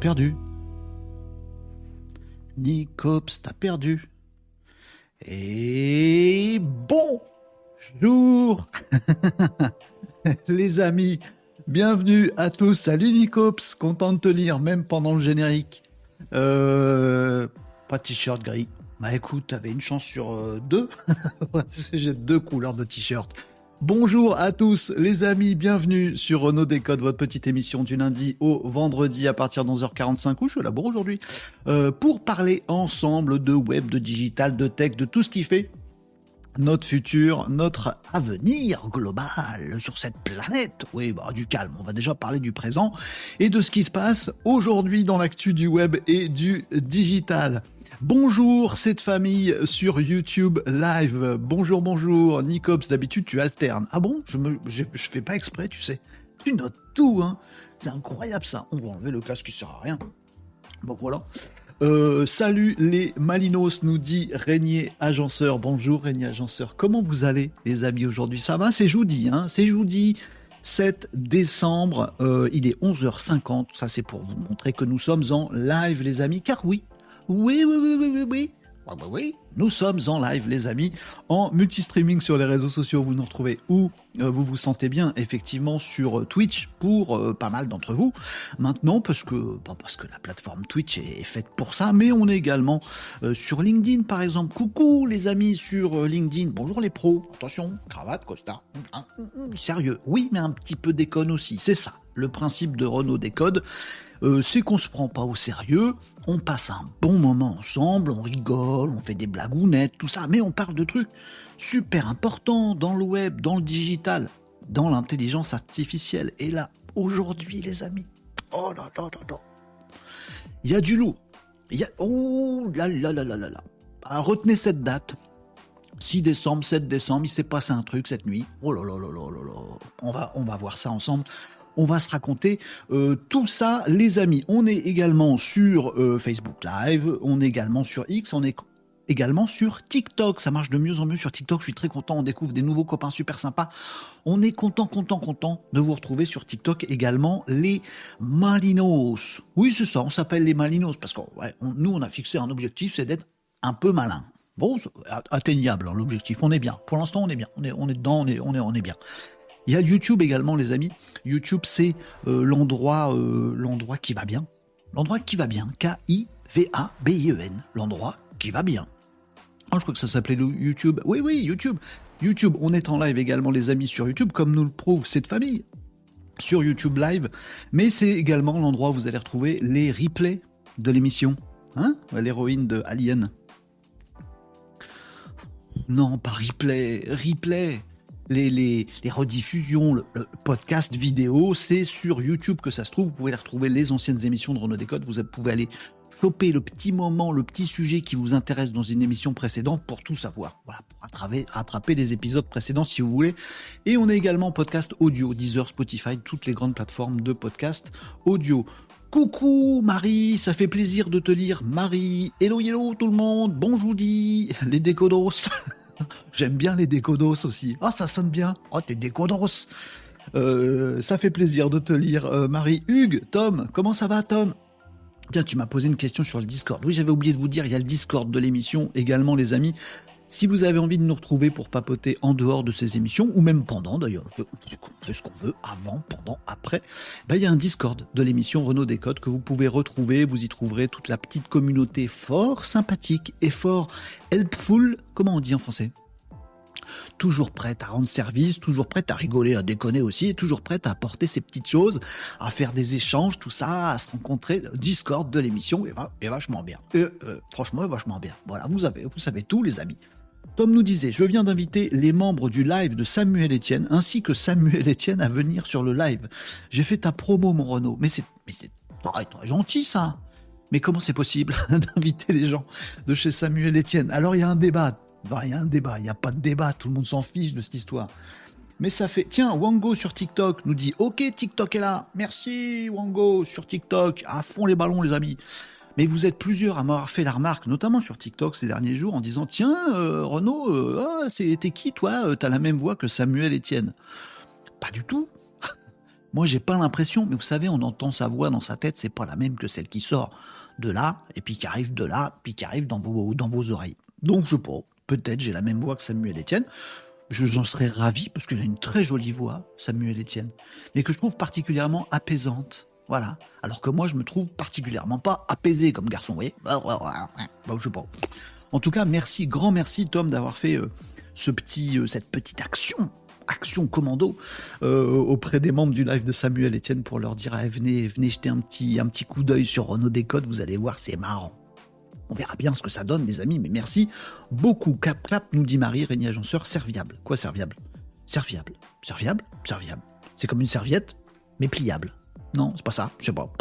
perdu. Nicops, t'as perdu. Et bonjour les amis, bienvenue à tous. Salut Nicops, content de te lire même pendant le générique. Euh, pas t-shirt gris. Bah écoute, t'avais une chance sur euh, deux. J'ai deux couleurs de t-shirt. Bonjour à tous les amis, bienvenue sur Renault Décode, votre petite émission du lundi au vendredi à partir de 11h45 où je suis aujourd'hui euh, pour parler ensemble de web, de digital, de tech, de tout ce qui fait notre futur, notre avenir global sur cette planète. Oui, bah, du calme, on va déjà parler du présent et de ce qui se passe aujourd'hui dans l'actu du web et du digital. Bonjour cette famille sur YouTube Live. Bonjour, bonjour. Nicops, d'habitude tu alternes. Ah bon? Je, me, je, fais pas exprès, tu sais. Tu notes tout, hein. C'est incroyable ça. On va enlever le casque qui sert à rien. Bon voilà. Euh, salut les Malinos, nous dit Régnier Agenceur. Bonjour Régnier Agenceur. Comment vous allez les amis aujourd'hui? Ça va? C'est jeudi, hein C'est jeudi 7 décembre. Euh, il est 11h50. Ça c'est pour vous montrer que nous sommes en live les amis. Car oui, oui, oui, oui, oui, oui, oui. Ah bah oui, nous sommes en live, les amis, en multi-streaming sur les réseaux sociaux. Vous nous retrouvez où euh, vous vous sentez bien, effectivement, sur euh, Twitch pour euh, pas mal d'entre vous. Maintenant, parce que, parce que la plateforme Twitch est, faite pour ça, mais on est également sur LinkedIn, par exemple. Coucou, les amis, sur LinkedIn. Bonjour les pros. Attention, cravate, costard. Hum, hum, hum, sérieux. Oui, mais un petit peu déconne aussi. C'est ça, le principe de Renault Décode. Euh, c'est qu'on se prend pas au sérieux, on passe un bon moment ensemble, on rigole, on fait des blagounettes, tout ça, mais on parle de trucs super importants dans le web, dans le digital, dans l'intelligence artificielle. Et là, aujourd'hui, les amis, oh là là là là, il y a du lourd. Il y a, oh là là là là là là. Ah, retenez cette date. 6 décembre, 7 décembre, il s'est passé un truc cette nuit. Oh là là là là là là. On va, on va voir ça ensemble on va se raconter euh, tout ça, les amis. On est également sur euh, Facebook Live, on est également sur X, on est également sur TikTok. Ça marche de mieux en mieux sur TikTok. Je suis très content. On découvre des nouveaux copains super sympas. On est content, content, content de vous retrouver sur TikTok également les Malinos. Oui, c'est ça. On s'appelle les Malinos parce que nous, on a fixé un objectif, c'est d'être un peu malin. Bon, atteignable hein, l'objectif. On est bien. Pour l'instant, on est bien. On est, on est dedans. On est, on est, on est bien. Il y a YouTube également, les amis. YouTube, c'est euh, l'endroit, euh, l'endroit qui va bien. L'endroit qui va bien. K-I-V-A-B-I-E-N. L'endroit qui va bien. Oh, je crois que ça s'appelait YouTube. Oui, oui, YouTube. YouTube, on est en live également, les amis, sur YouTube, comme nous le prouve cette famille, sur YouTube Live. Mais c'est également l'endroit où vous allez retrouver les replays de l'émission. Hein? L'héroïne de Alien. Non, pas replay, replay les, rediffusions, le, podcast vidéo, c'est sur YouTube que ça se trouve. Vous pouvez retrouver les anciennes émissions de Renault Décode. Vous pouvez aller choper le petit moment, le petit sujet qui vous intéresse dans une émission précédente pour tout savoir. Voilà, pour rattraper, rattraper des épisodes précédents si vous voulez. Et on est également podcast audio, Deezer, Spotify, toutes les grandes plateformes de podcast audio. Coucou Marie, ça fait plaisir de te lire Marie. Hello hello tout le monde, bonjour dit les décodos. J'aime bien les décodos aussi. Ah, ça sonne bien. Oh, t'es décodos. Euh, ça fait plaisir de te lire, euh, Marie. Hugues, Tom, comment ça va, Tom? Tiens, tu m'as posé une question sur le Discord. Oui, j'avais oublié de vous dire, il y a le Discord de l'émission également, les amis. Si vous avez envie de nous retrouver pour papoter en dehors de ces émissions, ou même pendant d'ailleurs, on fait ce qu'on veut, avant, pendant, après, bah, il y a un Discord de l'émission Renault Décode que vous pouvez retrouver. Vous y trouverez toute la petite communauté fort sympathique et fort helpful. Comment on dit en français? Toujours prête à rendre service, toujours prête à rigoler, à déconner aussi, toujours prête à apporter ces petites choses, à faire des échanges, tout ça, à se rencontrer. Discord de l'émission est, vachement bien. Euh, franchement, vachement bien. Voilà, vous, avez, vous savez tout, les amis. Tom nous disait, je viens d'inviter les membres du live de Samuel Etienne, ainsi que Samuel Etienne à venir sur le live. J'ai fait ta promo, mon Renault. Mais c'est très, très gentil, ça. Mais comment c'est possible d'inviter les gens de chez Samuel Etienne? Alors il y a un débat. Il y a un débat, il n'y a pas de débat, tout le monde s'en fiche de cette histoire. Mais ça fait... Tiens, Wango sur TikTok nous dit, ok, TikTok est là. Merci, Wango, sur TikTok. À fond les ballons, les amis. Mais vous êtes plusieurs à m'avoir fait la remarque, notamment sur TikTok ces derniers jours, en disant Tiens, euh, Renaud, euh, ah, t'es qui toi euh, T'as la même voix que Samuel Etienne. Pas du tout. Moi, j'ai pas l'impression, mais vous savez, on entend sa voix dans sa tête, c'est pas la même que celle qui sort de là, et puis qui arrive de là, puis qui arrive dans vos, dans vos oreilles. Donc, je sais peut-être j'ai la même voix que Samuel Etienne. Je en serais ravi, parce qu'il a une très jolie voix, Samuel Etienne, mais que je trouve particulièrement apaisante. Voilà. Alors que moi, je me trouve particulièrement pas apaisé comme garçon, vous voyez je sais pas. En tout cas, merci, grand merci, Tom, d'avoir fait euh, ce petit, euh, cette petite action action commando euh, auprès des membres du live de Samuel Etienne pour leur dire venez, venez jeter un petit, un petit coup d'œil sur Renault Décode, vous allez voir, c'est marrant. On verra bien ce que ça donne, les amis, mais merci beaucoup. Clap, clap, nous dit Marie, Régnier Agenceur, serviable. Quoi, serviable? Serviable. Serviable? Serviable. C'est comme une serviette, mais pliable. Non, c'est pas ça, je sais pas.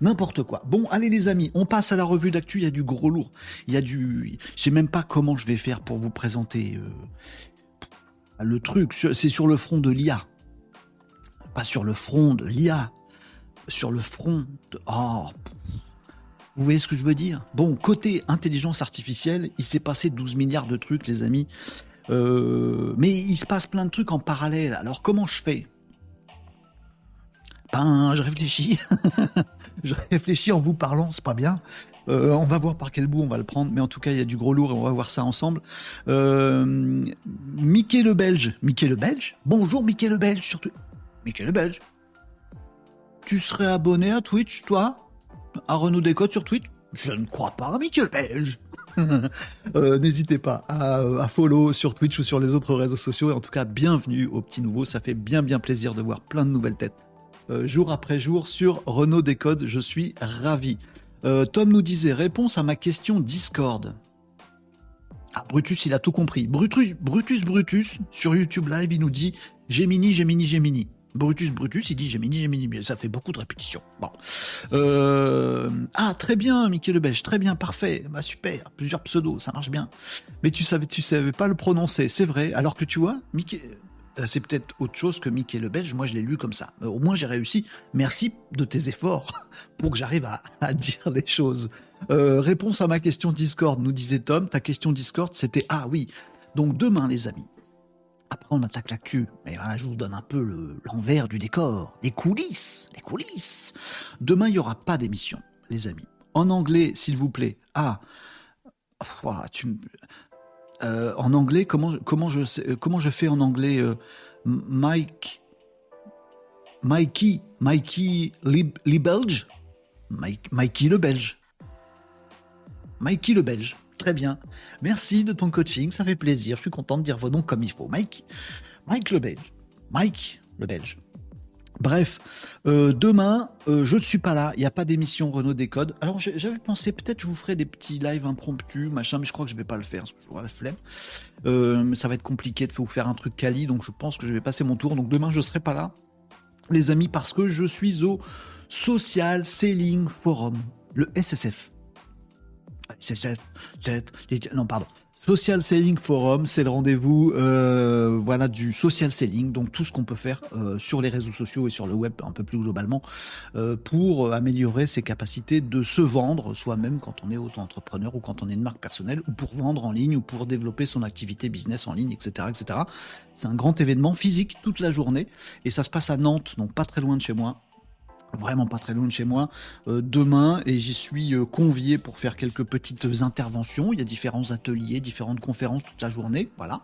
N'importe quoi. Bon, allez les amis, on passe à la revue d'actu. Il y a du gros lourd. Il y a du. Je sais même pas comment je vais faire pour vous présenter. Euh, le truc, c'est sur le front de l'IA. Pas sur le front de l'IA. Sur le front de... Oh, vous voyez ce que je veux dire? Bon, côté intelligence artificielle, il s'est passé 12 milliards de trucs, les amis. Euh, mais il se passe plein de trucs en parallèle. Alors comment je fais? Ben, je réfléchis. je réfléchis en vous parlant, c'est pas bien. Euh, on va voir par quel bout on va le prendre, mais en tout cas, il y a du gros lourd et on va voir ça ensemble. Euh, Mickey le Belge. Mickey le Belge Bonjour Mickey le Belge, surtout. Mickey le Belge. Tu serais abonné à Twitch, toi? À Renault Décode sur Twitch? Je ne crois pas, Mickey le Belge. Euh, n'hésitez pas à, follow sur Twitch ou sur les autres réseaux sociaux. Et en tout cas, bienvenue au petit nouveau. Ça fait bien bien plaisir de voir plein de nouvelles têtes. Jour après jour sur Renault Décode. Je suis ravi. Euh, Tom nous disait réponse à ma question Discord. Ah, Brutus, il a tout compris. Brutus, Brutus, Brutus, sur YouTube Live, il nous dit Gemini, Gemini, Gemini. Brutus, Brutus, il dit Gemini, Gemini. Ça fait beaucoup de répétitions. Bon. Euh, ah, très bien, Mickey Le très bien, parfait. Bah, super. Plusieurs pseudos, ça marche bien. Mais tu savais, tu savais pas le prononcer, c'est vrai. Alors que tu vois, Mickey, euh, c'est peut-être autre chose que Mickey le Belge. Moi, je l'ai lu comme ça. Euh, au moins, j'ai réussi. Merci de tes efforts pour que j'arrive à, dire les choses. Euh, réponse à ma question Discord, nous disait Tom. Ta question Discord, c'était ah oui. Donc demain, les amis. Après, on attaque l'actu. Mais voilà, je vous donne un peu l'envers du décor, les coulisses, les coulisses. Demain, il y aura pas d'émission, les amis. En anglais, s'il vous plaît. Ah, tu euh, en anglais, comment, comment, je, euh, comment je fais en anglais euh, Mike. Mikey. Mikey le Belge Mike, Mikey le Belge. Mikey le Belge. Très bien. Merci de ton coaching, ça fait plaisir. Je suis content de dire vos noms comme il faut. Mike. Mike le Belge. Mike le Belge. Bref, euh, demain, euh, je ne suis pas là, il n'y a pas d'émission Renault Décode. Alors j'avais pensé peut-être je vous ferai des petits lives impromptus, machin, mais je crois que je vais pas le faire, parce que j'aurai la flemme. Euh, ça va être compliqué de vous faire un truc quali, donc je pense que je vais passer mon tour. Donc demain, je ne serai pas là, les amis, parce que je suis au Social Selling Forum, le SSF. Non, pardon. Social Selling Forum, c'est le rendez-vous euh, voilà du social selling, donc tout ce qu'on peut faire euh, sur les réseaux sociaux et sur le web un peu plus globalement euh, pour améliorer ses capacités de se vendre soi-même quand on est auto-entrepreneur ou quand on est une marque personnelle ou pour vendre en ligne ou pour développer son activité business en ligne, etc., etc. C'est un grand événement physique toute la journée et ça se passe à Nantes, donc pas très loin de chez moi vraiment pas très loin de chez moi, euh, demain, et j'y suis euh, convié pour faire quelques petites interventions. Il y a différents ateliers, différentes conférences toute la journée, voilà.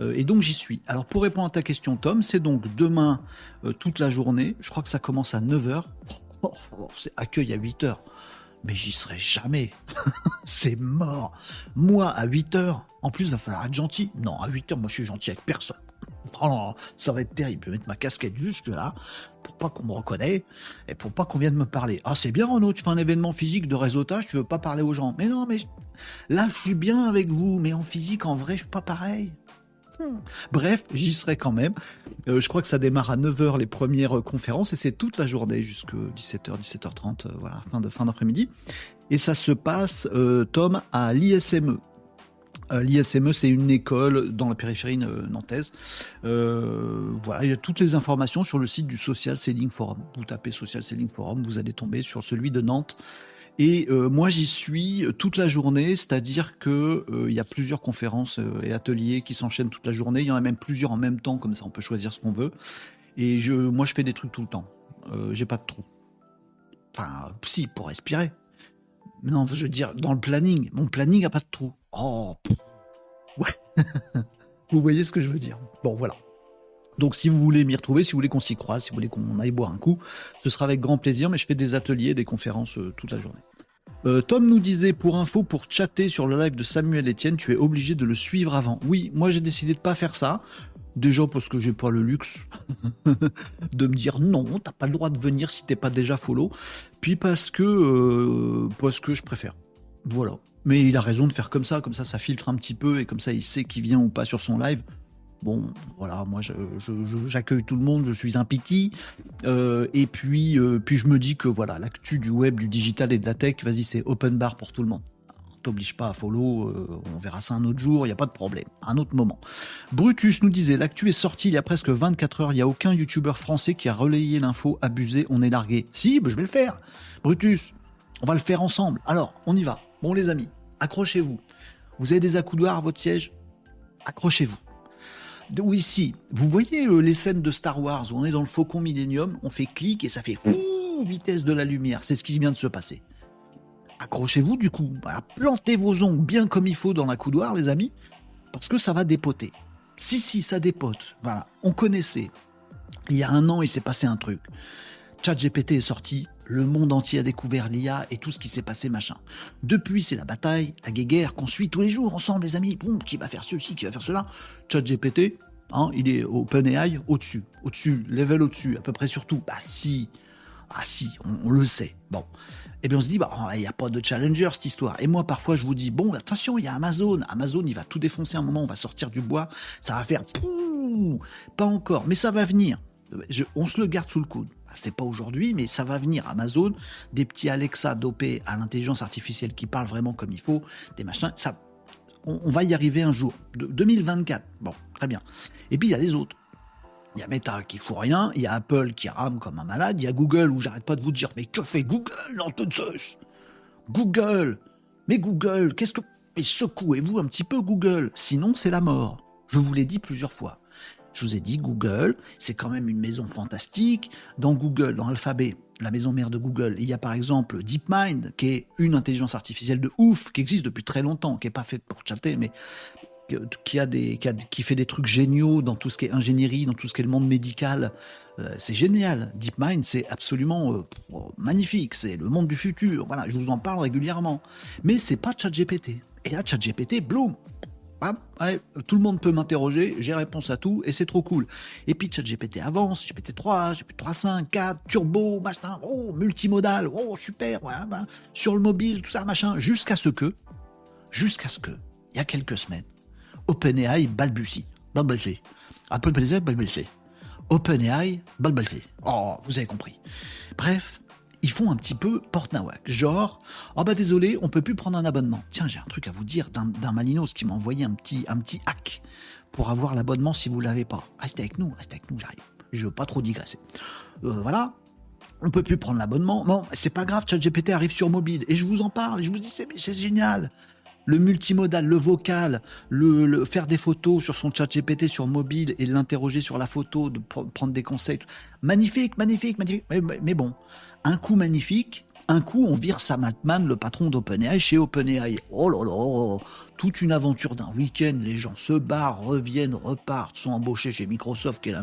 Euh, et donc j'y suis. Alors pour répondre à ta question, Tom, c'est donc demain toute la journée. Je crois que ça commence à 9h. c'est accueil à 8h. Mais j'y serai jamais. c'est mort. Moi, à 8h, en plus, il va falloir être gentil. Non, à 8h, moi, je suis gentil avec personne. Oh, ça va être terrible. Je vais mettre ma casquette juste là pour pas qu'on me reconnaisse et pour pas qu'on vienne me parler. Ah, c'est bien, Renaud, tu fais un événement physique de réseautage, tu veux pas parler aux gens. Mais non, mais là, je suis bien avec vous, mais en physique, en vrai, je suis pas pareil. Hmm. Bref, j'y serai quand même. Euh, je crois que ça démarre à 9h les premières conférences et c'est toute la journée jusqu'à 17h, 17h30, voilà, fin d'après-midi. Et ça se passe, euh, Tom, à l'ISME, euh, L'ISME, c'est une école dans la périphérie euh, nantaise. Euh, voilà, il y a toutes les informations sur le site du Social Selling Forum. Vous tapez Social Selling Forum, vous allez tomber sur celui de Nantes. Et moi, j'y suis toute la journée, c'est-à-dire que il y a plusieurs conférences et ateliers qui s'enchaînent toute la journée. Il y en a même plusieurs en même temps, comme ça, on peut choisir ce qu'on veut. Et moi, je fais des trucs tout le temps. Euh, j'ai pas de trou. Enfin, si, pour respirer. Non, je veux dire, dans le planning, mon planning a pas de trou. Oh, vous voyez ce que je veux dire. Bon, voilà. Donc si vous voulez m'y retrouver, si vous voulez qu'on s'y croise, si vous voulez qu'on aille boire un coup, ce sera avec grand plaisir, mais je fais des ateliers, des conférences euh, toute la journée. Euh, Tom nous disait, pour info, pour chatter sur le live de Samuel Etienne, tu es obligé de le suivre avant. Oui, moi j'ai décidé de pas faire ça. Déjà parce que j'ai pas le luxe de me dire non, t'as pas le droit de venir si t'es pas déjà follow. Puis parce que euh, parce que je préfère. Voilà. Mais il a raison de faire comme ça, comme ça ça filtre un petit peu et comme ça il sait qui vient ou pas sur son live. Bon, voilà, moi j'accueille tout le monde, je suis un piti. Euh, et puis, puis je me dis que voilà, l'actu du web, du digital et de la tech, vas-y, c'est open bar pour tout le monde t'oblige pas à follow, euh, on verra ça un autre jour, il n'y a pas de problème, un autre moment. Brutus nous disait, l'actu est sorti il y a presque 24 heures, il n'y a aucun youtubeur français qui a relayé l'info, abusé, on est largué. Si, bah, je vais le faire. Brutus, on va le faire ensemble. Alors, on y va. Bon les amis, accrochez-vous. Vous avez des accoudoirs à votre siège? Accrochez-vous. Oui, si. Vous voyez euh, les scènes de Star Wars où on est dans le Faucon Millennium, on fait clic et ça fait vitesse de la lumière. C'est ce qui vient de se passer accrochez-vous du coup. plantez vos ongles bien comme il faut dans la coudoir, les amis, parce que ça va dépoter. Si, si, ça dépote. Voilà, on connaissait. Il y a un an, il s'est passé un truc. ChatGPT est sorti, le monde entier a découvert l'IA et tout ce qui s'est passé, machin. Depuis, c'est la bataille, la guéguerre qu'on suit tous les jours ensemble, les amis. Bon, qui va faire ceci, qui va faire cela? ChatGPT, hein, il est OpenAI au-dessus, au-dessus, level au-dessus, à peu près sur tout. Bah si, ah si, on, le sait. Bon, et bien on se dit, bah, il n'y a pas de challenger cette histoire. Et moi, parfois, je vous dis, bon, attention, il y a Amazon. Amazon, il va tout défoncer un moment, on va sortir du bois, ça va faire pas encore, mais ça va venir. On se le garde sous le coude. Bah, c'est pas aujourd'hui, mais ça va venir. Amazon, des petits Alexa dopés à l'intelligence artificielle qui parlent vraiment comme il faut, des machins, ça, on, va y arriver un jour. De, 2024. Bon, très bien. Et puis il y a les autres. Il y a Meta qui fout rien, il y a Apple qui rame comme un malade, il y a Google où j'arrête pas de vous dire mais que fait Google dans tout Google Mais Google, qu'est-ce que... Mais secouez-vous un petit peu Google, sinon c'est la mort. Je vous l'ai dit plusieurs fois. Je vous ai dit Google, c'est quand même une maison fantastique. Dans Google, dans Alphabet, la maison mère de Google, il y a par exemple DeepMind, qui est une intelligence artificielle de ouf, qui existe depuis très longtemps, qui n'est pas faite pour chatter, mais qui a des qui, fait des trucs géniaux dans tout ce qui est ingénierie, dans tout ce qui est le monde médical. Euh, c'est génial. DeepMind, c'est absolument euh, magnifique. C'est le monde du futur. Voilà, je vous en parle régulièrement. Mais c'est pas ChatGPT. Et là, ChatGPT, bloom. Tout le monde peut m'interroger, j'ai réponse à tout et c'est trop cool. Et puis ChatGPT avance, GPT-3, GPT-3.5, 4, turbo, machin, oh, multimodal, oh, super, ouais, ben, sur le mobile, tout ça, machin, jusqu'à ce que, jusqu'à ce que, il y a quelques semaines, OpenAI balbutie. Balbutie. Apple balbutie. OpenAI balbutie. Oh, vous avez compris. Bref, ils font un petit peu porte-nawak. Genre, oh bah désolé, on peut plus prendre un abonnement. Tiens, j'ai un truc à vous dire d'un Malinos qui m'a envoyé un petit, un petit hack pour avoir l'abonnement si vous l'avez pas. Restez avec nous, restez avec nous, j'arrive. Je veux pas trop digresser. Euh, voilà. On peut plus prendre l'abonnement. Bon, c'est pas grave, ChatGPT arrive sur mobile. Et je vous en parle, je vous dis, c'est génial le multimodal, le vocal, le, faire des photos sur son chat GPT sur mobile et l'interroger sur la photo, de prendre des conseils. Magnifique, magnifique, magnifique. Mais, bon, un coup magnifique, un coup on vire Sam Altman, le patron d'OpenAI, chez OpenAI. Oh là là, toute une aventure d'un week-end, les gens se barrent, reviennent, repartent, sont embauchés chez Microsoft, qui est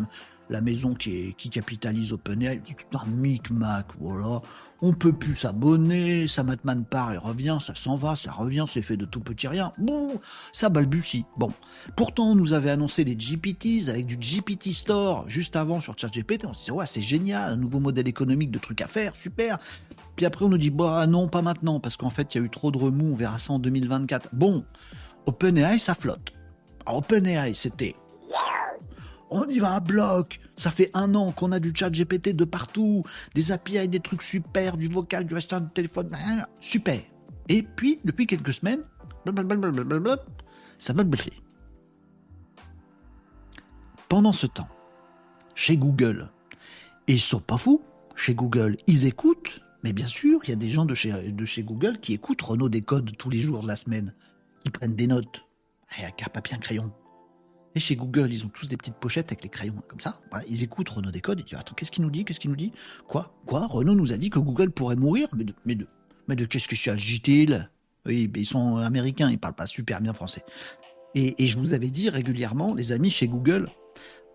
la, maison qui, capitalise OpenAI, tout un micmac, voilà. On peut plus s'abonner, ça Matman part et revient, ça s'en va, ça revient, c'est fait de tout petit rien. Bon, ça balbutie. Bon. Pourtant, on nous avait annoncé les GPTs avec du GPT Store juste avant sur ChatGPT. On se disait, ouais, c'est génial, un nouveau modèle économique de trucs à faire, super. Puis après, on nous dit, bah non, pas maintenant, parce qu'en fait, il y a eu trop de remous, on verra ça en 2024. Bon, OpenAI, ça flotte. OpenAI, c'était on y va à bloc. Ça fait un an qu'on a du chat GPT de partout, des API, des trucs super, du vocal, du hashtag, du téléphone, super. Et puis, depuis quelques semaines, ça va bloquer. Pendant ce temps, chez Google, et ils sont pas fous, chez Google, ils écoutent, mais bien sûr, il y a des gens de chez, Google qui écoutent Renault Décode tous les jours de la semaine. Ils prennent des notes, avec un papier, un crayon Et chez Google, ils ont tous des petites pochettes avec les crayons comme ça. Ils écoutent Renault Décode. Ils disent Attends, qu'est-ce qu'il nous dit Qu'est-ce qu'il nous dit? Quoi? Quoi? Renault nous a dit que Google pourrait mourir? Mais de, mais de, mais de qu'est-ce que Oui, mais ils sont américains, ils parlent pas super bien français. Et, et je vous avais dit régulièrement, les amis, chez Google,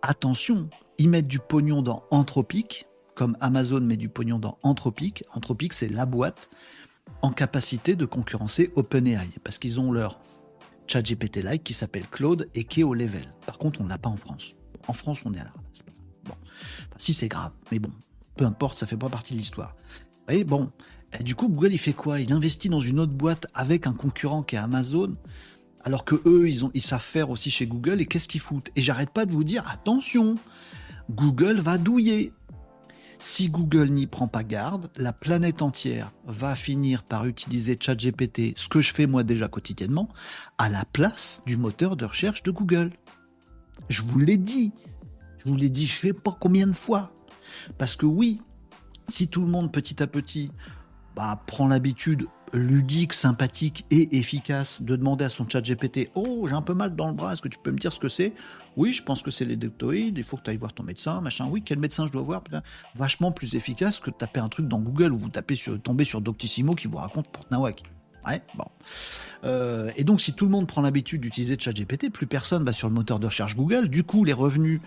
attention, ils mettent du pognon dans Anthropic, comme Amazon met du pognon dans Anthropic. Anthropic, c'est la boîte en capacité de concurrencer OpenAI, parce qu'ils ont leur ChatGPT-like qui s'appelle Claude et qui est au level. Par contre, on ne l'a pas en France. En France, on est à la ramasse. Bon. si c'est grave, mais bon, peu importe, ça fait pas partie de l'histoire. Et bon, du coup, Google, il fait quoi? Il investit dans une autre boîte avec un concurrent qui est Amazon, alors que eux, ils, ont, ils savent faire aussi chez Google. Et qu'est-ce qu'ils foutent? Et j'arrête pas de vous dire, attention, Google va douiller. Si Google n'y prend pas garde, la planète entière va finir par utiliser ChatGPT, ce que je fais moi déjà quotidiennement, à la place du moteur de recherche de Google. Je vous l'ai dit. Je vous l'ai dit je sais pas combien de fois. Parce que oui, si tout le monde petit à petit bah, prend l'habitude ludique, sympathique et efficace de demander à son chat GPT Oh, j'ai un peu mal dans le bras, est-ce que tu peux me dire ce que c'est? Oui, je pense que c'est les deltoïdes, il faut que tu ailles voir ton médecin, machin. Oui, quel médecin je dois voir? Vachement plus efficace que de taper un truc dans Google ou vous tapez sur, tomber sur Doctissimo qui vous raconte Porte Nawak. Euh, et donc, si tout le monde prend l'habitude d'utiliser ChatGPT, plus personne va sur le moteur de recherche Google. Du coup, les revenus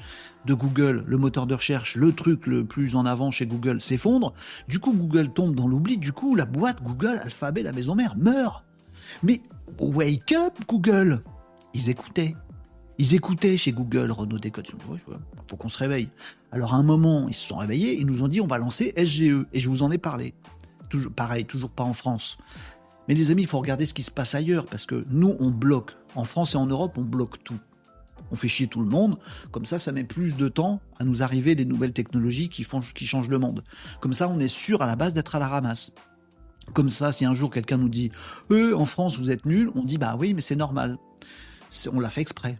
de Google, le moteur de recherche, le truc le plus en avant chez Google, s'effondrent. Du coup, Google tombe dans l'oubli. Du coup, la boîte Google, Alphabet, la maison mère, meurt. Mais wake up, Google Ils écoutaient. Ils écoutaient chez Google Renault Décode. Faut qu'on se réveille. Alors, à un moment, ils se sont réveillés. Ils nous ont dit on va lancer SGE. Et je vous en ai parlé. Pareil, toujours pas en France. Mais les amis, il faut regarder ce qui se passe ailleurs, parce que nous, on bloque. En France et en Europe, on bloque tout. On fait chier tout le monde. Comme ça, ça met plus de temps à nous arriver des nouvelles technologies qui, changent le monde. Comme ça, on est sûr à la base d'être à la ramasse. Comme ça, si un jour quelqu'un nous dit euh, en France, vous êtes nuls, on dit Bah oui, mais c'est normal. On l'a fait exprès.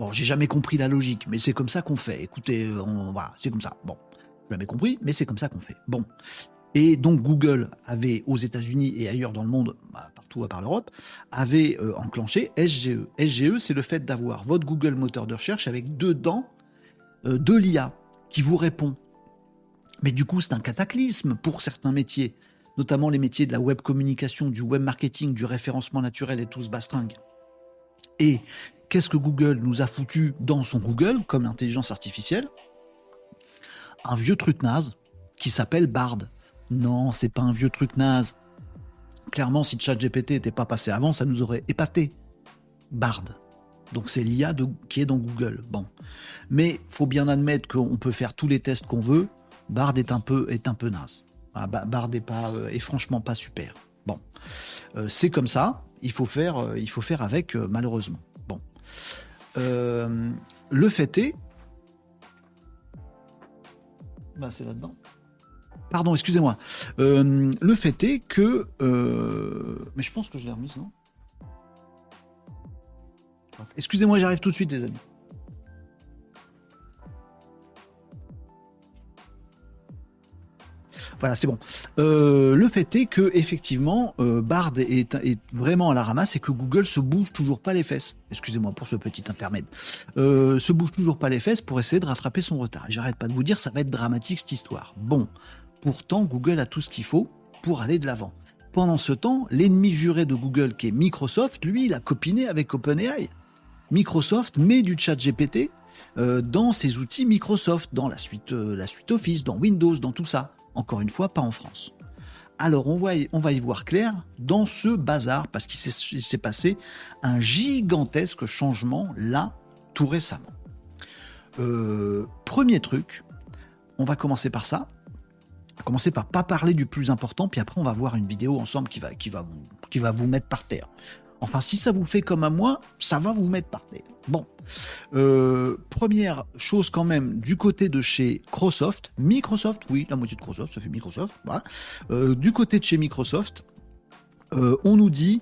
Bon, j'ai jamais compris la logique, mais c'est comme ça qu'on fait. Écoutez, on, voilà, c'est comme ça. Bon, jamais compris, mais c'est comme ça qu'on fait. Bon. Et donc Google avait aux États-Unis et ailleurs dans le monde, bah, partout à part l'Europe, avait euh, enclenché SGE. SGE, c'est le fait d'avoir votre Google moteur de recherche avec dedans euh, de l'IA qui vous répond. Mais du coup, c'est un cataclysme pour certains métiers, notamment les métiers de la web communication, du web marketing, du référencement naturel et tout ce bastringue. Et qu'est-ce que Google nous a foutu dans son Google comme intelligence artificielle? Un vieux truc naze qui s'appelle Bard. Non, c'est pas un vieux truc naze. Clairement, si ChatGPT n'était pas passé avant, ça nous aurait épaté. Bard. Donc c'est l'IA qui est dans Google. Bon. Mais faut bien admettre qu'on peut faire tous les tests qu'on veut. Bard est un peu, est naze. Ah, Bard est, pas, euh, franchement pas super. Bon. Euh, c'est comme ça. Il faut faire, euh, il faut faire avec, malheureusement. Bon. le fait est. Bah, c'est là-dedans. Pardon, excusez-moi. Euh, le fait est que. Euh, mais je pense que je l'ai remise, non Excusez-moi, j'arrive tout de suite, les amis. Voilà, c'est bon. Euh, le fait est que effectivement, Bard est, vraiment à la ramasse et que Google se bouge toujours pas les fesses. Excusez-moi pour ce petit intermède. se bouge toujours pas les fesses pour essayer de rattraper son retard. J'arrête pas de vous dire, ça va être dramatique cette histoire. Bon, Pourtant, Google a tout ce qu'il faut pour aller de l'avant. Pendant ce temps, l'ennemi juré de Google, qui est Microsoft, lui, il a copiné avec OpenAI. Microsoft met du chat GPT euh, dans ses outils Microsoft, dans la suite, euh, la suite Office, dans Windows, dans tout ça. Encore une fois, pas en France. Alors on va, y, on va y voir clair dans ce bazar, parce qu'il s'est passé un gigantesque changement là, tout récemment. Euh, premier truc, on va commencer par ça commencer par pas parler du plus important, puis après on va voir une vidéo ensemble qui va, vous, mettre par terre. Enfin, si ça vous fait comme à moi, ça va vous mettre par terre. Bon, euh, première chose quand même du côté de chez Microsoft, Microsoft, oui, la moitié de Microsoft, ça fait Microsoft. Euh, du côté de chez Microsoft, euh, on nous dit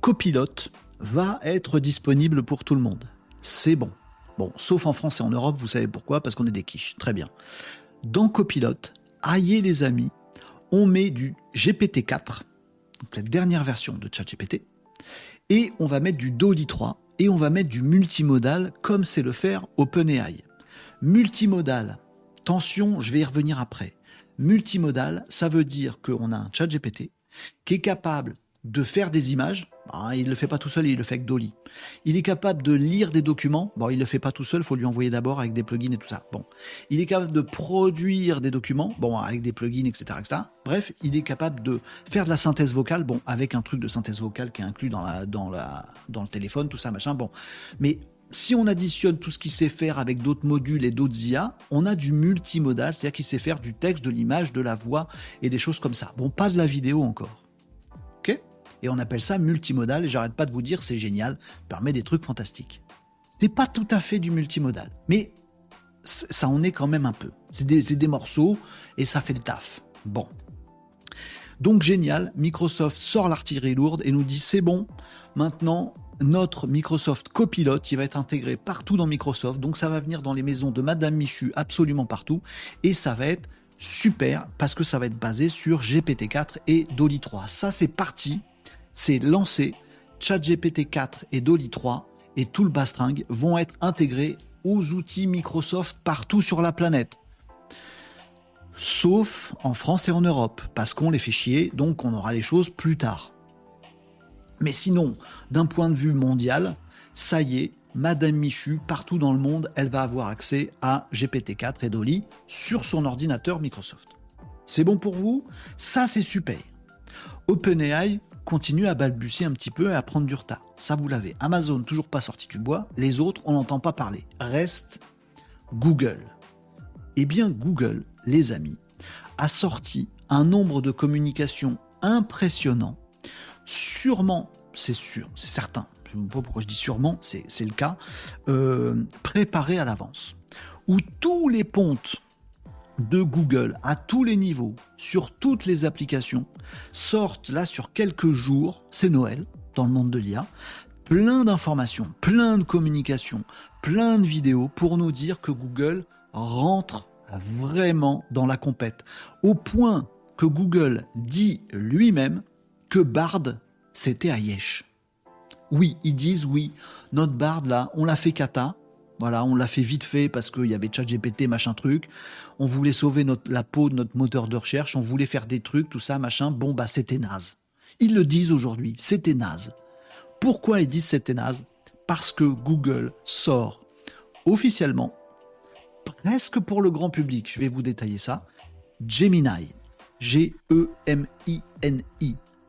Copilot va être disponible pour tout le monde. C'est bon. Bon, sauf en France et en Europe, vous savez pourquoi Parce qu'on est des quiches. Très bien. Dans Copilot, aïe les amis, on met du GPT-4, donc la dernière version de ChatGPT, et on va mettre du Dolly 3. et on va mettre du multimodal comme c'est le faire OpenAI. Multimodal, tension, je vais y revenir après. Multimodal, ça veut dire qu'on a un chat GPT qui est capable de faire des images. Ah, il ne le fait pas tout seul, il le fait avec Dolly. Il est capable de lire des documents. Bon, il le fait pas tout seul, il faut lui envoyer d'abord avec des plugins et tout ça. Bon, il est capable de produire des documents. Bon, avec des plugins, etc.. Bref, il est capable de faire de la synthèse vocale. Bon, avec un truc de synthèse vocale qui est inclus dans dans la, dans le téléphone, tout ça, machin. Bon, mais si on additionne tout ce qu'il sait faire avec d'autres modules et d'autres IA, on a du multimodal, c'est-à-dire qu'il sait faire du texte, de l'image, de la voix et des choses comme ça. Bon, pas de la vidéo encore. Et on appelle ça multimodal, et j'arrête pas de vous dire, c'est génial, permet des trucs fantastiques. C'est pas tout à fait du multimodal, mais ça en est quand même un peu. C'est des, des morceaux et ça fait le taf. Bon. Donc génial, Microsoft sort l'artillerie lourde et nous dit c'est bon, maintenant notre Microsoft Copilot, qui va être intégré partout dans Microsoft. Donc ça va venir dans les maisons de Madame Michu absolument partout. Et ça va être super parce que ça va être basé sur GPT-4 et Dolly 3. Ça c'est parti, c'est lancé. ChatGPT 4 et Dolly 3 et tout le bastring vont être intégrés aux outils Microsoft partout sur la planète. Sauf en France et en Europe, parce qu'on les fait chier, donc on aura les choses plus tard. Mais sinon, d'un point de vue mondial, ça y est, Madame Michu, partout dans le monde, elle va avoir accès à GPT-4 et Dolly sur son ordinateur Microsoft. C'est bon pour vous? Ça, c'est super. OpenAI continue à balbutier un petit peu et à prendre du retard. Ça, vous l'avez. Amazon, toujours pas sorti du bois. Les autres, on n'entend pas parler. Reste Google. Eh bien, Google, les amis, a sorti un nombre de communications impressionnant sûrement, c'est sûr, c'est certain, je ne sais pas pourquoi je dis sûrement, c'est le cas, euh, préparé à l'avance, où tous les pontes de Google à tous les niveaux, sur toutes les applications, sortent là sur quelques jours, c'est Noël dans le monde de l'IA, plein d'informations, plein de communications, plein de vidéos pour nous dire que Google rentre vraiment dans la compète, au point que Google dit lui-même que Bard, c'était à Yesh. Oui, ils disent oui, notre Bard là, on l'a fait kata, voilà, on l'a fait vite fait parce qu'il y avait ChatGPT, machin truc. On voulait sauver la peau de notre moteur de recherche, on voulait faire des trucs, tout ça, machin. Bon, bah, c'était naze. Ils le disent aujourd'hui, c'était naze. Pourquoi ils disent c'était naze? Parce que Google sort officiellement, presque pour le grand public, je vais vous détailler ça, Gemini. G-E-M-I-N-I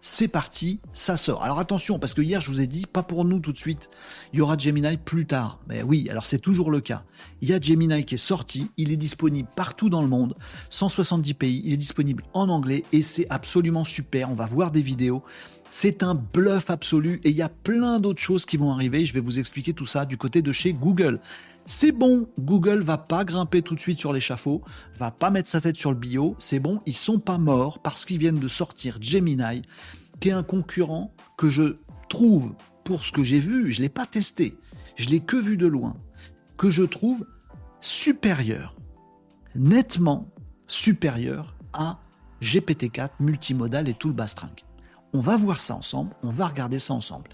c'est parti, ça sort. Alors attention, parce que hier je vous ai dit, pas pour nous tout de suite, il y aura Gemini plus tard. Mais oui, alors c'est toujours le cas. Il y a Gemini qui est sorti, il est disponible partout dans le monde, 170 pays, il est disponible en anglais et c'est absolument super. On va voir des vidéos. C'est un bluff absolu et il y a plein d'autres choses qui vont arriver. Je vais vous expliquer tout ça du côté de chez Google. C'est bon, Google va pas grimper tout de suite sur l'échafaud, va pas mettre sa tête sur le bio, c'est bon, ils sont pas morts parce qu'ils viennent de sortir Gemini, qui est un concurrent que je trouve, pour ce que j'ai vu, je l'ai pas testé, je l'ai que vu de loin, que je trouve supérieur, nettement supérieur à GPT-4 multimodal et tout le bastring. On va voir ça ensemble, on va regarder ça ensemble.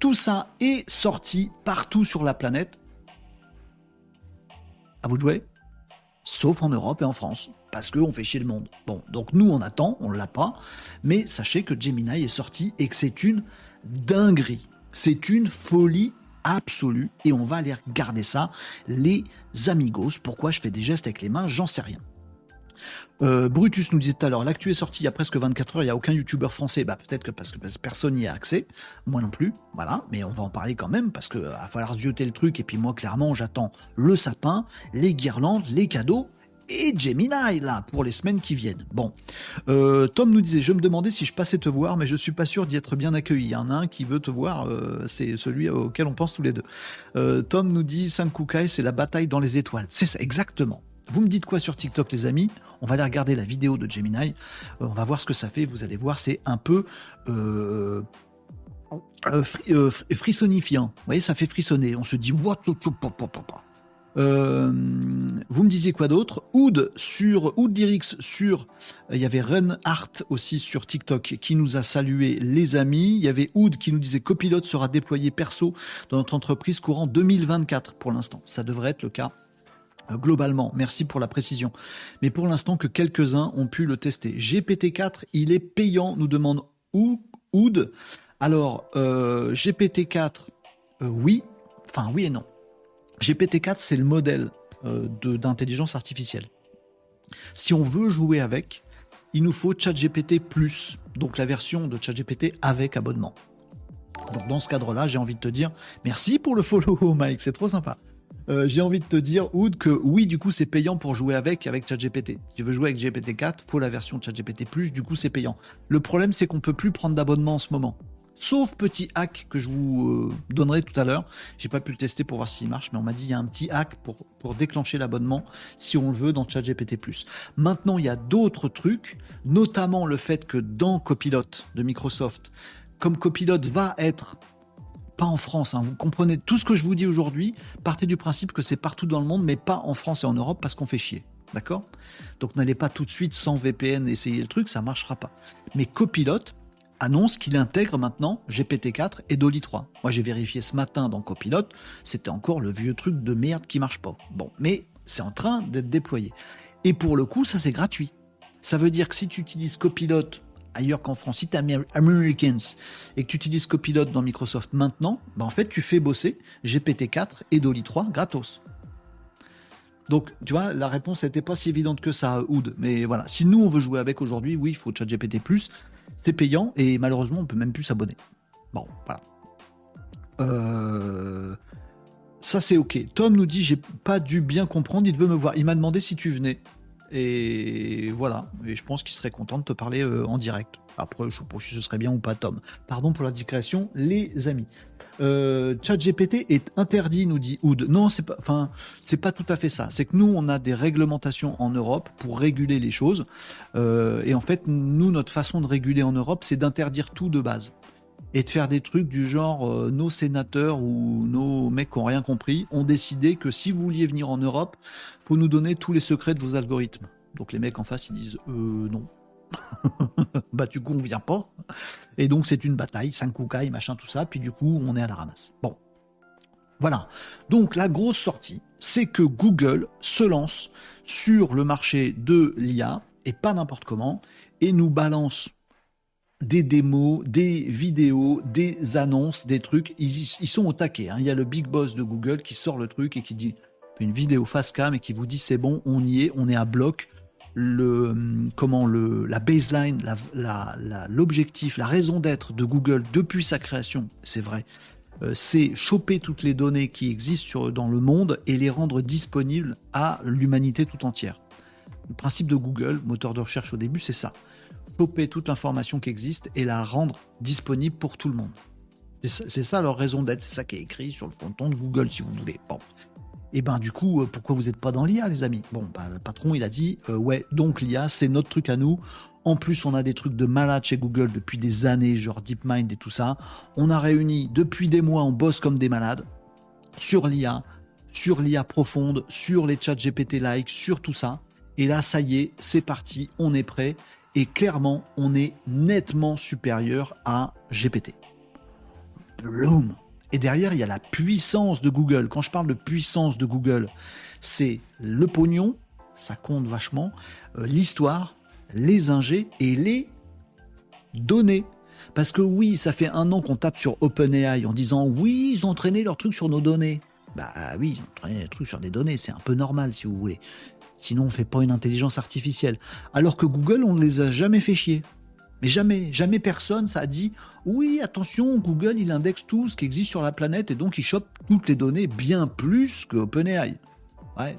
Tout ça est sorti partout sur la planète à vous de jouer, sauf en Europe et en France, parce qu'on fait chier le monde. Bon, donc nous on attend, on l'a pas, mais sachez que Gemini est sorti et que c'est une dinguerie. C'est une folie absolue et on va aller regarder ça, les amigos. Pourquoi je fais des gestes avec les mains, j'en sais rien. Euh, Brutus nous disait tout à l'heure, l'actu est sorti il y a presque 24 heures, il n'y a aucun youtubeur français. Bah, peut-être que parce que personne n'y a accès, moi non plus, voilà, mais on va en parler quand même parce qu'il va falloir zioter le truc. Et puis moi, clairement, j'attends le sapin, les guirlandes, les cadeaux et Gemini là pour les semaines qui viennent. Bon, euh, Tom nous disait, je me demandais si je passais te voir, mais je suis pas sûr d'y être bien accueilli. Il y en a un qui veut te voir, euh, c'est celui auquel on pense tous les deux. Tom nous dit, Sankukai, c'est la bataille dans les étoiles. C'est ça, exactement. Vous me dites quoi sur TikTok, les amis? On va aller regarder la vidéo de Gemini. Euh, on va voir ce que ça fait. Vous allez voir, c'est un peu euh, euh, frissonifiant. Vous voyez, ça fait frissonner. On se dit what Euh, vous me disiez quoi d'autre? Oud sur Oud Lyrics sur euh, il y avait Ren Art aussi sur TikTok qui nous a salué les amis. Il y avait Oud qui nous disait copilote sera déployé perso dans notre entreprise courant 2024 pour l'instant. Ça devrait être le cas euh, globalement. Merci pour la précision. Mais pour l'instant que quelques-uns ont pu le tester. GPT-4, il est payant, nous demande Oud. Alors, euh, GPT-4, oui, enfin oui et non. GPT-4, c'est le modèle euh, d'intelligence artificielle. Si on veut jouer avec, il nous faut ChatGPT Plus, donc la version de ChatGPT avec abonnement. Donc dans ce cadre-là, j'ai envie de te dire merci pour le follow, Mike, c'est trop sympa. Euh, j'ai envie de te dire, Oud, que oui, du coup, c'est payant pour jouer avec, avec ChatGPT. Si tu veux jouer avec GPT-4, faut la version ChatGPT+, du coup, c'est payant. Le problème, c'est qu'on peut plus prendre d'abonnement en ce moment. Sauf petit hack que je vous euh, donnerai tout à l'heure. J'ai pas pu le tester pour voir s'il marche, mais on m'a dit il y a un petit hack pour, pour déclencher l'abonnement si on le veut dans ChatGPT+. Maintenant, il y a d'autres trucs, notamment le fait que dans Copilot de Microsoft, comme Copilot va être pas en France, hein, vous comprenez tout ce que je vous dis aujourd'hui, partez du principe que c'est partout dans le monde, mais pas en France et en Europe parce qu'on fait chier. D'accord? Donc n'allez pas tout de suite sans VPN essayer le truc, ça marchera pas. Mais Copilot, annonce qu'il intègre maintenant GPT-4 et Dolly 3. Moi, j'ai vérifié ce matin dans Copilot, c'était encore le vieux truc de merde qui marche pas. Bon, mais c'est en train d'être déployé. Et pour le coup, ça c'est gratuit. Ça veut dire que si tu utilises Copilot ailleurs qu'en France, si tu es Americans et que tu utilises Copilot dans Microsoft maintenant, bah en fait, tu fais bosser GPT-4 et Dolly 3 gratos. Donc, tu vois, la réponse n'était pas si évidente que ça, Oud. Mais voilà, si nous, on veut jouer avec aujourd'hui, oui, il faut ChatGPT+. C'est payant et malheureusement, on peut même plus s'abonner. Bon, voilà. Euh, ça, c'est OK. Tom nous dit J'ai pas dû bien comprendre, il veut me voir. Il m'a demandé si tu venais. Et voilà. Et je pense qu'il serait content de te parler euh, en direct. Après, je sais pas si ce serait bien ou pas, Tom. Pardon pour la digression, les amis. Euh, ChatGPT est interdit, nous dit Oud. Non, c'est pas, enfin, c'est pas tout à fait ça. C'est que nous, on a des réglementations en Europe pour réguler les choses. Euh, et en fait, nous, notre façon de réguler en Europe, c'est d'interdire tout de base et de faire des trucs du genre euh, nos sénateurs ou nos mecs qui n'ont rien compris ont décidé que si vous vouliez venir en Europe, faut nous donner tous les secrets de vos algorithmes. Donc les mecs en face ils disent euh, non, bah du coup on vient pas. Et donc c'est une bataille, cinq koukaï, machin, tout ça, puis du coup on est à la ramasse. Bon. Voilà. Donc la grosse sortie, c'est que Google se lance sur le marché de l'IA, et pas n'importe comment, et nous balance des démos, des vidéos, des annonces, des trucs. Ils, sont au taquet. Hein. Il y a le big boss de Google qui sort le truc et qui dit une vidéo face cam et qui vous dit c'est bon, on y est, on est à bloc le, comment le, la baseline, l'objectif, la, raison d'être de Google depuis sa création, c'est vrai, euh, c'est choper toutes les données qui existent dans le monde et les rendre disponibles à l'humanité tout entière. Le principe de Google, moteur de recherche au début, c'est ça. Choper toute l'information qui existe et la rendre disponible pour tout le monde. C'est ça, leur raison d'être, c'est ça qui est écrit sur le fronton de Google, si vous voulez. Et eh ben du coup, euh, pourquoi vous n'êtes pas dans l'IA, les amis? Bon, ben, le patron, il a dit, euh, ouais, donc l'IA, c'est notre truc à nous. En plus, on a des trucs de malade chez Google depuis des années, genre DeepMind et tout ça. On a réuni depuis des mois, on bosse comme des malades sur l'IA, sur l'IA profonde, sur les chats GPT-like, sur tout ça. Et là, ça y est, c'est parti, on est prêt. Et clairement, on est nettement supérieur à GPT. Et derrière, il y a la puissance de Google. Quand je parle de puissance de Google, c'est le pognon, ça compte vachement, euh, l'histoire, les ingés et les données. Parce que oui, ça fait un an qu'on tape sur OpenAI en disant oui, ils ont entraîné leurs trucs sur nos données. Bah oui, ils ont entraîné leurs trucs sur des données, c'est un peu normal si vous voulez. Sinon, on ne fait pas une intelligence artificielle. Alors que Google, on ne les a jamais fait chier. Mais jamais, jamais personne, ça a dit oui, attention, Google, il indexe tout ce qui existe sur la planète et donc il chope toutes les données bien plus que OpenAI. Ouais,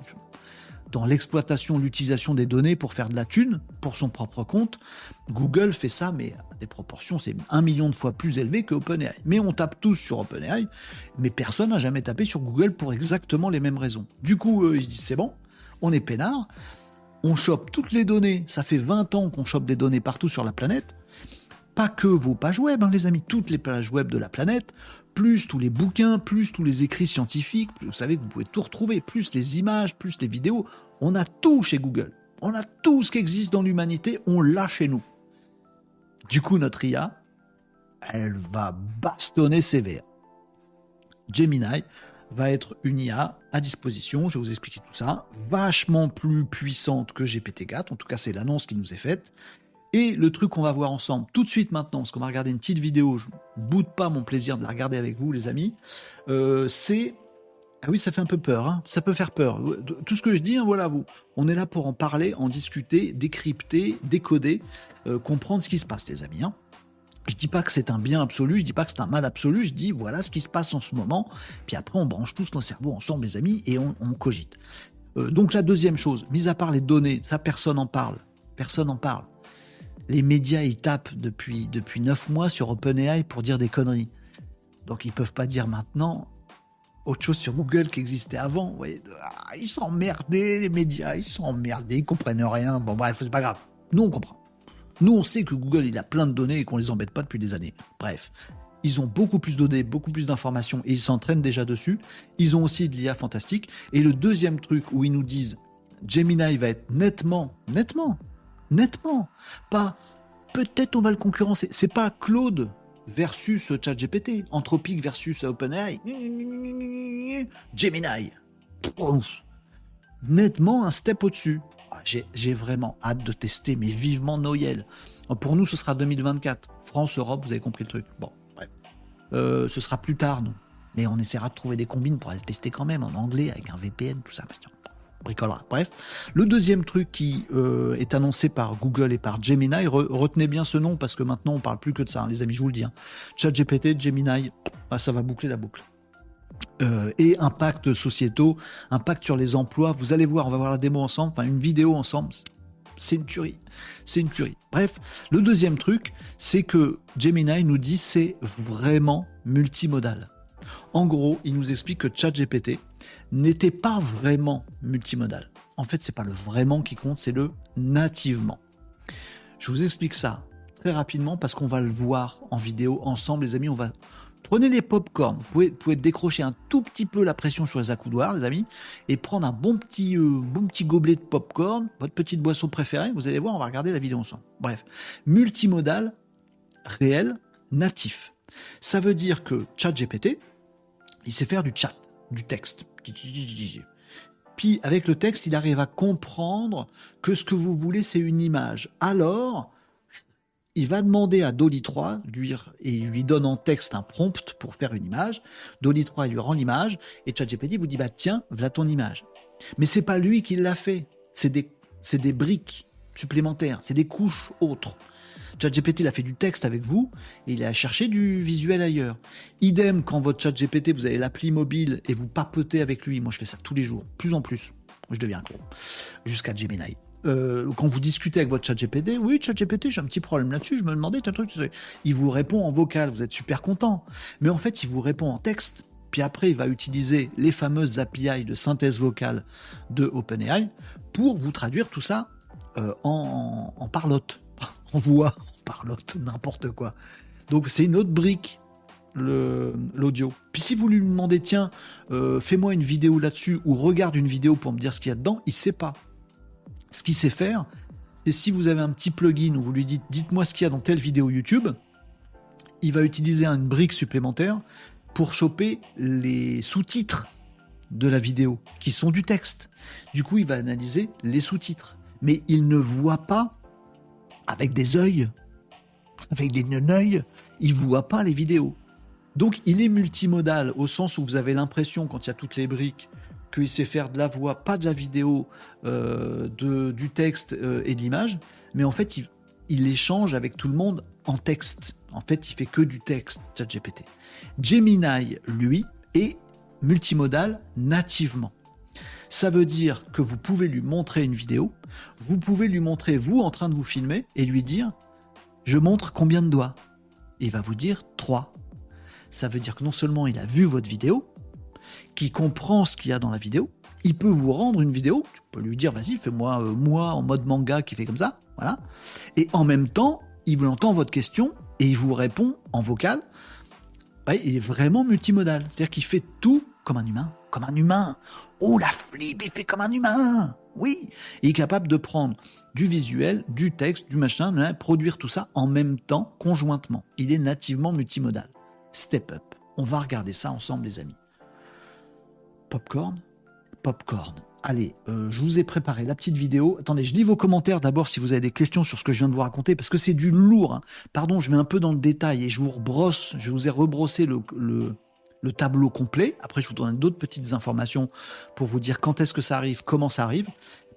dans l'exploitation, l'utilisation des données pour faire de la thune pour son propre compte, Google fait ça, mais à des proportions, c'est un million de fois plus élevé que OpenAI. Mais on tape tous sur OpenAI, mais personne n'a jamais tapé sur Google pour exactement les mêmes raisons. Du coup, ils se disent c'est bon, on est peinard, on chope toutes les données, ça fait 20 ans qu'on chope des données partout sur la planète, pas que vos pages web, hein, les amis, toutes les pages web de la planète, plus tous les bouquins, plus tous les écrits scientifiques, vous savez que vous pouvez tout retrouver, plus les images, plus les vidéos. On a tout chez Google. On a tout ce qui existe dans l'humanité, on l'a chez nous. Du coup, notre IA, elle va bastonner sévère. Gemini va être une IA à disposition, je vais vous expliquer tout ça, vachement plus puissante que GPT-4, en tout cas c'est l'annonce qui nous est faite. Et le truc qu'on va voir ensemble tout de suite maintenant, parce qu'on va regarder une petite vidéo, je ne boude pas mon plaisir de la regarder avec vous les amis, euh, c'est ah oui, ça fait un peu peur, hein. ça peut faire peur. Tout ce que je dis, hein, voilà vous. On est là pour en parler, en discuter, décrypter, décoder, euh, comprendre ce qui se passe, les amis. Hein. Je dis pas que c'est un bien absolu, je dis pas que c'est un mal absolu, je dis voilà ce qui se passe en ce moment. Puis après, on branche tous nos cerveaux ensemble, les amis, et on, cogite. Euh, donc la deuxième chose, mis à part les données, ça personne n'en parle. Personne n'en parle. Les médias, ils tapent depuis, depuis 9 mois sur OpenAI pour dire des conneries. Donc ils peuvent pas dire maintenant, autre chose sur Google qui existait avant. Ah, ils sont emmerdés, les médias, ils sont emmerdés, ils comprennent rien. Bon, bref, c'est pas grave. Nous, on comprend. Nous, on sait que Google, il a plein de données et qu'on les embête pas depuis des années. Bref. Ils ont beaucoup plus de données, beaucoup plus d'informations et ils s'entraînent déjà dessus. Ils ont aussi de l'IA fantastique. Et le deuxième truc où ils nous disent Gemini va être nettement, nettement, nettement, pas peut-être on va le concurrencer. C'est pas Claude versus ChatGPT, Anthropic versus OpenAI, Gemini. Nettement un step au-dessus. J'ai vraiment hâte de tester, mais vivement Noël. Pour nous, ce sera 2024. France, Europe, vous avez compris le truc. Bon, bref. Euh, ce sera plus tard, nous. Mais on essaiera de trouver des combines pour aller le tester quand même en anglais, avec un VPN, tout ça bricolera. Bref, le deuxième truc qui euh, est annoncé par Google et par Gemini, retenez bien ce nom parce que maintenant on parle plus que de ça, hein, les amis, je vous le dis. Hein. ChatGPT, Gemini, ah, ça va boucler la boucle. Euh, et impact sociétaux, impact sur les emplois. Vous allez voir, on va voir la démo ensemble, enfin une vidéo ensemble. C'est une tuerie. C'est une tuerie. Bref, le deuxième truc, c'est que Gemini nous dit c'est vraiment multimodal. En gros, il nous explique que ChatGPT n'était pas vraiment multimodal. En fait, c'est pas le vraiment qui compte, c'est le nativement. Je vous explique ça très rapidement parce qu'on va le voir en vidéo ensemble, les amis. On va prenez les pop-corn. Vous pouvez, décrocher un tout petit peu la pression sur les accoudoirs, les amis, et prendre un bon petit, euh, bon petit gobelet de pop-corn, votre petite boisson préférée. Vous allez voir, on va regarder la vidéo ensemble. Bref, multimodal, réel, natif. Ça veut dire que ChatGPT, il sait faire du chat, du texte. Puis avec le texte, il arrive à comprendre que ce que vous voulez, c'est une image. Alors, il va demander à Dolly 3, lui, et lui donne en texte un prompt pour faire une image. Dolly 3 lui rend l'image, et ChatGPT vous dit, bah tiens, voilà ton image. Mais c'est pas lui qui l'a fait. C'est des, des briques supplémentaires, c'est des couches autres. ChatGPT, il a fait du texte avec vous et il a cherché du visuel ailleurs. Idem, quand votre ChatGPT, vous avez l'appli mobile et vous papotez avec lui. Moi, je fais ça tous les jours, plus en plus. Je deviens gros. Jusqu'à Gemini. Euh, quand vous discutez avec votre ChatGPT, oui, ChatGPT, j'ai un petit problème là-dessus, je me demandais, il vous répond en vocal, vous êtes super content. Mais en fait, il vous répond en texte, puis après, il va utiliser les fameuses API de synthèse vocale de OpenAI pour vous traduire tout ça euh, en, en parlotte. on voit, on parlote, n'importe quoi. Donc c'est une autre brique, l'audio. Puis si vous lui demandez, tiens, euh, fais-moi une vidéo là-dessus, ou regarde une vidéo pour me dire ce qu'il y a dedans, il sait pas. Ce qu'il sait faire, c'est si vous avez un petit plugin où vous lui dites, dites-moi ce qu'il y a dans telle vidéo YouTube, il va utiliser une brique supplémentaire pour choper les sous-titres de la vidéo, qui sont du texte. Du coup, il va analyser les sous-titres. Mais il ne voit pas avec des œils, avec des œils, il voit pas les vidéos. Donc il est multimodal au sens où vous avez l'impression, quand il y a toutes les briques, qu'il sait faire de la voix, pas de la vidéo, euh, de, du texte euh, et de l'image, mais en fait il, il, échange avec tout le monde en texte. En fait, il fait que du texte, ChatGPT. Gemini, lui, est multimodal nativement. Ça veut dire que vous pouvez lui montrer une vidéo, vous pouvez lui montrer vous en train de vous filmer et lui dire je montre combien de doigts. Il va vous dire 3. Ça veut dire que non seulement il a vu votre vidéo, qu'il comprend ce qu'il y a dans la vidéo, il peut vous rendre une vidéo, tu peux lui dire vas-y, fais-moi euh, moi en mode manga qui fait comme ça, voilà. Et en même temps, il vous entend votre question et il vous répond en vocal il est vraiment multimodal. C'est-à-dire qu'il fait tout comme un humain. Comme un humain. Oh, la flip, il fait comme un humain. Oui. il est capable de prendre du visuel, du texte, du machin, produire tout ça en même temps, conjointement. Il est nativement multimodal. Step up. On va regarder ça ensemble, les amis. Popcorn Popcorn. Allez, euh, je vous ai préparé la petite vidéo. Attendez, je lis vos commentaires d'abord si vous avez des questions sur ce que je viens de vous raconter, parce que c'est du lourd. Hein. Pardon, je mets un peu dans le détail et je vous rebrosse, je vous ai rebrossé le, le tableau complet. Après, je vous donne d'autres petites informations pour vous dire quand est-ce que ça arrive, comment ça arrive.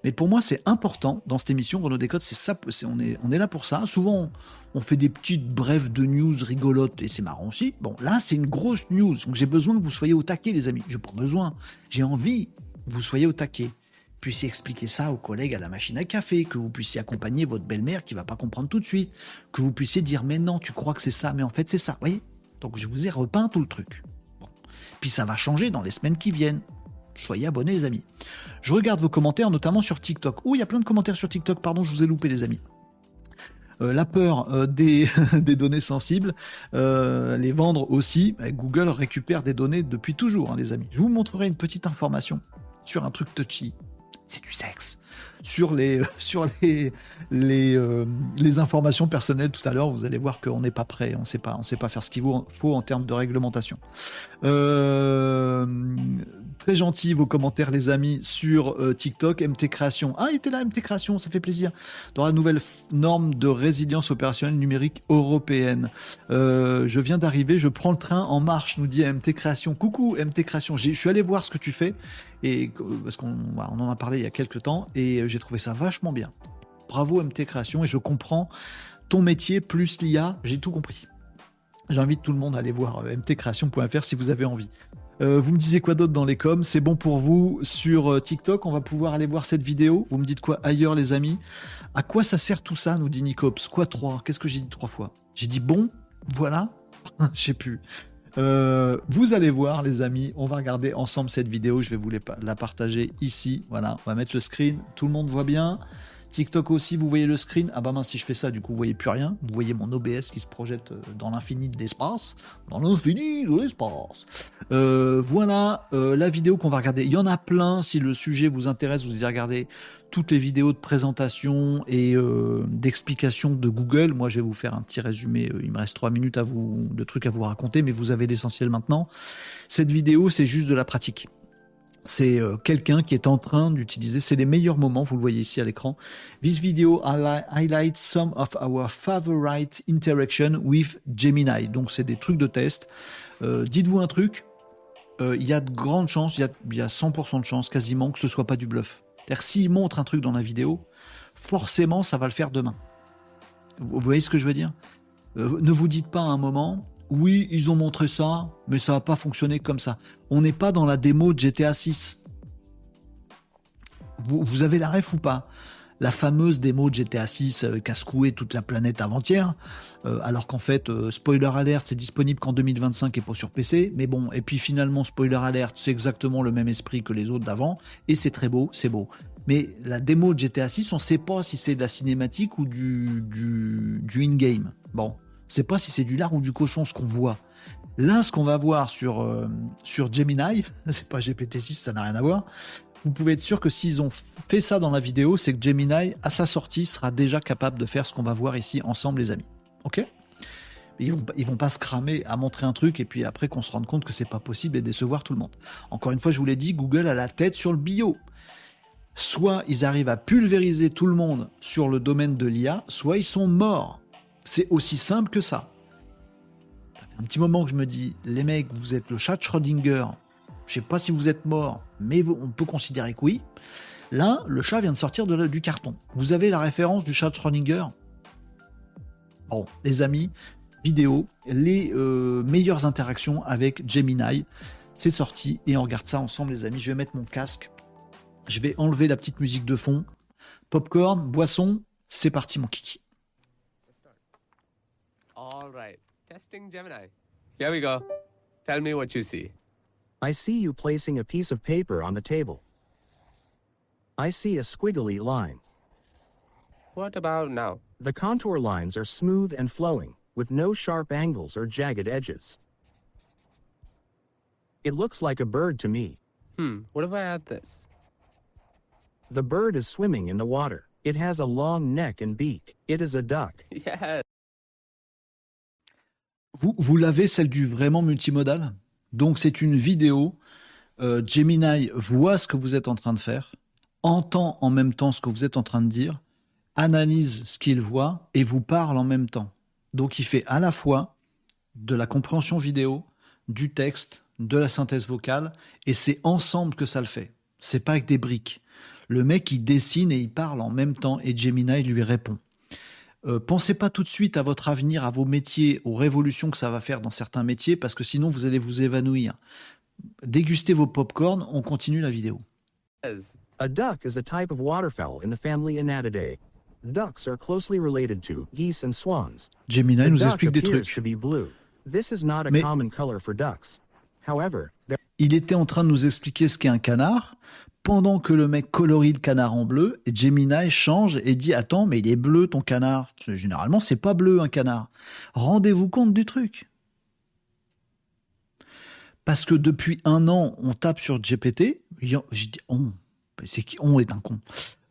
Mais pour moi, c'est important dans cette émission. Renault Décode, c'est ça, on, est, on est là pour ça. Souvent, on fait des petites brèves de news rigolotes et c'est marrant aussi. Bon, là, c'est une grosse news. Donc, j'ai besoin que vous soyez au taquet, les amis. J'ai pas besoin. J'ai envie que vous soyez au taquet. Puissiez expliquer ça aux collègues à la machine à café, que vous puissiez accompagner votre belle-mère qui va pas comprendre tout de suite, que vous puissiez dire mais non, tu crois que c'est ça, mais en fait c'est ça. Vous voyez? Donc je vous ai repeint tout le truc. Puis ça va changer dans les semaines qui viennent. Soyez abonnés, les amis. Je regarde vos commentaires, notamment sur TikTok. Oh, il y a plein de commentaires sur TikTok, pardon, je vous ai loupé, les amis. Euh, la peur euh, des, données sensibles, euh, les vendre aussi. Google récupère des données depuis toujours, hein, les amis. Je vous montrerai une petite information sur un truc touchy. C'est du sexe sur les, sur les, informations personnelles tout à l'heure. Vous allez voir qu'on n'est pas prêt, on ne sait pas, on sait pas faire ce qu'il faut en termes de réglementation. Très gentil vos commentaires les amis sur euh, TikTok, MT Création. Ah, il était là MT Création, ça fait plaisir. Dans la nouvelle norme de résilience opérationnelle numérique européenne. je viens d'arriver, je prends le train en marche, nous dit MT Création. Coucou MT Création, je suis allé voir ce que tu fais et parce qu'on on en a parlé il y a quelques temps et j'ai trouvé ça vachement bien. Bravo MT Création et je comprends ton métier plus l'IA, j'ai tout compris. J'invite tout le monde à aller voir euh, mtcreation.fr si vous avez envie. Euh, vous me disiez quoi d'autre dans les coms? C'est bon pour vous sur euh, TikTok? On va pouvoir aller voir cette vidéo? Vous me dites quoi ailleurs, les amis? À quoi ça sert tout ça nous dit Nicops? Quoi trois? Qu'est-ce que j'ai dit trois fois? J'ai dit bon, voilà Je sais plus. Euh, vous allez voir, les amis, on va regarder ensemble cette vidéo. Je vais vous la partager ici. Voilà, on va mettre le screen. Tout le monde voit bien? TikTok aussi, vous voyez le screen? Ah bah mince, si je fais ça, du coup, vous voyez plus rien. Vous voyez mon OBS qui se projette euh, dans l'infini de l'espace. Dans l'infini de l'espace. Euh, voilà la vidéo qu'on va regarder. Il y en a plein. Si le sujet vous intéresse, vous allez regarder toutes les vidéos de présentation et euh, d'explication de Google. Moi, je vais vous faire un petit résumé. Euh, il me reste trois minutes à vous, de trucs à vous raconter, mais vous avez l'essentiel maintenant. Cette vidéo, c'est juste de la pratique. C'est euh, quelqu'un qui est en train d'utiliser, c'est les meilleurs moments, vous le voyez ici à l'écran. This video highlights some of our favorite interaction with Gemini. Donc c'est des trucs de test. Dites-vous un truc, il y a de grandes chances, il y a, il y a 100% de chances quasiment que ce soit pas du bluff. C'est-à-dire s'il montre un truc dans la vidéo, forcément ça va le faire demain. Vous voyez ce que je veux dire? Euh, Ne vous dites pas un moment, oui, ils ont montré ça, mais ça va pas fonctionner comme ça. On n'est pas dans la démo de GTA 6. Vous, avez la ref ou pas? La fameuse démo de GTA 6 qui a secoué toute la planète avant-hier, euh, alors qu'en fait, euh, spoiler alert, c'est disponible qu'en 2025 et pas sur PC, mais bon, et puis finalement, spoiler alert, c'est exactement le même esprit que les autres d'avant, et c'est très beau, c'est beau. Mais la démo de GTA 6, on sait pas si c'est de la cinématique ou du, du, in-game. Bon, c'est pas si c'est du lard ou du cochon ce qu'on voit. Là, ce qu'on va voir sur, euh, sur Gemini, c'est pas GPT-6, ça n'a rien à voir, vous pouvez être sûr que s'ils ont fait ça dans la vidéo, c'est que Gemini, à sa sortie, sera déjà capable de faire ce qu'on va voir ici ensemble, les amis. Ok? Ils ils vont pas se cramer à montrer un truc et puis après qu'on se rende compte que c'est pas possible et décevoir tout le monde. Encore une fois, je vous l'ai dit, Google a la tête sur le bio. Soit ils arrivent à pulvériser tout le monde sur le domaine de l'IA, soit ils sont morts. C'est aussi simple que ça. Un petit moment que je me dis, les mecs, vous êtes le chat Schrödinger je sais pas si vous êtes mort, mais on peut considérer que oui. Là, le chat vient de sortir du carton. Vous avez la référence du chat Schrödinger? Bon, les amis, vidéo, les euh, meilleures interactions avec Gemini. C'est sorti et on regarde ça ensemble, les amis. Je vais mettre mon casque. Je vais enlever la petite musique de fond. Popcorn, boisson, c'est parti, mon kiki. Testing Gemini. Here we go. Tell me what you see. I see you placing a piece of paper on the table. I see a squiggly line. What about now? The contour lines are smooth and flowing, with no sharp angles or jagged edges. It looks like a bird to me. Hmm, what if I add this? The bird is swimming in the water. It has a long neck and beak. It is a duck. Yes. Vous, l'avez, celle du vraiment multimodal? Donc c'est une vidéo. euh, Gemini voit ce que vous êtes en train de faire, entend en même temps ce que vous êtes en train de dire, analyse ce qu'il voit et vous parle en même temps. Donc il fait à la fois de la compréhension vidéo, du texte, de la synthèse vocale, et c'est ensemble que ça le fait. C'est pas avec des briques. Le mec il dessine et il parle en même temps et Gemini lui répond. Euh, pensez pas tout de suite à votre avenir, à vos métiers, aux révolutions que ça va faire dans certains métiers, parce que sinon vous allez vous évanouir. Dégustez vos pop-corn, on continue la vidéo. A duck is a type of waterfowl in the family Anatidae. Ducks are closely related to geese and swans. Gemini nous explique des trucs. to be blue. This is not a Mais- common color for ducks. However, there Il était en train de nous expliquer ce qu'est un canard, pendant que le mec colorie le canard en bleu, Gemini change et dit Attends, mais il est bleu ton canard. Généralement, c'est pas bleu un canard. Rendez-vous compte du truc. Parce que depuis un an, on tape sur GPT. J'ai dit on. C'est qui On est un con.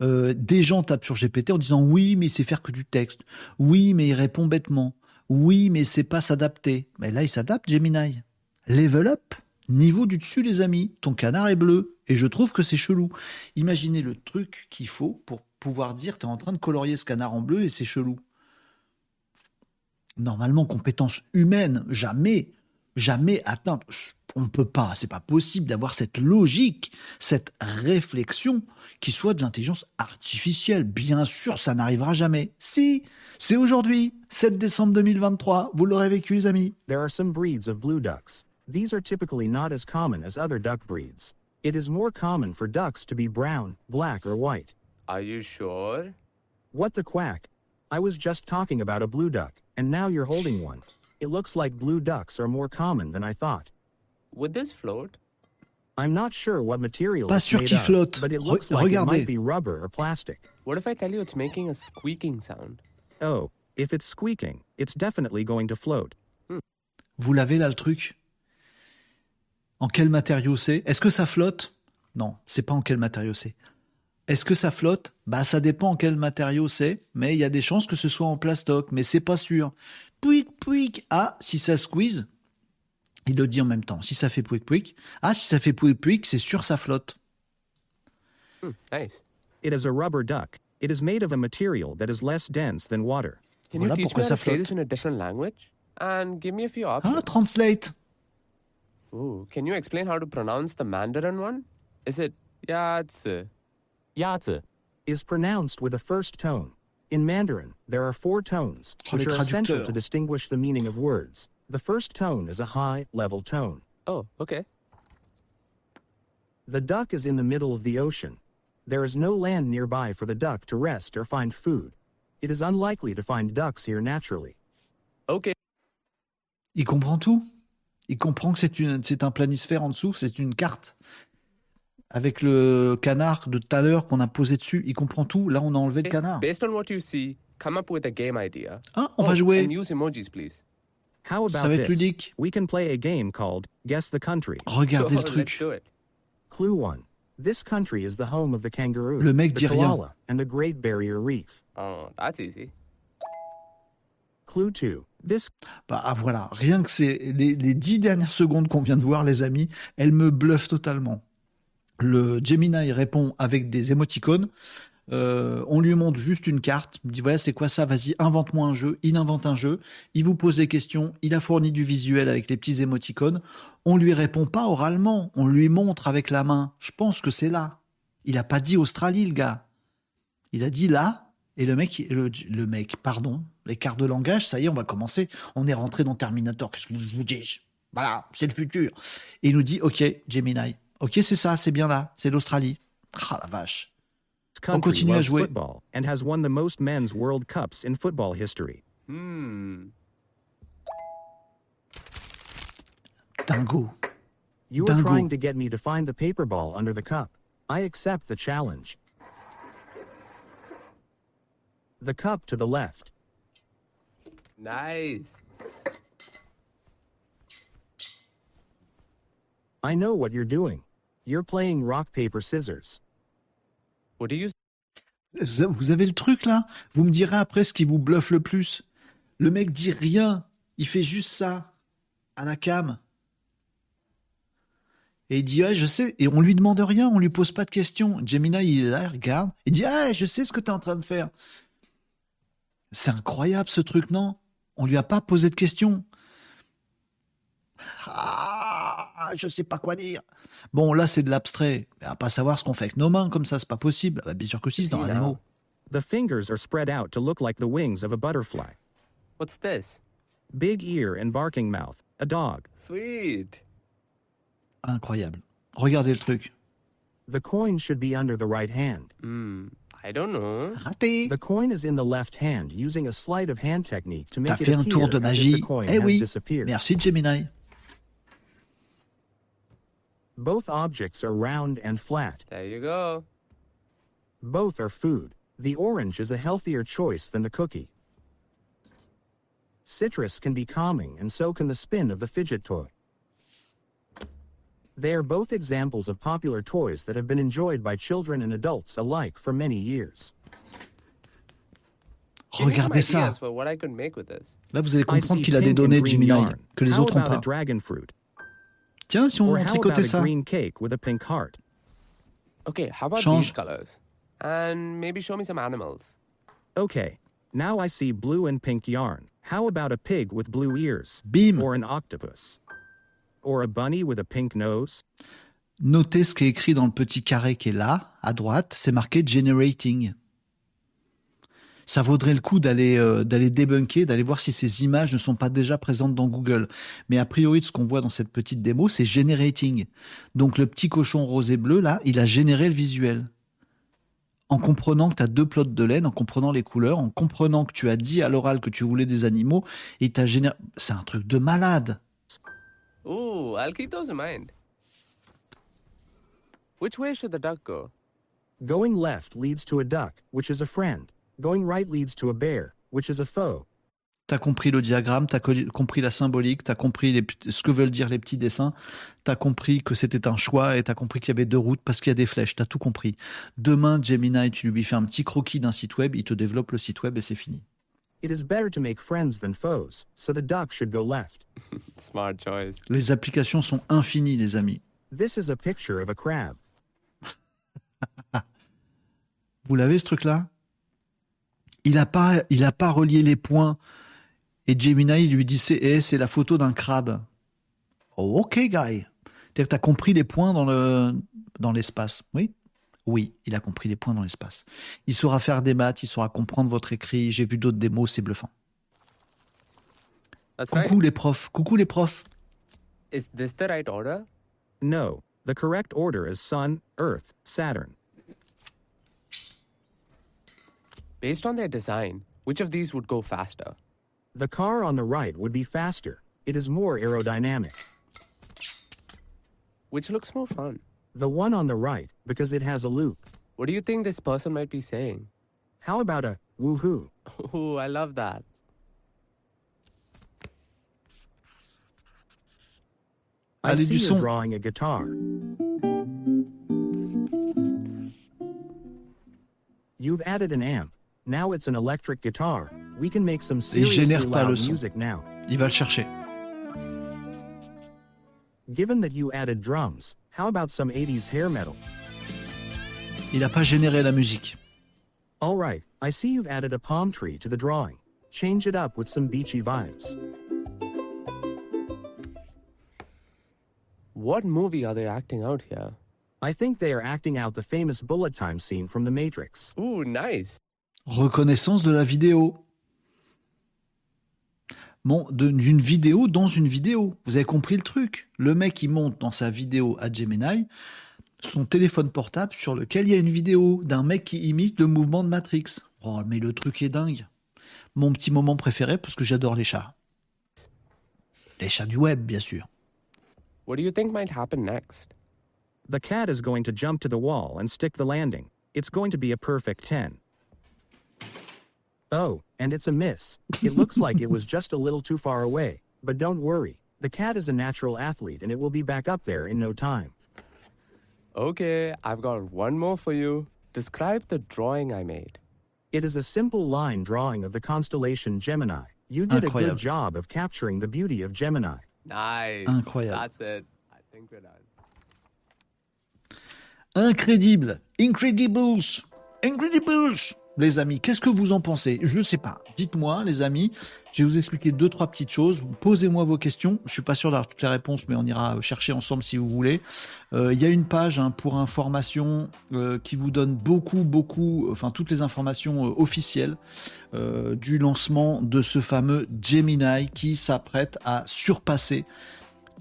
Euh, des gens tapent sur GPT en disant oui, mais il sait faire que du texte. Oui, mais il répond bêtement. Oui, mais c'est pas s'adapter. Mais là, il s'adapte, Gemini. Level up. Niveau du dessus, les amis. Ton canard est bleu. Et je trouve que c'est chelou. Imaginez le truc qu'il faut pour pouvoir dire t'es en train de colorier ce canard en bleu et c'est chelou. Normalement, compétence humaine, jamais, jamais atteinte. On ne peut pas, c'est pas possible d'avoir cette logique, cette réflexion qui soit de l'intelligence artificielle. Bien sûr, ça n'arrivera jamais. Si, c'est aujourd'hui, 7 décembre 2023. Vous l'aurez vécu, les amis. there are some breeds of blue ducks. These are typically not as common as other duck breeds. It is more common for ducks to be brown, black, or white. Are you sure? What the quack? I was just talking about a blue duck, and now you're holding one. It looks like blue ducks are more common than I thought. Would this float? I'm not sure what material Pas it's sûr made qu'il of, flotte. but it Re- looks like it might be rubber or plastic. What if I tell you it's making a squeaking sound? Oh, if it's squeaking, it's definitely going to float. Hmm. Vous l'avez là le truc En quel matériau c'est? Est-ce que ça flotte? Non, c'est pas en quel matériau c'est. Est-ce que ça flotte? Bah ça dépend en quel matériau c'est, mais il y a des chances que ce soit en plastoc, mais c'est pas sûr. Pouic pouic. Ah, si ça squeeze, il le dit en même temps. Si ça fait pouic pouic. Ah, si ça fait pouic pouic, c'est sûr ça flotte. Hmm, nice. It is a rubber duck. It is made of a material that is less dense than water. Can Voilà pourquoi ça flotte. this in a different language? And give me a few options. Ah, translate. Ooh, can you explain how to pronounce the Mandarin one? Is it Yatsu? Yatsu. Is pronounced with a first tone. In Mandarin, there are four tones, which are essential to distinguish the meaning of words. The first tone is a high level tone. Oh, okay. The duck is in the middle of the ocean. There is no land nearby for the duck to rest or find food. It is unlikely to find ducks here naturally. Okay. Il comprend tout. Il comprend que c'est une- c'est un planisphère en dessous, c'est une carte. Avec le canard de tout à l'heure qu'on a posé dessus, il comprend tout. Là, on a enlevé le canard. Based on what you see, come up with a game idea. Ah, on Oh, va jouer. And use emojis, please. How Ça about va être this? ludique. We can play a game called Guess the Country. Regardez le Let's truc. do it. Clue 1. This country is the home of the kangaroo, Le mec the dit rien. koala, and the Great Barrier Reef. Oh, that's easy. Clue 2. Bah ah, voilà, rien que c'est les, les dix dernières secondes qu'on vient de voir, les amis, elles me bluffent totalement. Le Gemini répond avec des émoticônes. Euh, on lui montre juste une carte. Il me dit voilà, c'est quoi ça? Vas-y, invente-moi un jeu. Il invente un jeu. Il vous pose des questions. Il a fourni du visuel avec les petits émoticônes. On lui répond pas oralement. On lui montre avec la main. Je pense que c'est là. Il a pas dit Australie, le gars. Il a dit là. Et le mec, le, le mec, pardon, les cartes de langage, ça y est, on va commencer. On est rentré dans Terminator. Qu'est-ce que je vous dis? Voilà, c'est le futur. Et il nous dit, ok, Gemini. Ok, c'est ça, c'est bien là. C'est l'Australie. Ah la vache. country continue à jouer. football and has won the most men's World Cups in football history. Hmm. Dingo. You are trying to get me to find the paper ball under the cup. I accept the challenge. The cup to the left. Nice. I know what you're doing. You're playing rock, paper, scissors. What do you Vous avez le truc là? Vous me direz après ce qui vous bluffe le plus. Le mec dit rien. Il fait juste ça. À la cam. Et il dit, ouais, je sais. Et on lui demande rien, on lui pose pas de questions. Gemini, il est là, il regarde. Il dit, ah, je sais ce que tu es en train de faire. C'est incroyable ce truc, non? On lui a pas posé de questions. Ah, je sais pas quoi dire. Bon, là, c'est de l'abstrait. Mais à pas savoir ce qu'on fait avec nos mains comme ça, c'est pas possible. Bah, bien sûr que si, c'est dans now. mot. The fingers are spread out to look like the wings of a butterfly. What's this? Big ear and barking mouth. A dog. Sweet. Incroyable. Regardez le truc. The coin should be under the right hand. Hmm. I don't know. Raté. The coin is in the left hand using a sleight of hand technique to make it fait un appear tour de magie. the coin Eh has oui. disappeared. Merci Gemini. Both objects are round and flat. There you go. Both are food. The orange is a healthier choice than the cookie. Citrus can be calming, and so can the spin of the fidget toy. They are both examples of popular toys that have been enjoyed by children and adults alike for many years. Oh, Give me Regardez ça. ideas for what I could make with this. Là, vous allez comprendre qu'il a des données green Gemini yarn. que les autres n'ont pas. dragon fruit? Tiens, si on Or tricotait ça. green cake with a pink heart? Okay, how about Change. these colors? And maybe show me some animals. Okay, now I see blue and pink yarn. How about a pig with blue ears? Bim. Or an octopus? Or a bunny with a pink nose? Notez ce qui est écrit dans le petit carré qui est là, à droite. C'est marqué Generating. Ça vaudrait le coup d'aller euh, d'aller débunker, d'aller voir si ces images ne sont pas déjà présentes dans Google. Mais a priori, ce qu'on voit dans cette petite démo, c'est Generating. Donc le petit cochon rose et bleu, là, il a généré le visuel. En comprenant que tu as deux plots de laine, en comprenant les couleurs, en comprenant que tu as dit à l'oral que tu voulais des animaux, et t'as généré... C'est un truc de malade. Ooh, I'll keep those in mind. Which way should the duck go? Going left leads to a duck, which is a friend. Going right leads to a bear, which is a foe. T'as compris le diagramme, t'as co- compris la symbolique, t'as compris les ce que veulent dire les petits dessins, t'as compris que c'était un choix et t'as compris qu'il y avait deux routes parce qu'il y a des flèches, t'as tout compris. Demain, Gemini, tu lui fais un petit croquis d'un site web, il te développe le site web et c'est fini. Smart choice. Les applications sont infinies, les amis. This is a picture of a crab. Vous l'avez ce truc-là? Il a pas, il a pas relié les points. Et Gemini, lui dit c'est, eh, c'est la photo d'un crabe. Oh, ok, guy. T'as compris les points dans le, dans l'espace. Oui. Oui, il a compris les points dans l'espace. Il saura faire des maths, il saura comprendre votre écrit. J'ai vu d'autres démos, c'est bluffant. That's Coucou right. les profs. Coucou les profs. Is this the right order? No, the correct order is Sun, Earth, Saturn. Based on their design, which of these would go faster? The car on the right would be faster. It is more aerodynamic. Which looks more fun? The one on the right, because it has a loop. What do you think this person might be saying? How about a woohoo? Ooh, I love that. I Allez, see du you're son. drawing a guitar. You've added an amp. Now it's an electric guitar. We can make some seriously génère pas le loud son. music now. Il va le chercher. Given that you added drums, how about some 80s hair metal? Il n'a pas généré la musique. All right, I see you've added a palm tree to the drawing. Change it up with some beachy vibes. What movie are they acting out here? I think they are acting out the famous bullet time scene from The Matrix. Ooh, nice. Reconnaissance de la vidéo. Bon, d'une vidéo dans une vidéo. Vous avez compris le truc. Le mec, il monte dans sa vidéo à Gemini son téléphone portable sur lequel il y a une vidéo d'un mec qui imite le mouvement de Matrix. Oh, mais le truc est dingue. Mon petit moment préféré parce que j'adore les chats. Les chats du web, bien sûr. What do you think might happen next? The cat is going to jump to the wall and stick the landing. It's going to be a perfect 10. Oh, and it's a miss. It looks like it was just a little too far away. But don't worry, The cat is a natural athlete and it will be back up there in no time. Okay, I've got one more for you. Describe the drawing I made. It is a simple line drawing of the constellation Gemini. You did a good job of capturing the beauty of Gemini. Nice. Incroyable. That's it. I think we're done. Incrédible. Incredibles. Incredibles. Les amis, qu'est-ce que vous en pensez? Je ne sais pas. Dites-moi, les amis. Je vais vous expliquer deux, trois petites choses. Posez-moi vos questions. Je suis pas sûr d'avoir toutes les réponses, mais on ira chercher ensemble si vous voulez. Euh, Il y a une page hein, pour information euh, qui vous donne beaucoup, beaucoup, enfin toutes les informations euh, officielles euh, du lancement de ce fameux Gemini qui s'apprête à surpasser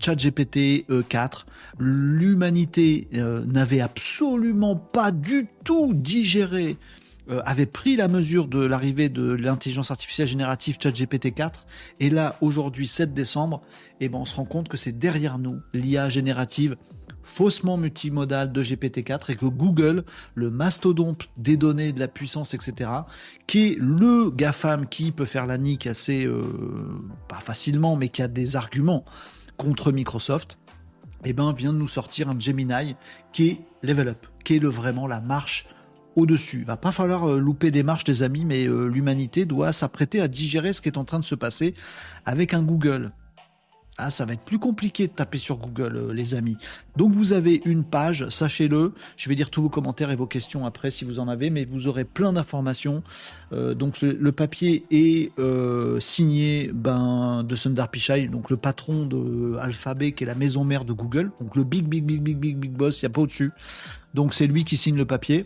ChatGPT euh, 4. L'humanité euh, n'avait absolument pas du tout digéré, euh, avait pris la mesure de l'arrivée de l'intelligence artificielle générative ChatGPT 4. Et là, aujourd'hui, 7 décembre, eh ben, on se rend compte que c'est derrière nous l'IA générative faussement multimodale de GPT-4 et que Google, le mastodonte des données, de la puissance, etc., qui est le GAFAM qui peut faire la nique assez, euh, pas facilement, mais qui a des arguments contre Microsoft, eh ben, vient de nous sortir un Gemini qui est level up, qui est le, vraiment la marche au-dessus. Va pas falloir euh, louper des marches, des amis, mais euh, l'humanité doit s'apprêter à digérer ce qui est en train de se passer avec un Google. Ah, ça va être plus compliqué de taper sur Google, euh, les amis. Donc vous avez une page, sachez-le. Je vais lire tous vos commentaires et vos questions après si vous en avez, mais vous aurez plein d'informations. Donc le, papier est signé ben, de Sundar Pichai, donc le patron de Alphabet, qui est la maison mère de Google. Donc le big, big, big, big, big, big boss, il n'y a pas au-dessus. Donc c'est lui qui signe le papier.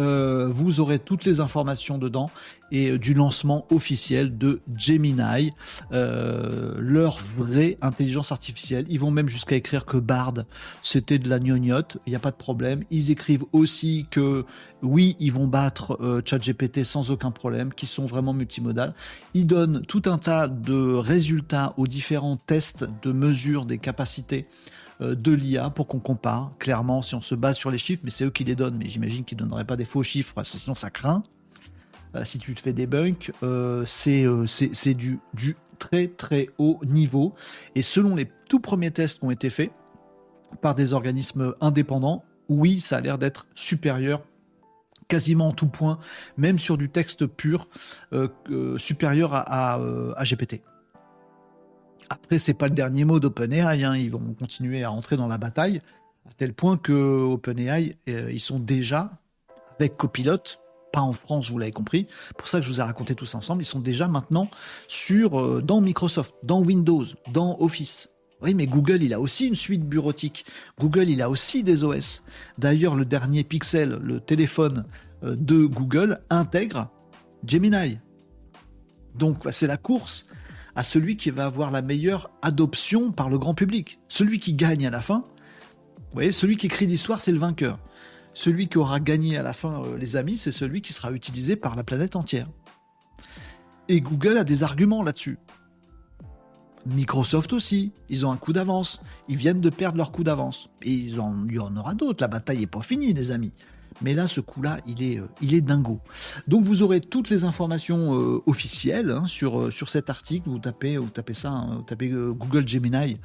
Euh, vous aurez toutes les informations dedans et euh, du lancement officiel de Gemini, euh, leur vraie intelligence artificielle. Ils vont même jusqu'à écrire que Bard, c'était de la gnognotte, il n'y a pas de problème. Ils écrivent aussi que oui, ils vont battre ChatGPT sans aucun problème, qui sont vraiment multimodales. Ils donnent tout un tas de résultats aux différents tests de mesure des capacités de l'IA pour qu'on compare. Clairement, si on se base sur les chiffres, mais c'est eux qui les donnent, mais j'imagine qu'ils ne donneraient pas des faux chiffres, sinon ça craint. Euh, si tu te fais des bunks, euh, c'est euh, du, très très haut niveau. Et selon les tout premiers tests qui ont été faits par des organismes indépendants, oui, ça a l'air d'être supérieur quasiment en tout point, même sur du texte pur, euh, euh, supérieur à, euh, à GPT. Après, c'est pas le dernier mot d'OpenAI, hein, ils vont continuer à entrer dans la bataille, à tel point que OpenAI, euh, ils sont déjà, avec Copilot, pas en France, vous l'avez compris, pour ça que je vous ai raconté tout ça ensemble, ils sont déjà maintenant sur, euh, dans Microsoft, dans Windows, dans Office. Oui, mais Google, il a aussi une suite bureautique. Google, il a aussi des OS. D'ailleurs, le dernier Pixel, le téléphone euh, de Google, intègre Gemini. Donc, c'est la course à celui qui va avoir la meilleure adoption par le grand public. Celui qui gagne à la fin, vous voyez, celui qui écrit l'histoire, c'est le vainqueur. Celui qui aura gagné à la fin, euh, les amis, c'est celui qui sera utilisé par la planète entière. Et Google a des arguments là-dessus. Microsoft aussi, ils ont un coup d'avance. Ils viennent de perdre leur coup d'avance. Et il y en aura d'autres. La bataille n'est pas finie, les amis. Mais là, ce coup-là, il est, euh, il est dingo. Donc, vous aurez toutes les informations euh, officielles hein, sur, euh, sur cet article. Vous tapez, vous tapez ça, hein, vous tapez Google Gemini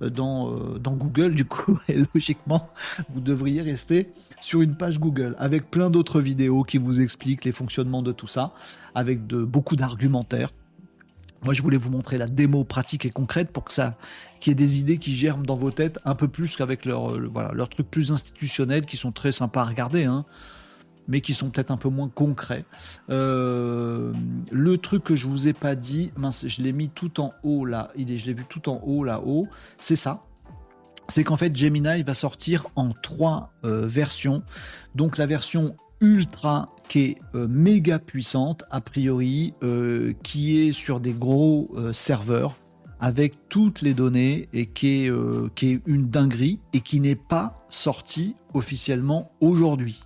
dans, dans Google, du coup, et logiquement, vous devriez rester sur une page Google avec plein d'autres vidéos qui vous expliquent les fonctionnements de tout ça, avec de, beaucoup d'argumentaires. Moi, je voulais vous montrer la démo pratique et concrète pour que ça, qu'il y ait des idées qui germent dans vos têtes un peu plus qu'avec leurs euh, voilà, leurs trucs plus institutionnels qui sont très sympas à regarder, hein, mais qui sont peut-être un peu moins concrets. Euh, le truc que je vous ai pas dit, mince, je l'ai mis tout en haut là, il est, je l'ai vu tout en haut là-haut, c'est ça. C'est qu'en fait, Gemini va sortir en trois euh, versions. Donc la version ultra qui est méga puissante a priori, qui est sur des gros serveurs avec toutes les données et qui est, euh, qui est une dinguerie et qui n'est pas sorti officiellement aujourd'hui.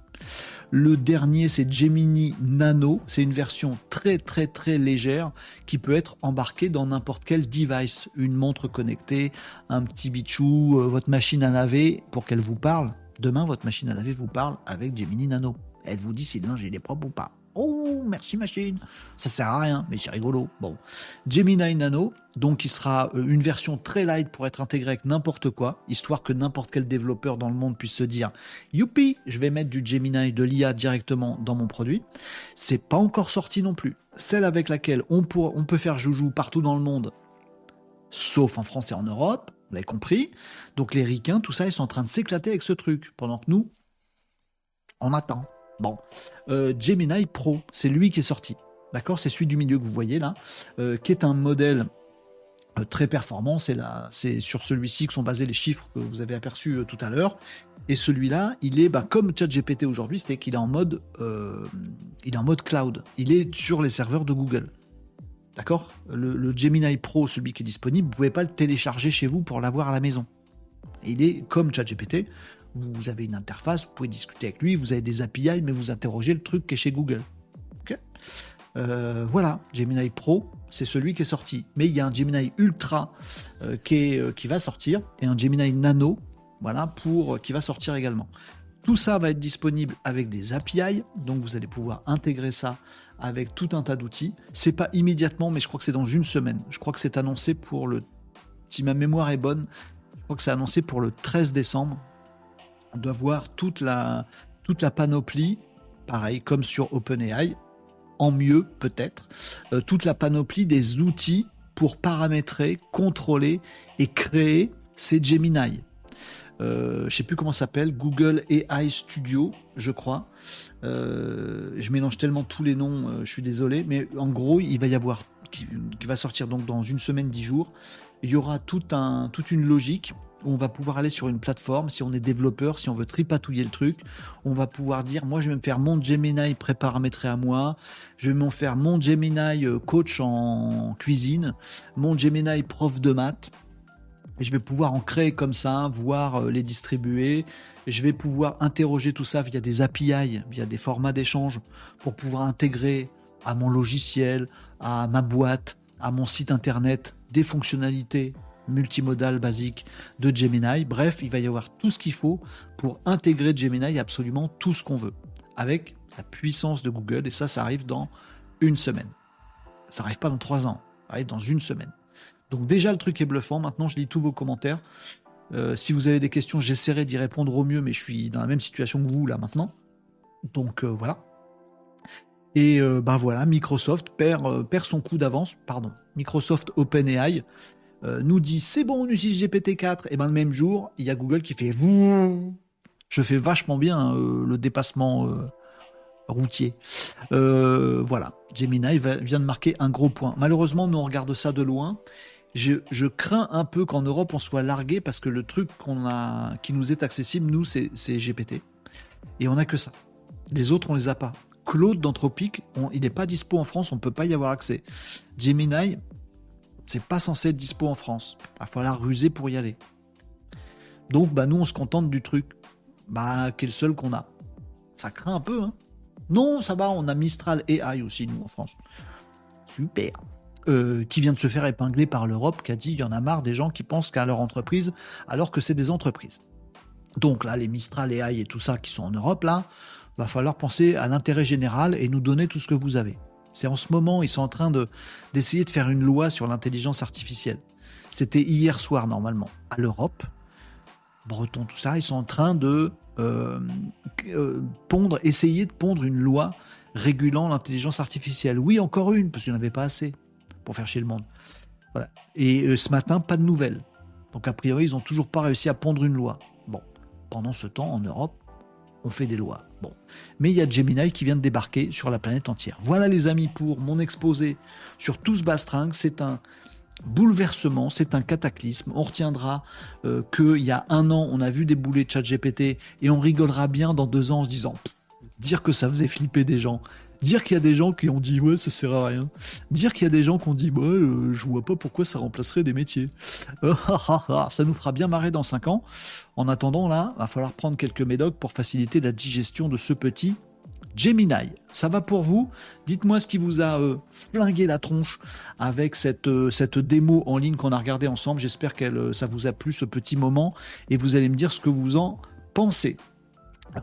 Le dernier, c'est Gemini Nano. C'est une version très très très légère qui peut être embarquée dans n'importe quel device. Une montre connectée, un petit bichou, euh, votre machine à laver pour qu'elle vous parle. Demain, votre machine à laver vous parle avec Gemini Nano. Elle vous dit si linge est propre ou pas. Oh, merci machine. Ça sert à rien, mais c'est rigolo. Bon. Gemini Nano, donc qui sera euh, une version très light pour être intégrée avec n'importe quoi, histoire que n'importe quel développeur dans le monde puisse se dire Youpi, je vais mettre du Gemini de l'IA directement dans mon produit. C'est pas encore sorti non plus. Celle avec laquelle on, on peut faire joujou partout dans le monde, sauf en France et en Europe, vous l'avez compris. Donc les ricains, tout ça, ils sont en train de s'éclater avec ce truc, pendant que nous, on attend. Bon, euh, Gemini Pro, c'est lui qui est sorti. D'accord C'est celui du milieu que vous voyez là, euh, qui est un modèle euh, très performant. C'est, sur celui-ci que sont basés les chiffres que vous avez aperçus tout à l'heure. Et celui-là, il est bah, comme ChatGPT aujourd'hui, c'est qu'il est en mode, il est en mode cloud. Il est sur les serveurs de Google. D'accord? Le, Gemini Pro, celui qui est disponible, vous pouvez pas le télécharger chez vous pour l'avoir à la maison. Il est comme ChatGPT, vous avez une interface, vous pouvez discuter avec lui, vous avez des API, mais vous interrogez le truc qui est chez Google. Euh, voilà, Gemini Pro, c'est celui qui est sorti. Mais il y a un Gemini Ultra euh, qui, euh, qui, va sortir et un Gemini Nano, voilà, pour qui va sortir également. Tout ça va être disponible avec des API, donc vous allez pouvoir intégrer ça avec tout un tas d'outils. C'est pas immédiatement, mais je crois que c'est dans une semaine. Je crois que c'est annoncé pour le. Si ma mémoire est bonne, je crois que c'est annoncé pour le 13 décembre. On doit voir toute la, panoplie, pareil comme sur OpenAI, en mieux peut-être, euh, toute la panoplie des outils pour paramétrer, contrôler et créer ces Gemini. Euh, je sais plus comment ça s'appelle, Google AI Studio, je crois. Euh, je mélange tellement tous les noms, je suis désolé, mais en gros, il va y avoir, qui, va sortir donc dans une semaine, dix jours, il y aura tout un, toute une logique on va pouvoir aller sur une plateforme, si on est développeur, si on veut tripatouiller le truc, on va pouvoir dire, moi je vais me faire mon Gemini préparamétré à moi, je vais me faire mon Gemini euh, coach en cuisine, mon Gemini prof de maths, et je vais pouvoir en créer comme ça, voir euh, les distribuer. je vais pouvoir interroger tout ça via des API, via des formats d'échange, pour pouvoir intégrer à mon logiciel, à ma boîte, à mon site internet, des fonctionnalités multimodales basiques de Gemini. Bref, il va y avoir tout ce qu'il faut pour intégrer Gemini absolument tout ce qu'on veut, avec la puissance de Google. Et ça, ça arrive dans une semaine. Ça n'arrive pas dans trois ans, ça arrive dans une semaine. Donc déjà le truc est bluffant, maintenant je lis tous vos commentaires. Euh, si vous avez des questions, j'essaierai d'y répondre au mieux, mais je suis dans la même situation que vous là maintenant. Donc euh, voilà. Et euh, ben voilà, Microsoft perd, perd son coup d'avance, pardon. Microsoft OpenAI nous dit c'est bon, on utilise GPT-4, et ben le même jour, il y a Google qui fait je fais vachement bien le dépassement routier. voilà, Gemini vient de marquer un gros point. Malheureusement, nous on regarde ça de loin je, crains un peu qu'en Europe on soit largué parce que le truc a, qui nous est accessible, nous, c'est GPT. Et on n'a que ça. Les autres, on les a pas. Claude d'Anthropique, il n'est pas dispo en France, on ne peut pas y avoir accès. Gemini, c'est pas censé être dispo en France. Il va falloir ruser pour y aller. Donc, bah, nous, on se contente du truc, bah, qui est le seul qu'on a. Ça craint un peu, hein. Non, ça va, on a Mistral AI aussi, nous, en France. Super. Euh, qui vient de se faire épingler par l'Europe, qui a dit il y en a marre des gens qui pensent qu'à leur entreprise, alors que c'est des entreprises. Donc là, les Mistral AI et tout ça qui sont en Europe, là, va falloir penser à l'intérêt général et nous donner tout ce que vous avez. C'est en ce moment, ils sont en train de, d'essayer de faire une loi sur l'intelligence artificielle. C'était hier soir, normalement, à l'Europe. Breton, tout ça, ils sont en train de euh, euh, pondre, essayer de pondre une loi régulant l'intelligence artificielle. Oui, encore une, parce qu'il n'y en avait pas assez pour faire chier le monde. Voilà. Et euh, ce matin, pas de nouvelles. Donc a priori, ils n'ont toujours pas réussi à pondre une loi. Bon, pendant ce temps, en Europe, on fait des lois. Bon, mais il y a Gemini qui vient de débarquer sur la planète entière. Voilà les amis pour mon exposé sur tout ce bastringue. C'est un bouleversement, c'est un cataclysme. On retiendra euh, qu'il y a un an, on a vu débouler ChatGPT et on rigolera bien dans deux ans en se disant dire que ça faisait flipper des gens, Dire qu'il y a des gens qui ont dit ouais ça sert à rien. Dire qu'il y a des gens qui ont dit ouais euh, je vois pas pourquoi ça remplacerait des métiers. ça nous fera bien marrer dans 5 ans. En attendant là, va falloir prendre quelques médocs pour faciliter la digestion de ce petit Gemini. Ça va pour vous? Dites-moi ce qui vous a euh, flingué la tronche avec cette, euh, démo en ligne qu'on a regardé ensemble. J'espère que ça vous a plu ce petit moment et vous allez me dire ce que vous en pensez.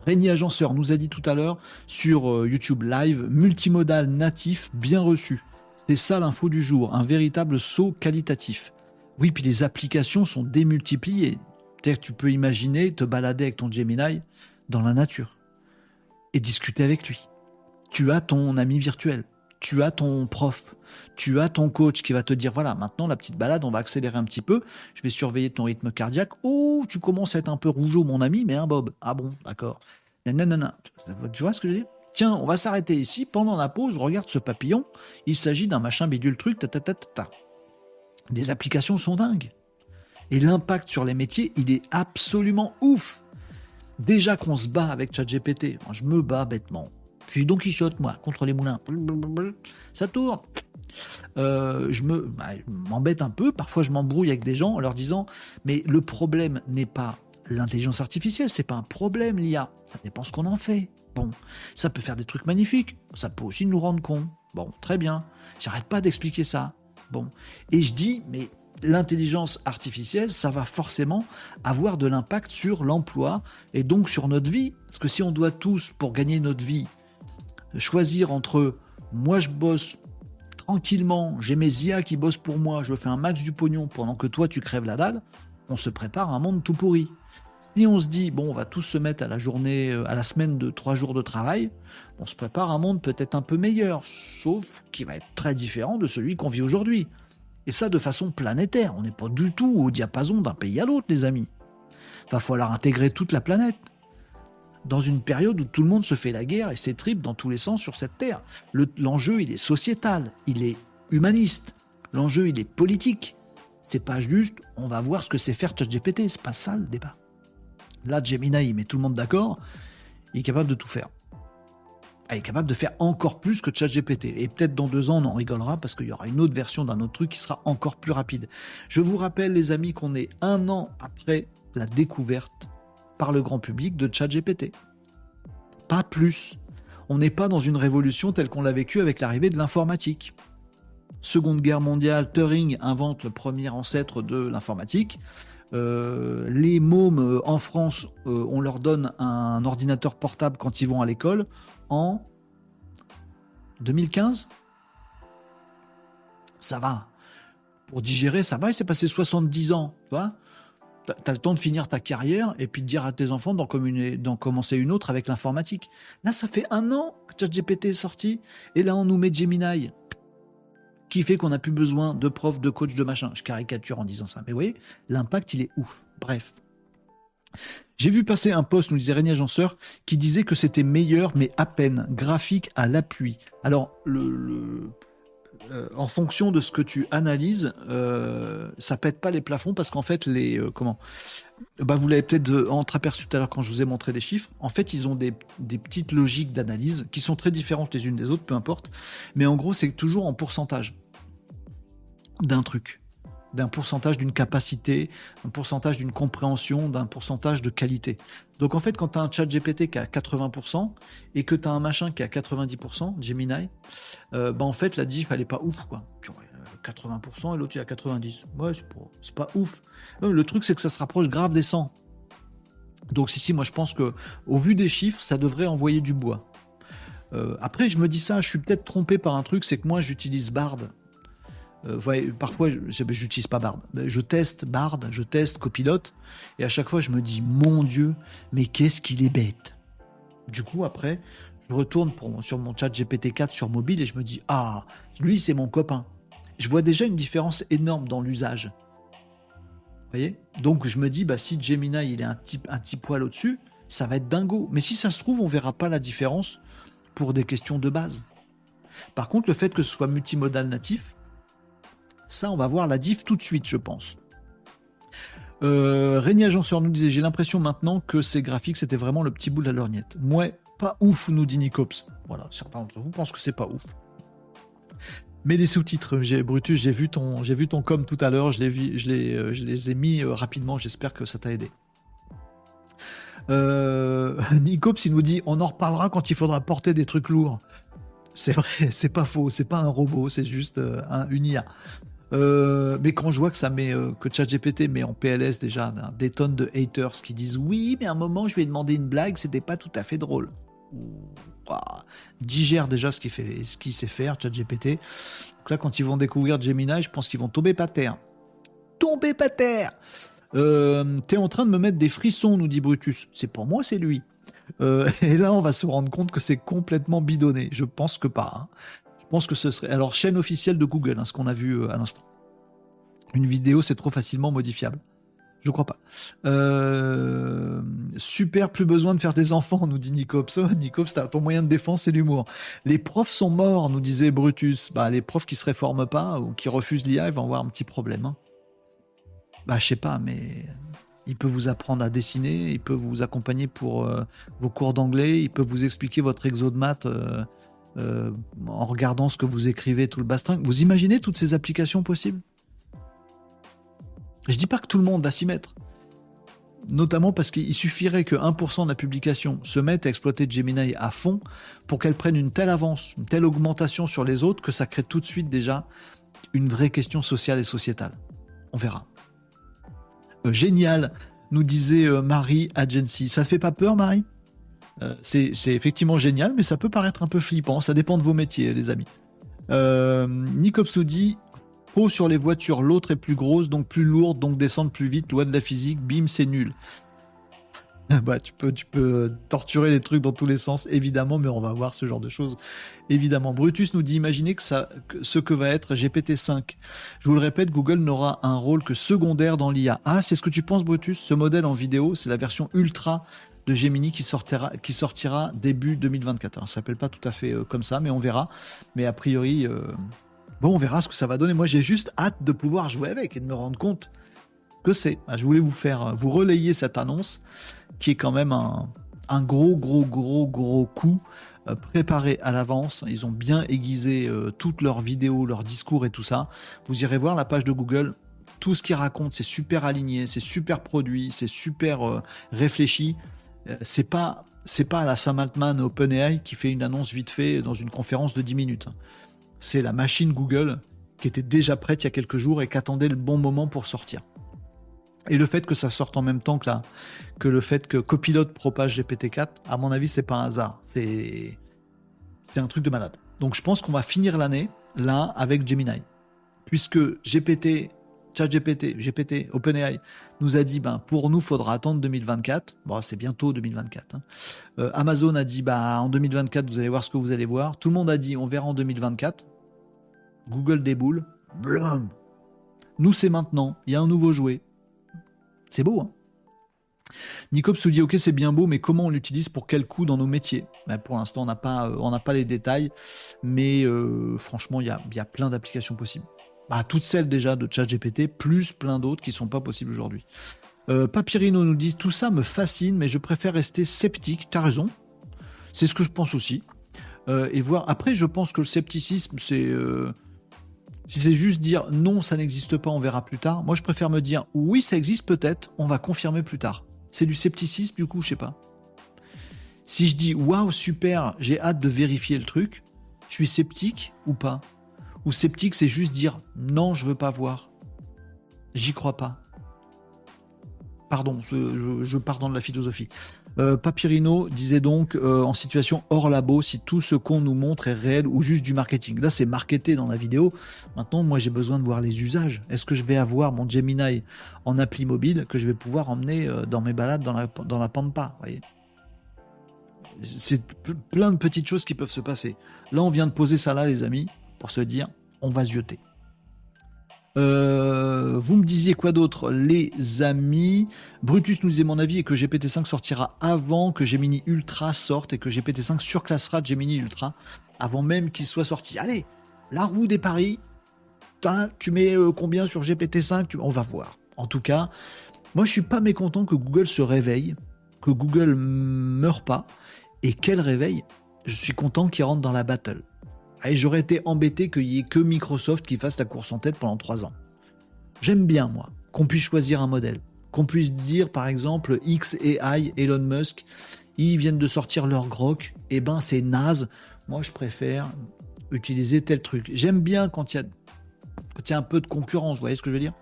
Régnier Agenceur nous a dit tout à l'heure sur euh, YouTube Live, multimodal natif bien reçu. C'est ça l'info du jour, un véritable saut qualitatif. Oui, puis les applications sont démultipliées. Que tu peux imaginer te balader avec ton Gemini dans la nature et discuter avec lui. Tu as ton ami virtuel, tu as ton prof, tu as ton coach qui va te dire voilà, maintenant la petite balade, on va accélérer un petit peu, je vais surveiller ton rythme cardiaque. Oh, tu commences à être un peu rougeau, mon ami, mais un Bob. Ah bon, d'accord. Nanana. Tu vois ce que je veux dire? Tiens, on va s'arrêter ici. Pendant la pause, regarde ce papillon. Il s'agit d'un machin bidule truc, ta ta ta ta. Les applications sont dingues. Et l'impact sur les métiers, il est absolument ouf. Déjà qu'on se bat avec ChatGPT, je me bats bêtement. Je suis Don Quichotte, moi, contre les moulins. Ça tourne. Euh, je me bah, m'embête un peu. Parfois, je m'embrouille avec des gens en leur disant Mais le problème n'est pas l'intelligence artificielle, c'est pas un problème, l'IA. Ça dépend ce qu'on en fait. Bon, ça peut faire des trucs magnifiques. Ça peut aussi nous rendre cons. Bon, très bien. J'arrête pas d'expliquer ça. Bon. Et je dis Mais l'intelligence artificielle, ça va forcément avoir de l'impact sur l'emploi et donc sur notre vie. Parce que si on doit tous, pour gagner notre vie, choisir entre moi je bosse tranquillement, j'ai mes IA qui bossent pour moi, je fais un max du pognon pendant que toi tu crèves la dalle, on se prépare à un monde tout pourri. Si on se dit, bon, on va tous se mettre à la journée, euh, à la semaine de trois jours de travail, on se prépare à un monde peut-être un peu meilleur, sauf qui va être très différent de celui qu'on vit aujourd'hui. Et ça de façon planétaire. On n'est pas du tout au diapason d'un pays à l'autre, les amis. Va falloir intégrer toute la planète. Dans une période où tout le monde se fait la guerre et s'étripe dans tous les sens sur cette terre. L'enjeu, il est sociétal, il est humaniste. L'enjeu, il est politique. C'est pas juste, on va voir ce que c'est faire ChatGPT. C'est pas ça le débat. Là, Gemini, il met tout le monde d'accord. Il est capable de tout faire elle est capable de faire encore plus que ChatGPT. Et peut-être dans deux ans, on en rigolera parce qu'il y aura une autre version d'un autre truc qui sera encore plus rapide. Je vous rappelle, les amis, qu'on est un an après la découverte par le grand public de ChatGPT. Pas plus. On n'est pas dans une révolution telle qu'on l'a vécue avec l'arrivée de l'informatique. Seconde guerre mondiale, Turing invente le premier ancêtre de l'informatique. Euh, les mômes euh, en France, euh, on leur donne un ordinateur portable quand ils vont à l'école en 2015. Ça va. Pour digérer, ça va. Il s'est passé 70 ans. Tu vois as le temps de finir ta carrière et puis de dire à tes enfants d'en, commencer une autre avec l'informatique. Là, ça fait un an que ChatGPT est sorti et là, on nous met Gemini qui fait qu'on n'a plus besoin de profs, de coachs, de machin. Je caricature en disant ça. Mais vous voyez, l'impact, il est ouf. Bref. J'ai vu passer un post, nous disait Régnier Agenceur, qui disait que c'était meilleur, mais à peine, graphique à l'appui. Alors, le, euh, en fonction de ce que tu analyses, euh, ça pète pas les plafonds parce qu'en fait, les euh, comment bah, Vous l'avez peut-être entreaperçu tout à l'heure quand je vous ai montré des chiffres. En fait, ils ont des, des petites logiques d'analyse qui sont très différentes les unes des autres, peu importe. Mais en gros, c'est toujours en pourcentage d'un truc d'un pourcentage d'une capacité, un pourcentage d'une compréhension, d'un pourcentage de qualité. Donc en fait, quand tu as un chat GPT qui a 80% et que tu as un machin qui a 90%, Gemini, euh, bah en fait, la diff, elle est pas ouf. Quoi. 80% et l'autre, il a 90%. Ouais, c'est pas, ouf. Euh, le truc, c'est que ça se rapproche grave des 100. Donc si, moi je pense que au vu des chiffres, ça devrait envoyer du bois. Euh, après, je me dis ça, je suis peut-être trompé par un truc, c'est que moi j'utilise Bard euh, parfois, j'utilise pas Bard. Je teste Bard, je teste Copilote, et à chaque fois, je me dis, mon Dieu, mais qu'est-ce qu'il est bête. Du coup, après, je retourne sur mon chat GPT-4 sur mobile et je me dis, ah, lui, c'est mon copain. Je vois déjà une différence énorme dans l'usage. Voyez? Donc, je me dis, bah, si Gemini, il est un petit, un poil au-dessus, ça va être dingo. Mais si ça se trouve, on verra pas la différence pour des questions de base. Par contre, le fait que ce soit multimodal natif, ça, on va voir la diff tout de suite, je pense. Euh, Régnier Agenceur nous disait J'ai l'impression maintenant que ces graphiques, c'était vraiment le petit bout de la lorgnette. Moi, pas ouf, nous dit Nicops. Voilà, certains d'entre vous pensent que c'est pas ouf. Mais les sous-titres, Brutus, j'ai vu ton, com tout à l'heure, je euh, les ai mis euh, rapidement. J'espère que ça t'a aidé. Euh, il nous dit on en reparlera quand il faudra porter des trucs lourds. C'est vrai, c'est pas faux, c'est pas un robot, c'est juste un, une IA. Euh, mais quand je vois que ça met euh, que ChatGPT met en PLS déjà des tonnes de haters qui disent oui, mais à un moment je lui ai demandé une blague, c'était pas tout à fait drôle. digère déjà ce qu'il fait, ce qu'il sait faire, ChatGPT. Donc là, quand ils vont découvrir Gemini, je pense qu'ils vont tomber pas terre. Tomber pas terre. Euh, T'es en train de me mettre des frissons, nous dit Brutus. C'est pour moi, c'est lui. Et là, on va se rendre compte que c'est complètement bidonné. Je pense que pas. Hein. Je pense que ce serait. Alors, chaîne officielle de Google, hein, ce qu'on a vu euh, à l'instant. Une vidéo, c'est trop facilement modifiable. Je crois pas. Euh, super, plus besoin de faire des enfants, nous dit Nicops. Oh, Nicops, ton moyen de défense, c'est l'humour. Les profs sont morts, nous disait Brutus. Bah, les profs qui se réforment pas ou qui refusent l'IA, ils vont avoir un petit problème. Hein. Bah, je sais pas, mais il peut vous apprendre à dessiner, il peut vous accompagner pour euh, vos cours d'anglais, il peut vous expliquer votre exo de maths euh, en regardant ce que vous écrivez tout le bastring. Vous imaginez toutes ces applications possibles? Je dis pas que tout le monde va s'y mettre. Notamment parce qu'il suffirait que 1% de la publication se mette à exploiter Gemini à fond pour qu'elle prenne une telle avance, une telle augmentation sur les autres que ça crée tout de suite déjà une vraie question sociale et sociétale. On verra. Euh, génial, nous disait euh, Marie Agency. Ça ne fait pas peur, Marie? Euh, c'est, effectivement génial, mais ça peut paraître un peu flippant. Ça dépend de vos métiers, les amis. Euh, Nicops nous dit Haut sur les voitures, l'autre est plus grosse, donc plus lourde, donc descendre plus vite. Loi de la physique, bim, c'est nul. bah, tu peux, tu peux torturer les trucs dans tous les sens, évidemment, mais on va voir ce genre de choses. Évidemment. Brutus nous dit imaginez que, ça, ce que va être GPT-5. Je vous le répète, Google n'aura un rôle que secondaire dans l'IA. Ah, c'est ce que tu penses, Brutus? Ce modèle en vidéo, c'est la version ultra de Gemini qui sortira, début 2024. Ça ça s'appelle pas tout à fait euh, comme ça, mais on verra. Mais a priori, euh, bon, on verra ce que ça va donner. Moi, j'ai juste hâte de pouvoir jouer avec et de me rendre compte que c'est. Ah, je voulais vous faire, vous relayer cette annonce qui est quand même un, gros, gros, gros, gros coup euh, préparé à l'avance. Ils ont bien aiguisé euh, toutes leurs vidéos, leurs discours et tout ça. Vous irez voir la page de Google. Tout ce qu'ils racontent, c'est super aligné, c'est super produit, c'est super euh, réfléchi. C'est pas c'est pas la Sam Altman OpenAI qui fait une annonce vite fait dans une conférence de 10 minutes. C'est la machine Google qui était déjà prête il y a quelques jours et qui attendait le bon moment pour sortir. Et le fait que ça sorte en même temps que, là, que le fait que Copilot propage GPT-4, à mon avis, c'est pas un hasard. C'est, c'est un truc de malade. Donc je pense qu'on va finir l'année là avec Gemini. Puisque GPT, ChatGPT, GPT, OpenAI nous a dit, ben, pour nous, faudra attendre 2024. Bon, c'est bientôt 2024. Hein. Euh, Amazon a dit, bah, en 2024, vous allez voir ce que vous allez voir. Tout le monde a dit, on verra en 2024. Google déboule. Blum. Nous, c'est maintenant. Il y a un nouveau jouet. C'est beau, hein nous dit ok c'est bien beau mais comment on l'utilise pour quel coup dans nos métiers? Ben, Pour l'instant on n'a pas, euh, pas les détails mais euh, franchement il y a, y a, plein d'applications possibles. Bah, toutes celles déjà de ChatGPT plus plein d'autres qui ne sont pas possibles aujourd'hui. Euh, Papyrino nous dit tout ça me fascine mais je préfère rester sceptique. T'as raison, c'est ce que je pense aussi. et voir après je pense que le scepticisme c'est si c'est juste dire non, ça n'existe pas, on verra plus tard, moi je préfère me dire oui, ça existe peut-être, on va confirmer plus tard. C'est du scepticisme du coup, je sais pas. Si je dis waouh, super, j'ai hâte de vérifier le truc, je suis sceptique ou pas? Ou sceptique, c'est juste dire non, je veux pas voir. J'y crois pas. Pardon, je, je pars dans de la philosophie. Euh, Papyrino disait donc euh, en situation hors labo si tout ce qu'on nous montre est réel ou juste du marketing. Là, c'est marketé dans la vidéo. Maintenant, moi, j'ai besoin de voir les usages. Est-ce que je vais avoir mon Gemini en appli mobile que je vais pouvoir emmener euh, dans mes balades dans la, dans la Pampa voyez? C'est plein de petites choses qui peuvent se passer. Là, on vient de poser ça là, les amis, pour se dire on va zioter. Euh, vous me disiez quoi d'autre, les amis? Brutus nous disait mon avis et que GPT-5 sortira avant que Gemini Ultra sorte et que GPT-5 surclassera Gemini Ultra avant même qu'il soit sorti. Allez, la roue des paris. Tu mets euh, combien sur GPT-5 On va voir. En tout cas, moi je suis pas mécontent que Google se réveille, que Google meure pas et qu'elle réveille. Je suis content qu'il rentre dans la battle. Et j'aurais été embêté qu'il n'y ait que Microsoft qui fasse la course en tête pendant trois ans. J'aime bien, moi, qu'on puisse choisir un modèle. Qu'on puisse dire, par exemple, X et Elon Musk, ils viennent de sortir leur groc, et eh ben c'est naze. Moi, je préfère utiliser tel truc. J'aime bien quand il y a Quand il y a un peu de concurrence, vous voyez ce que je veux dire?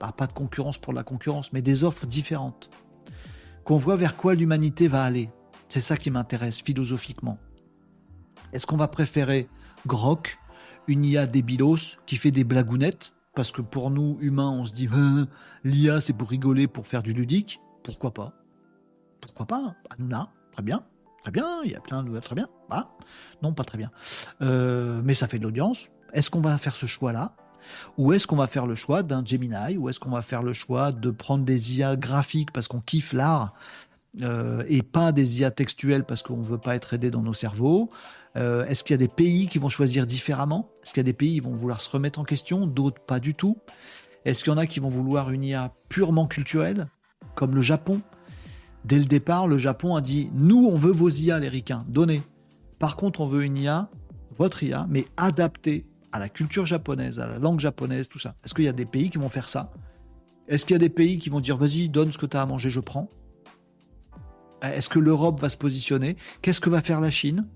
Bah, Pas de concurrence pour la concurrence, mais des offres différentes. Qu'on voit vers quoi l'humanité va aller. C'est ça qui m'intéresse philosophiquement. Est-ce qu'on va préférer Grok, une IA débilos qui fait des blagounettes Parce que pour nous, humains, on se dit hein, l'IA c'est pour rigoler, pour faire du ludique. Pourquoi pas? Pourquoi pas? Hanouna, très bien. Très bien, il y a plein de... Très bien. Ah, non, pas très bien. Euh, mais ça fait de l'audience. Est-ce qu'on va faire ce choix-là? Ou est-ce qu'on va faire le choix d'un Gemini? Ou est-ce qu'on va faire le choix de prendre des IA graphiques parce qu'on kiffe l'art euh, et pas des IA textuelles parce qu'on ne veut pas être aidé dans nos cerveaux? Euh, Est-ce qu'il y a des pays qui vont choisir différemment? Est-ce qu'il y a des pays qui vont vouloir se remettre en question D'autres pas du tout? Est-ce qu'il y en a qui vont vouloir une IA purement culturelle Comme le Japon? Dès le départ, le Japon a dit Nous, on veut vos IA, les ricains, donnez. Par contre, on veut une IA, votre IA, mais adaptée à la culture japonaise, à la langue japonaise, tout ça. Est-ce qu'il y a des pays qui vont faire ça? Est-ce qu'il y a des pays qui vont dire Vas-y, donne ce que tu as à manger, je prends? Est-ce que l'Europe va se positionner? Qu'est-ce que va faire la Chine?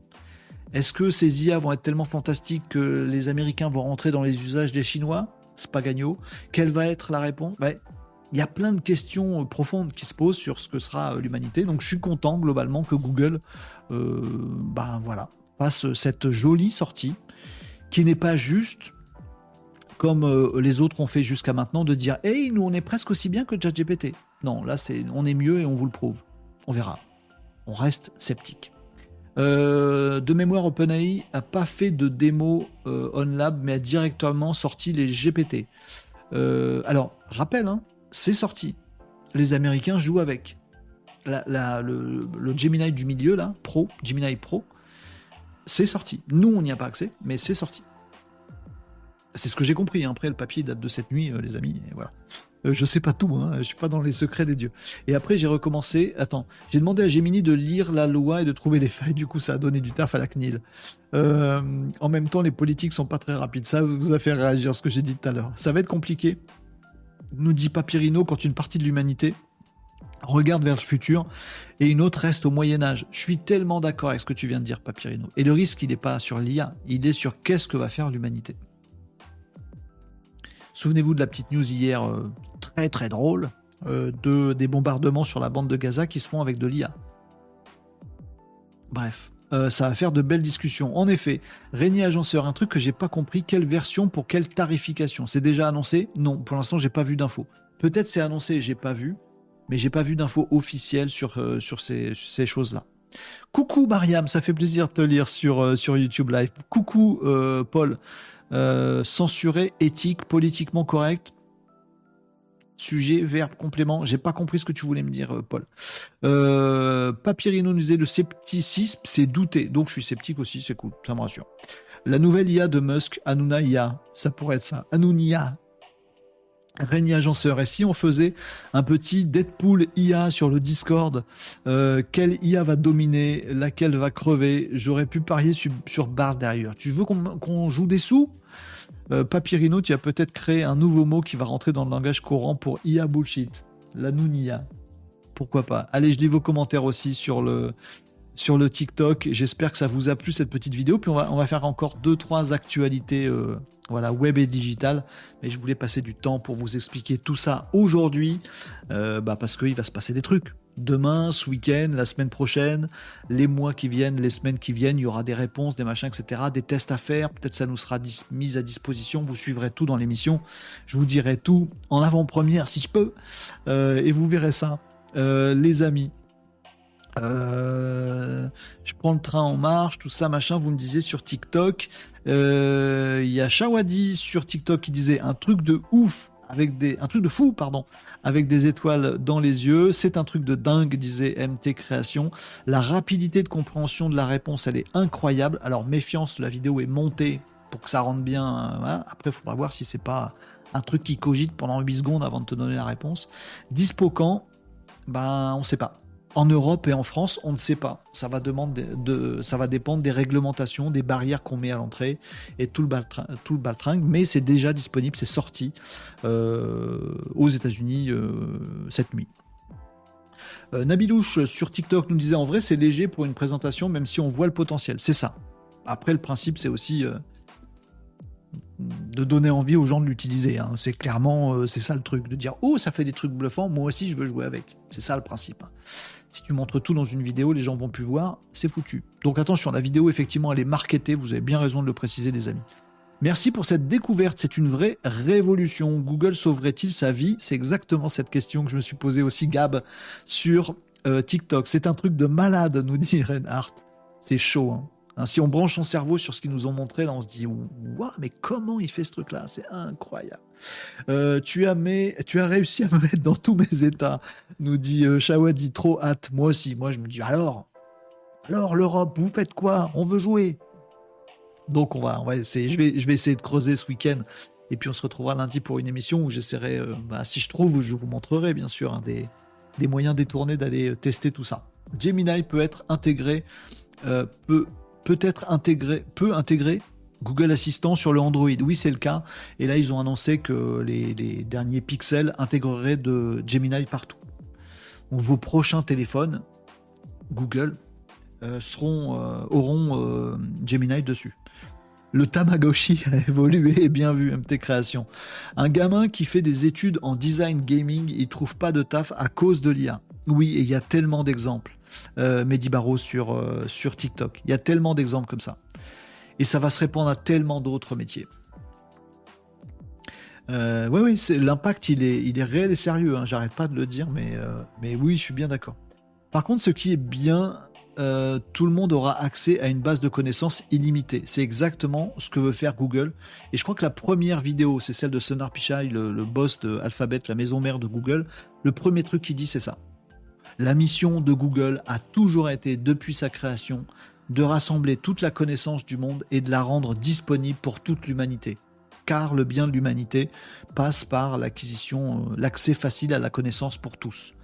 Est-ce que ces IA vont être tellement fantastiques que les Américains vont rentrer dans les usages des Chinois? C'est pas gagnant. Quelle va être la réponse? Ben, il y a plein de questions euh, profondes qui se posent sur ce que sera euh, l'humanité. Donc je suis content globalement que Google euh, ben voilà, fasse cette jolie sortie qui n'est pas juste comme les autres ont fait jusqu'à maintenant de dire Hey, nous on est presque aussi bien que ChatGPT. Non, là c'est on est mieux et on vous le prouve. On verra. On reste sceptique. De mémoire, OpenAI a pas fait de démo OnLab, mais a directement sorti les GPT. alors, rappel, hein, c'est sorti. Les Américains jouent avec. le, Gemini du milieu, là, Pro, Gemini Pro, c'est sorti. Nous, on n'y a pas accès, mais c'est sorti. C'est ce que j'ai compris. Hein. Après, le papier date de cette nuit, euh, les amis. Et voilà. Euh, je sais pas tout. Hein. Je suis pas dans les secrets des dieux. Et après, j'ai recommencé. Attends, j'ai demandé à Gemini de lire la loi et de trouver les failles. Du coup, ça a donné du taf à la CNIL. Euh, en même temps, les politiques sont pas très rapides. Ça vous a fait réagir ce que j'ai dit tout à l'heure. Ça va être compliqué nous dit Papyrino, quand une partie de l'humanité regarde vers le futur et une autre reste au Moyen Âge. Je suis tellement d'accord avec ce que tu viens de dire, Papyrino. Et le risque, il n'est pas sur l'IA, il est sur qu'est-ce que va faire l'humanité. Souvenez-vous de la petite news hier, euh, très très drôle, euh, de, des bombardements sur la bande de Gaza qui se font avec de l'IA. Bref. Euh, ça va faire de belles discussions. En effet, Régnier Agenceur, un truc que j'ai pas compris, quelle version pour quelle tarification? C'est déjà annoncé? Non, pour l'instant, j'ai pas vu d'infos. Peut-être c'est annoncé, j'ai pas vu, mais j'ai pas vu d'infos officielles sur, ces, choses-là. Coucou Mariam, ça fait plaisir de te lire sur YouTube Live. Coucou Paul, censuré, éthique, politiquement correct sujet, verbe, complément. J'ai pas compris ce que tu voulais me dire, euh, Paul. Euh, nous disait le scepticisme, c'est douter. Donc je suis sceptique aussi, c'est cool, ça me rassure. La nouvelle IA de Musk, Anuna IA, ça pourrait être ça. Anunia. Régnier Agenceur. Et si on faisait un petit Deadpool IA sur le Discord, euh, quelle IA va dominer, laquelle va crever? J'aurais pu parier sur, sur derrière. Tu veux qu'on joue des sous? Euh, Papyrino, tu as peut-être créé un nouveau mot qui va rentrer dans le langage courant pour IA bullshit. La nounia. Pourquoi pas? Allez, je lis vos commentaires aussi sur le, sur le TikTok. J'espère que ça vous a plu cette petite vidéo. Puis on va, on va faire encore deux, trois actualités euh, voilà, web et digital. Mais je voulais passer du temps pour vous expliquer tout ça aujourd'hui. Euh, bah parce qu'il va se passer des trucs demain, ce week-end, la semaine prochaine, les mois qui viennent, les semaines qui viennent, il y aura des réponses, des machins, etc., des tests à faire. Peut-être ça nous sera mis à disposition. Vous suivrez tout dans l'émission. Je vous dirai tout en avant-première si je peux. Euh, et vous verrez ça, euh, les amis. Euh, je prends le train en marche, tout ça, machin. Vous me disiez sur TikTok. Il y a Shawadi sur TikTok qui disait un truc de ouf avec des, un truc de fou, pardon, avec des étoiles dans les yeux. C'est un truc de dingue, disait MT Création. La rapidité de compréhension de la réponse, elle est incroyable. Alors méfiance, la vidéo est montée pour que ça rentre bien. Hein. Après, il faudra voir si c'est pas un truc qui cogite pendant 8 secondes avant de te donner la réponse. Dispo quand? Ben, on sait pas. En Europe et en France, on ne sait pas. Ça va, dépendre des réglementations, des barrières qu'on met à l'entrée et tout le, tout baltringue. Mais c'est déjà disponible, c'est sorti euh, aux États-Unis euh, cette nuit. Euh, Nabilouche sur TikTok nous disait en vrai c'est léger pour une présentation même si on voit le potentiel. C'est ça. Après le principe c'est aussi de donner envie aux gens de l'utiliser. hein. C'est clairement, c'est ça le truc, de dire oh ça fait des trucs bluffants, moi aussi je veux jouer avec. C'est ça le principe. hein. Si tu montres tout dans une vidéo, les gens vont plus voir, c'est foutu. Donc attention, la vidéo effectivement elle est marketée, vous avez bien raison de le préciser les amis. Merci pour cette découverte, c'est une vraie révolution. Google sauverait-il sa vie? C'est exactement cette question que je me suis posée aussi, Gab, sur euh, TikTok. C'est un truc de malade, nous dit Reinhardt. C'est chaud. Hein. Hein, si on branche son cerveau sur ce qu'ils nous ont montré, là, on se dit Waouh, mais comment il fait ce truc-là? C'est incroyable. Euh, tu, as réussi à me mettre dans tous mes états, nous dit euh, Shawadi. Trop hâte. Moi aussi. Moi, je me dis Alors, alors l'Europe, vous faites quoi? On veut jouer. Donc, on va, on va essayer. Je vais, essayer de creuser ce week-end. Et puis, on se retrouvera lundi pour une émission où j'essaierai, euh, bah, si je trouve, je vous montrerai, bien sûr, hein, des, moyens détournés d'aller euh, tester tout ça. Gemini peut être intégré, peut, peut être intégré, peut intégrer Google Assistant sur le Android. Oui, c'est le cas. Et là, ils ont annoncé que les, derniers pixels intégreraient de Gemini partout. Donc, vos prochains téléphones Google euh, euh, auront euh, Gemini dessus. Le Tamagotchi a évolué bien vu, MT Création. Un gamin qui fait des études en design gaming, il trouve pas de taf à cause de l'IA. Oui, et il y a tellement d'exemples. Euh, Mehdi euh, sur TikTok. Il y a tellement d'exemples comme ça. Et ça va se répandre à tellement d'autres métiers. Euh, oui, oui, c'est- l'impact, il est, réel et sérieux. hein, J'arrête pas de le dire, mais, euh, mais oui, je suis bien d'accord. Par contre, ce qui est bien, euh, tout le monde aura accès à une base de connaissances illimitée. C'est exactement ce que veut faire Google. Et je crois que la première vidéo, c'est celle de Sonar Pichai, le, le boss de Alphabet, la maison mère de Google. Le premier truc qu'il dit, c'est ça. La mission de Google a toujours été, depuis sa création, de rassembler toute la connaissance du monde et de la rendre disponible pour toute l'humanité. Car le bien de l'humanité passe par l'acquisition, euh, l'accès facile à la connaissance pour tous.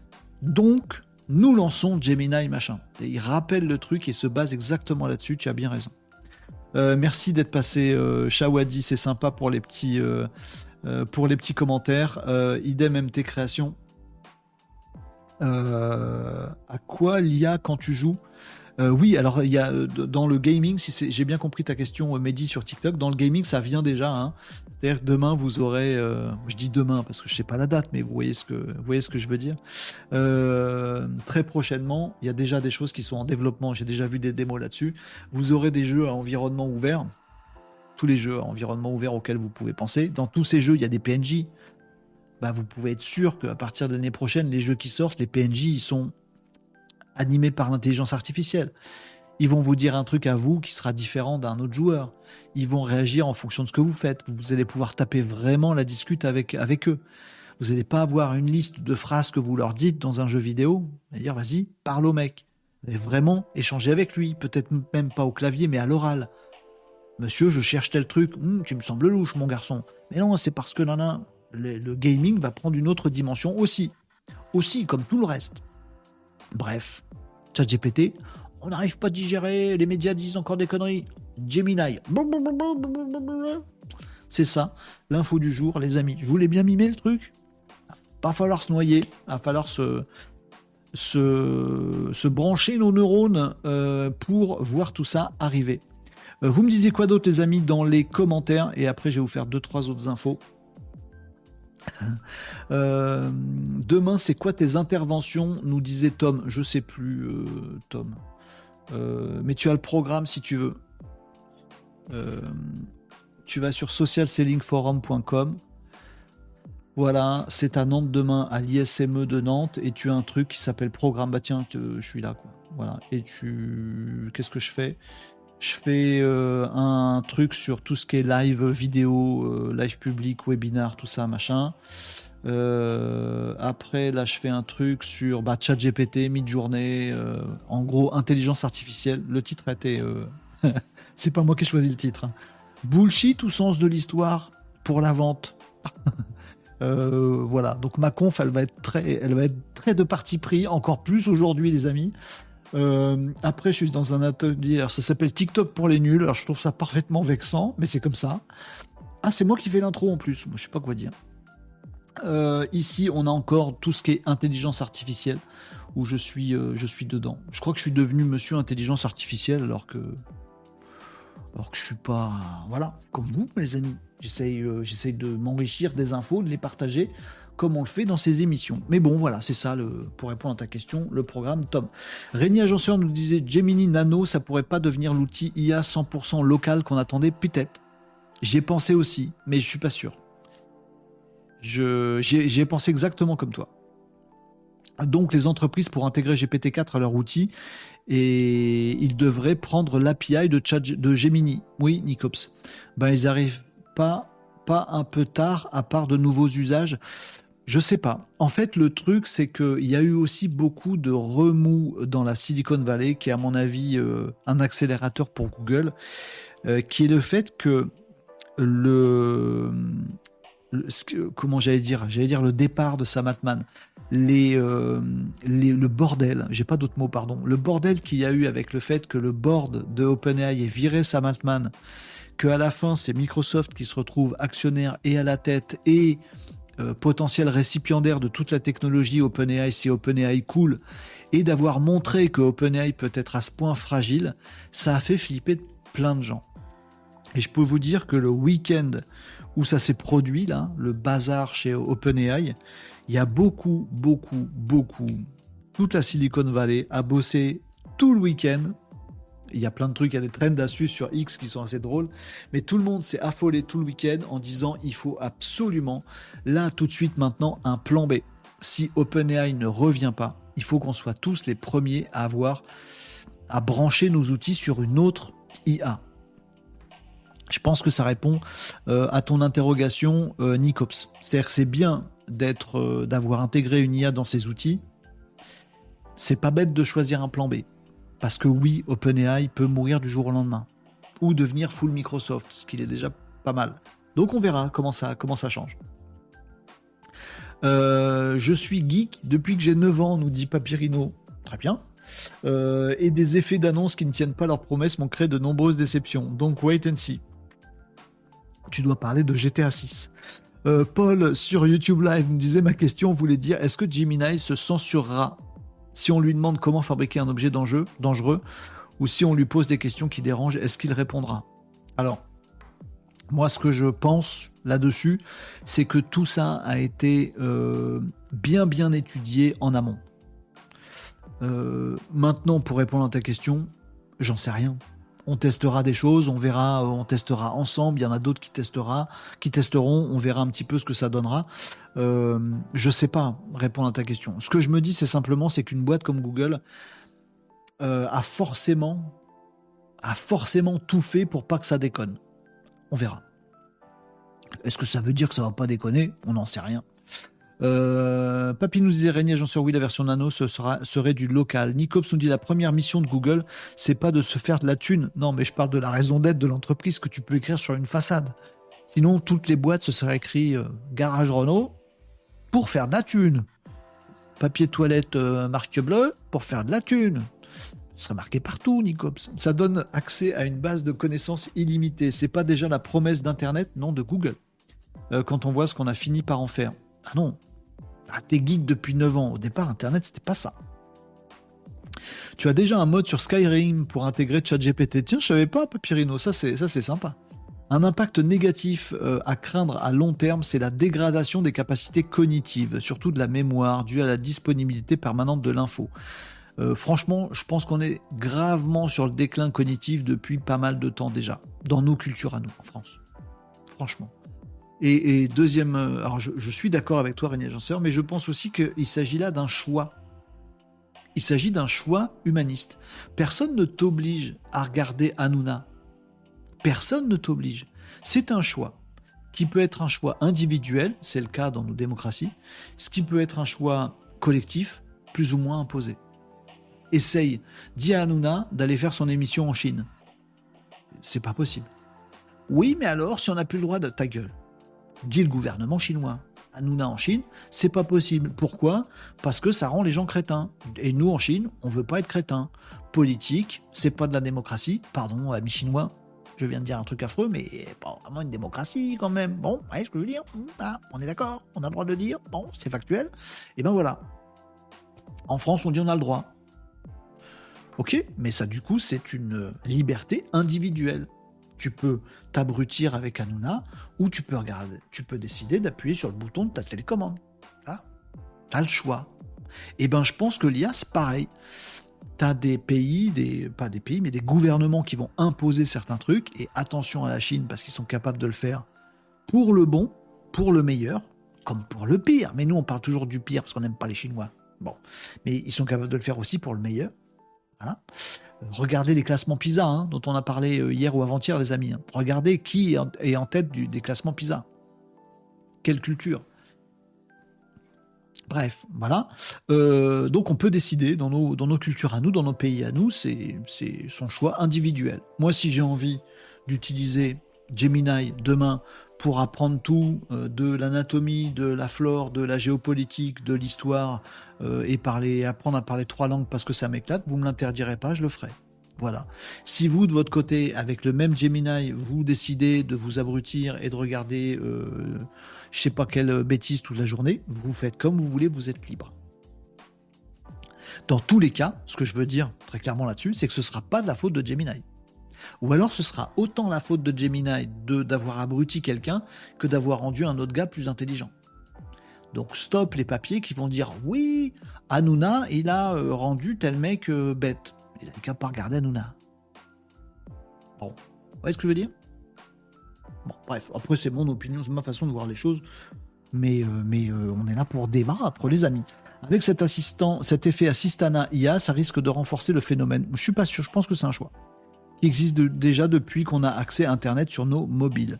Donc, nous lançons Gemini machin. Et il rappelle le truc et se base exactement là-dessus, tu as bien raison. Euh, merci d'être passé, euh, Shawadi, c'est sympa pour les petits, euh, pour les petits commentaires. Idem MT Création. Euh, à quoi l'IA quand tu joues Euh, Oui, alors il y a euh, dans le gaming, si j'ai bien compris ta question, Mehdi sur TikTok, dans le gaming ça vient déjà. Hein. C'est-à-dire demain vous aurez, je dis demain parce que je sais pas la date, mais vous voyez ce que, vous voyez ce que je veux dire. Très prochainement, il y a déjà des choses qui sont en développement. J'ai déjà vu des démos là-dessus. Vous aurez des jeux à environnement ouvert, tous les jeux à environnement ouvert auxquels vous pouvez penser. Dans tous ces jeux, il y a des PNJ. Bah, vous pouvez être sûr qu'à partir de l'année prochaine, les jeux qui sortent, les PNJ, ils sont animés par l'intelligence artificielle. Ils vont vous dire un truc à vous qui sera différent d'un autre joueur. Ils vont réagir en fonction de ce que vous faites. Vous allez pouvoir taper vraiment la discute avec, eux. Vous n'allez pas avoir une liste de phrases que vous leur dites dans un jeu vidéo et dire vas-y, parle au mec. Vraiment échanger avec lui, peut-être même pas au clavier, mais à l'oral. Monsieur, je cherche tel truc, Hum, tu me sembles louche, mon garçon. Mais non, c'est parce que là, le, gaming va prendre une autre dimension aussi. Aussi, comme tout le reste. Bref, ChatGPT, on n'arrive pas à digérer, les médias disent encore des conneries. Gemini. C'est ça, l'info du jour, les amis. Je voulais bien mimer le truc. Pas falloir se noyer, va falloir se, se, se brancher nos neurones euh, pour voir tout ça arriver. Euh, vous me disiez quoi d'autre, les amis, dans les commentaires, et après je vais vous faire deux, trois autres infos. Euh, demain, c'est quoi tes interventions nous disait Tom. Je sais plus, euh, Tom. Euh, mais tu as le programme si tu veux. Tu vas sur socialsellingforum.com. Voilà, c'est à Nantes demain, à l'ISME de Nantes, et tu as un truc qui s'appelle programme. Bah tiens, je suis là. Voilà. Et tu. Qu'est-ce que je fais? Je fais euh, un truc sur tout ce qui est live vidéo, euh, live public, webinar, tout ça, machin. Euh, après, là, je fais un truc sur bah, ChatGPT, mid-journée, en gros, intelligence artificielle. Le titre a été. C'est pas moi qui ai choisi le titre. hein. Bullshit ou sens de l'histoire pour la vente voilà, donc ma conf, elle va être très, elle va être très de parti pris, encore plus aujourd'hui, les amis. Euh, après, je suis dans un atelier, ça s'appelle TikTok pour les nuls. Alors je trouve ça parfaitement vexant, mais c'est comme ça. Ah, c'est moi qui fais l'intro en plus. Moi, je sais pas quoi dire. Euh, ici, on a encore tout ce qui est intelligence artificielle, où je suis, euh, je suis dedans. Je crois que je suis devenu Monsieur Intelligence Artificielle, alors que, Alors que je suis pas. Voilà, comme vous, les amis. J'essaye j'essaye de m'enrichir des infos, de les partager comme on le fait dans ces émissions. Mais bon, voilà, c'est ça, pour répondre à ta question, le programme Tom. Régnier Agenceur nous disait Gemini Nano, ça pourrait pas devenir l'outil IA 100% local qu'on attendait Peut-être. J'y ai pensé aussi, mais je suis pas sûr. J'y ai pensé exactement comme toi. Donc les entreprises pour intégrer GPT-4 à leur outil et ils devraient prendre l'API de, de Gemini. Oui, Nicops. Ben ils arrivent pas pas un peu tard à part de nouveaux usages. Je sais pas. En fait, le truc, c'est qu'il y a eu aussi beaucoup de remous dans la Silicon Valley, qui est à mon avis euh, un accélérateur pour Google, euh, qui est le fait que le, comment j'allais dire, j'allais dire le départ de Sam Altman, euh, le bordel, j'ai pas d'autres mots, pardon, le bordel qu'il y a eu avec le fait que le board de OpenAI ait viré Sam Altman, que à la fin c'est Microsoft qui se retrouve actionnaire et à la tête et euh, potentiel récipiendaire de toute la technologie OpenAI si OpenAI cool, et d'avoir montré que OpenAI peut être à ce point fragile, ça a fait flipper plein de gens. Et je peux vous dire que le week-end où ça s'est produit, là, le bazar chez OpenAI, il y a beaucoup, beaucoup, beaucoup, toute la Silicon Valley a bossé tout le week-end il y a plein de trucs, il y a des trends à suivre sur X qui sont assez drôles, mais tout le monde s'est affolé tout le week-end en disant il faut absolument, là tout de suite maintenant, un plan B. Si OpenAI ne revient pas, il faut qu'on soit tous les premiers à avoir, à brancher nos outils sur une autre IA. Je pense que ça répond euh, à ton interrogation, euh, Nicops. C'est-à-dire que c'est bien d'être, euh, d'avoir intégré une IA dans ces outils. C'est pas bête de choisir un plan B. Parce que oui, OpenAI peut mourir du jour au lendemain. Ou devenir full Microsoft, ce qui est déjà pas mal. Donc on verra comment ça, comment ça change. Euh, je suis geek depuis que j'ai 9 ans, nous dit Papyrino. Très bien. Euh, et des effets d'annonce qui ne tiennent pas leurs promesses m'ont créé de nombreuses déceptions. Donc wait and see. Tu dois parler de GTA 6. Euh, Paul sur YouTube Live me disait ma question voulait dire est-ce que Gemini se censurera si on lui demande comment fabriquer un objet dangereux, ou si on lui pose des questions qui dérangent, est-ce qu'il répondra? Alors, moi, ce que je pense là-dessus, c'est que tout ça a été euh, bien, bien étudié en amont. Euh, maintenant, pour répondre à ta question, j'en sais rien on testera des choses, on verra, euh, on testera ensemble. Il y en a d'autres qui testera, qui testeront. On verra un petit peu ce que ça donnera. Euh, je sais pas répondre à ta question. Ce que je me dis, c'est simplement, qu'une boîte comme Google euh, a forcément, a forcément tout fait pour pas que ça déconne. On verra. Est-ce que ça veut dire que ça va pas déconner? On n'en sait rien. Euh, Papy nous disait Régnier, j'en sûr oui, la version nano ce sera, serait du local. Nicops nous dit la première mission de Google, c'est pas de se faire de la thune. Non, mais je parle de la raison d'être de l'entreprise que tu peux écrire sur une façade. Sinon, toutes les boîtes se seraient écrit euh, Garage Renault pour faire de la thune. Papier toilette euh, marque bleu pour faire de la thune. Serait marqué partout, Nicops. Ça donne accès à une base de connaissances illimitée. C'est pas déjà la promesse d'Internet, non, de Google. quand on voit ce qu'on a fini par en faire. Ah non, ah, t'es geek depuis 9 ans. Au départ, Internet, c'était pas ça. Tu as déjà un mode sur Skyrim pour intégrer ChatGPT. Tiens, je savais pas, Papyrino. Ça, c'est, ça, c'est sympa. Un impact négatif euh, à craindre à long terme, c'est la dégradation des capacités cognitives, surtout de la mémoire, due à la disponibilité permanente de l'info. Euh, franchement, je pense qu'on est gravement sur le déclin cognitif depuis pas mal de temps déjà, dans nos cultures à nous, en France. Franchement. Et, deuxième, euh, alors je, suis d'accord avec toi, René Agenceur, mais je pense aussi qu'il s'agit là d'un choix. Il s'agit d'un choix humaniste. Personne ne t'oblige à regarder Hanouna. Personne ne t'oblige. C'est un choix qui peut être un choix individuel, c'est le cas dans nos démocraties, ce qui peut être un choix collectif, plus ou moins imposé. Essaye, dis à Hanouna d'aller faire son émission en Chine. C'est pas possible. Oui, mais alors, si on n'a plus le droit de ta gueule, dit le gouvernement chinois. Hanouna en Chine, c'est pas possible. Pourquoi? Parce que ça rend les gens crétins. Et nous en Chine, on veut pas être crétins. Politique, c'est pas de la démocratie. Pardon, amis chinois, je viens de dire un truc affreux, mais pas vraiment une démocratie quand même. Bon, vous voyez ce que je veux dire? Ah, On est d'accord, on a le droit de dire? Bon, c'est factuel. Et ben voilà. En France, on dit on a le droit. Ok, mais ça du coup, c'est une liberté individuelle. Tu peux t'abrutir avec Hanouna ou tu peux regarder, tu peux décider d'appuyer sur le bouton de ta télécommande. Ah, tu as le choix. Et eh ben je pense que l'IA c'est pareil. Tu as des pays, des, pas des pays, mais des gouvernements qui vont imposer certains trucs. Et attention à la Chine parce qu'ils sont capables de le faire pour le bon, pour le meilleur, comme pour le pire. Mais nous, on parle toujours du pire parce qu'on n'aime pas les Chinois. Bon. Mais ils sont capables de le faire aussi pour le meilleur. Voilà. Regardez les classements PISA, hein, dont on a parlé euh, hier ou avant-hier, les amis. Hein. Regardez qui est en tête des classements PISA. Quelle culture. Bref, voilà. Euh, donc on peut décider dans nos, dans nos cultures à nous, dans nos pays à nous, c'est son choix individuel. Moi, si j'ai envie d'utiliser Gemini demain pour apprendre tout euh, de l'anatomie, de la flore, de la géopolitique, de l'histoire euh, et parler, apprendre à parler trois langues parce que ça m'éclate, vous me l'interdirez pas, je le ferai. Voilà. Si vous, de votre côté, avec le même Gemini, vous décidez de vous abrutir et de regarder, euh, je sais pas quelle bêtise toute la journée, vous faites comme vous voulez, vous êtes libre. Dans tous les cas, ce que je veux dire très clairement là-dessus, c'est que ce ne sera pas de la faute de Gemini. Ou alors ce sera autant la faute de Gemini d'avoir abruti quelqu'un que d'avoir rendu un autre gars plus intelligent. Donc stop les papiers qui vont dire oui, Hanouna, il a euh, rendu tel mec euh, bête. Il a qu'à pas regarder Hanouna. Bon, vous voyez ce que je veux dire? Bon, bref, après c'est mon opinion, c'est ma façon de voir les choses, mais, euh, on est là pour débattre, les amis. Avec cet assistant, cet effet assistana IA, ça risque de renforcer le phénomène. Je suis pas sûr, je pense que c'est un choix existe déjà depuis qu'on a accès à Internet sur nos mobiles.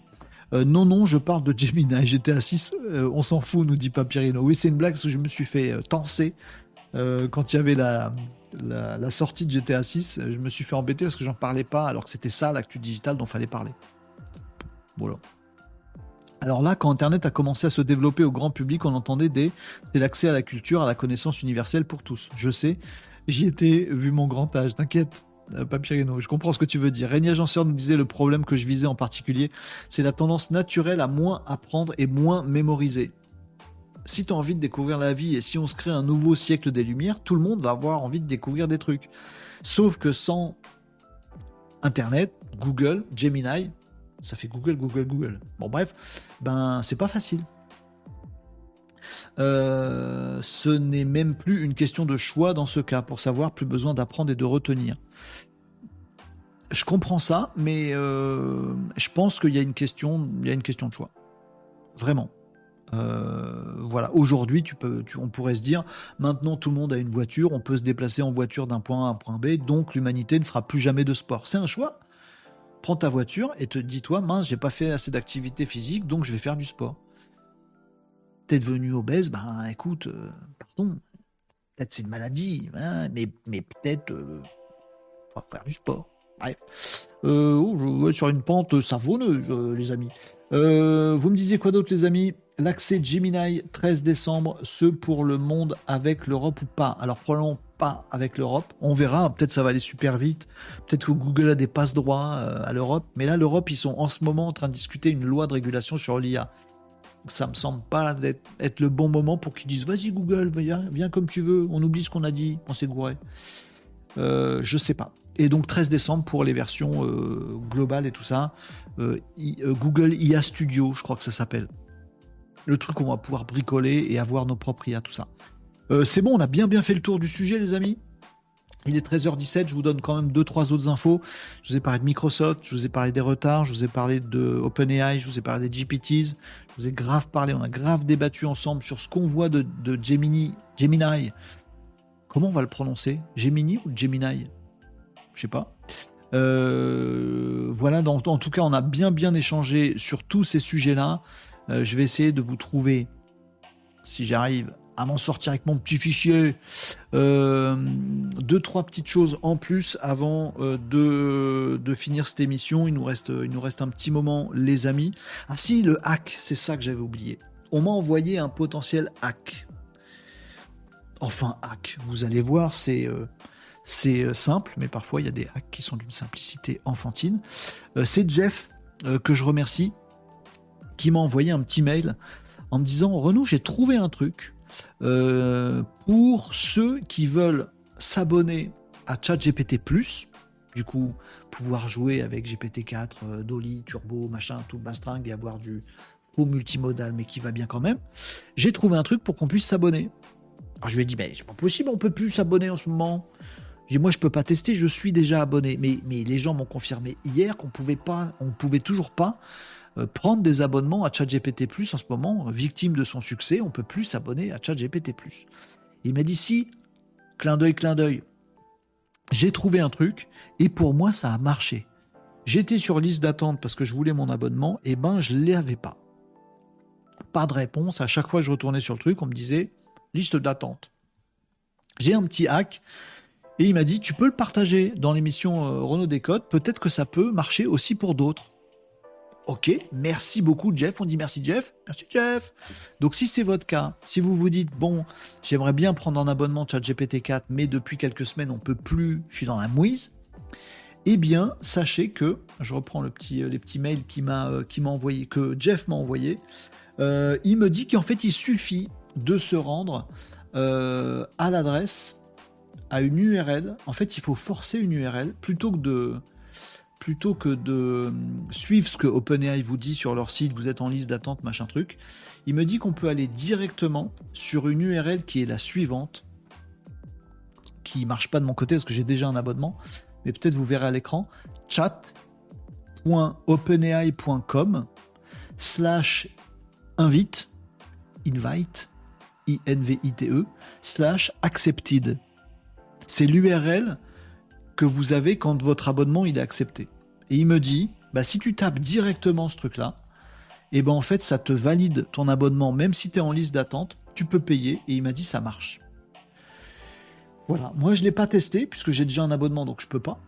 Euh, non, non, je parle de Gemini. À 6, on s'en fout, nous dit Papyrino. Oui, c'est une blague parce que je me suis fait euh, tenser euh, quand il y avait la, sortie de GTA 6. Je me suis fait embêter parce que j'en parlais pas alors que c'était ça l'actu digital dont fallait parler. Voilà. Alors là, quand Internet a commencé à se développer au grand public, on entendait des c'est l'accès à la culture, à la connaissance universelle pour tous. Je sais, j'y étais vu mon grand âge, t'inquiète. Euh, Papyrino. Je comprends ce que tu veux dire. Régnier Agenceur nous disait le problème que je visais en particulier, c'est la tendance naturelle à moins apprendre et moins mémoriser. Si tu as envie de découvrir la vie et si on se crée un nouveau siècle des Lumières, tout le monde va avoir envie de découvrir des trucs. Sauf que sans Internet, Google, Gemini, ça fait Google, Google, Google. Bon bref, ben c'est pas facile. Euh, ce n'est même plus une question de choix dans ce cas. Pour savoir, plus besoin d'apprendre et de retenir. Je comprends ça, mais euh, je pense qu'il y a une question, il y a une question de choix. Vraiment. Euh, voilà. Aujourd'hui, on pourrait se dire, maintenant tout le monde a une voiture, on peut se déplacer en voiture d'un point A à un point B, donc l'humanité ne fera plus jamais de sport. C'est un choix. Prends ta voiture et te dis-toi, mince, j'ai pas fait assez d'activité physique, donc je vais faire du sport t'es devenu obèse, ben écoute, euh, pardon, peut-être c'est une maladie, hein, mais, peut-être euh, faire du sport. Euh, oh, sur une pente savonneuse, les amis. vous me disiez quoi d'autre, les amis? L'accès Gemini 13 décembre, ce pour le monde avec l'Europe ou pas? Alors, probablement pas avec l'Europe. On verra, peut-être ça va aller super vite. Peut-être que Google a des passes droits à l'Europe. Mais là, l'Europe, ils sont en ce moment en train de discuter une loi de régulation sur l'IA ça me semble pas être, le bon moment pour qu'ils disent vas-y Google, viens, comme tu veux, on oublie ce qu'on a dit, on s'est gouré. Euh, je sais pas. Et donc 13 décembre pour les versions euh, globales et tout ça. Euh, Google IA Studio, je crois que ça s'appelle. Le truc où on va pouvoir bricoler et avoir nos propres IA, tout ça. c'est bon, on a bien bien fait le tour du sujet, les amis. Il est 13h17, je vous donne quand même deux trois autres infos. Je vous ai parlé de Microsoft, je vous ai parlé des retards, je vous ai parlé de OpenAI, je vous ai parlé des GPTs, je vous ai grave parlé, on a grave débattu ensemble sur ce qu'on voit de, Gemini, Gemini. Comment on va le prononcer? Gemini ou Gemini? Je sais pas. Euh, voilà, en tout cas, on a bien bien échangé sur tous ces sujets-là. Euh, je vais essayer de vous trouver, si j'arrive, à m'en sortir avec mon petit fichier. Euh, deux, trois petites choses en plus avant de, de, finir cette émission. Il nous, reste, il nous reste un petit moment, les amis. Ah si, le hack, c'est ça que j'avais oublié. On m'a envoyé un potentiel hack. Enfin, hack, vous allez voir, c'est... Euh, c'est simple, mais parfois il y a des hacks qui sont d'une simplicité enfantine. c'est Jeff que je remercie qui m'a envoyé un petit mail en me disant Renaud, j'ai trouvé un truc euh, pour ceux qui veulent s'abonner à ChatGPT+, du coup, pouvoir jouer avec GPT-4, euh, Dolly, Turbo, machin, tout bastringue et avoir du faux multimodal, mais qui va bien quand même. J'ai trouvé un truc pour qu'on puisse s'abonner. Alors je lui ai dit, mais c'est pas possible, on peut plus s'abonner en ce moment. Je dis, moi je peux pas tester, je suis déjà abonné. Mais, les gens m'ont confirmé hier qu'on pouvait pas, on pouvait toujours pas euh, prendre des abonnements à ChatGPT en ce moment, victime de son succès, on peut plus s'abonner à ChatGPT. Il m'a dit si, clin d'œil, clin d'œil. J'ai trouvé un truc et pour moi ça a marché. J'étais sur liste d'attente parce que je voulais mon abonnement, et ben je ne l'avais pas. Pas de réponse. À chaque fois que je retournais sur le truc, on me disait liste d'attente. J'ai un petit hack et il m'a dit tu peux le partager dans l'émission euh, Renault Décode. Peut-être que ça peut marcher aussi pour d'autres. Ok, merci beaucoup Jeff. On dit merci Jeff. Merci Jeff. Donc si c'est votre cas, si vous vous dites bon, j'aimerais bien prendre un abonnement chat GPT-4, mais depuis quelques semaines on peut plus, je suis dans la mouise. Eh bien, sachez que je reprends le petit, les petits mails qui euh, m'a envoyé, que Jeff m'a envoyé. Euh, il me dit qu'en fait il suffit de se rendre euh, à l'adresse, à une URL. En fait, il faut forcer une URL plutôt que de plutôt que de euh, suivre ce que OpenAI vous dit sur leur site, vous êtes en liste d'attente, machin truc, il me dit qu'on peut aller directement sur une URL qui est la suivante, qui marche pas de mon côté parce que j'ai déjà un abonnement, mais peut-être vous verrez à l'écran, chat.openai.com slash invite, invite, I-N-V-I-T-E, slash accepted. C'est l'URL que vous avez quand votre abonnement il est accepté. Et il me dit, bah, si tu tapes directement ce truc-là, et eh ben en fait ça te valide ton abonnement, même si tu es en liste d'attente, tu peux payer. Et il m'a dit ça marche. Voilà, moi je l'ai pas testé puisque j'ai déjà un abonnement donc je peux pas.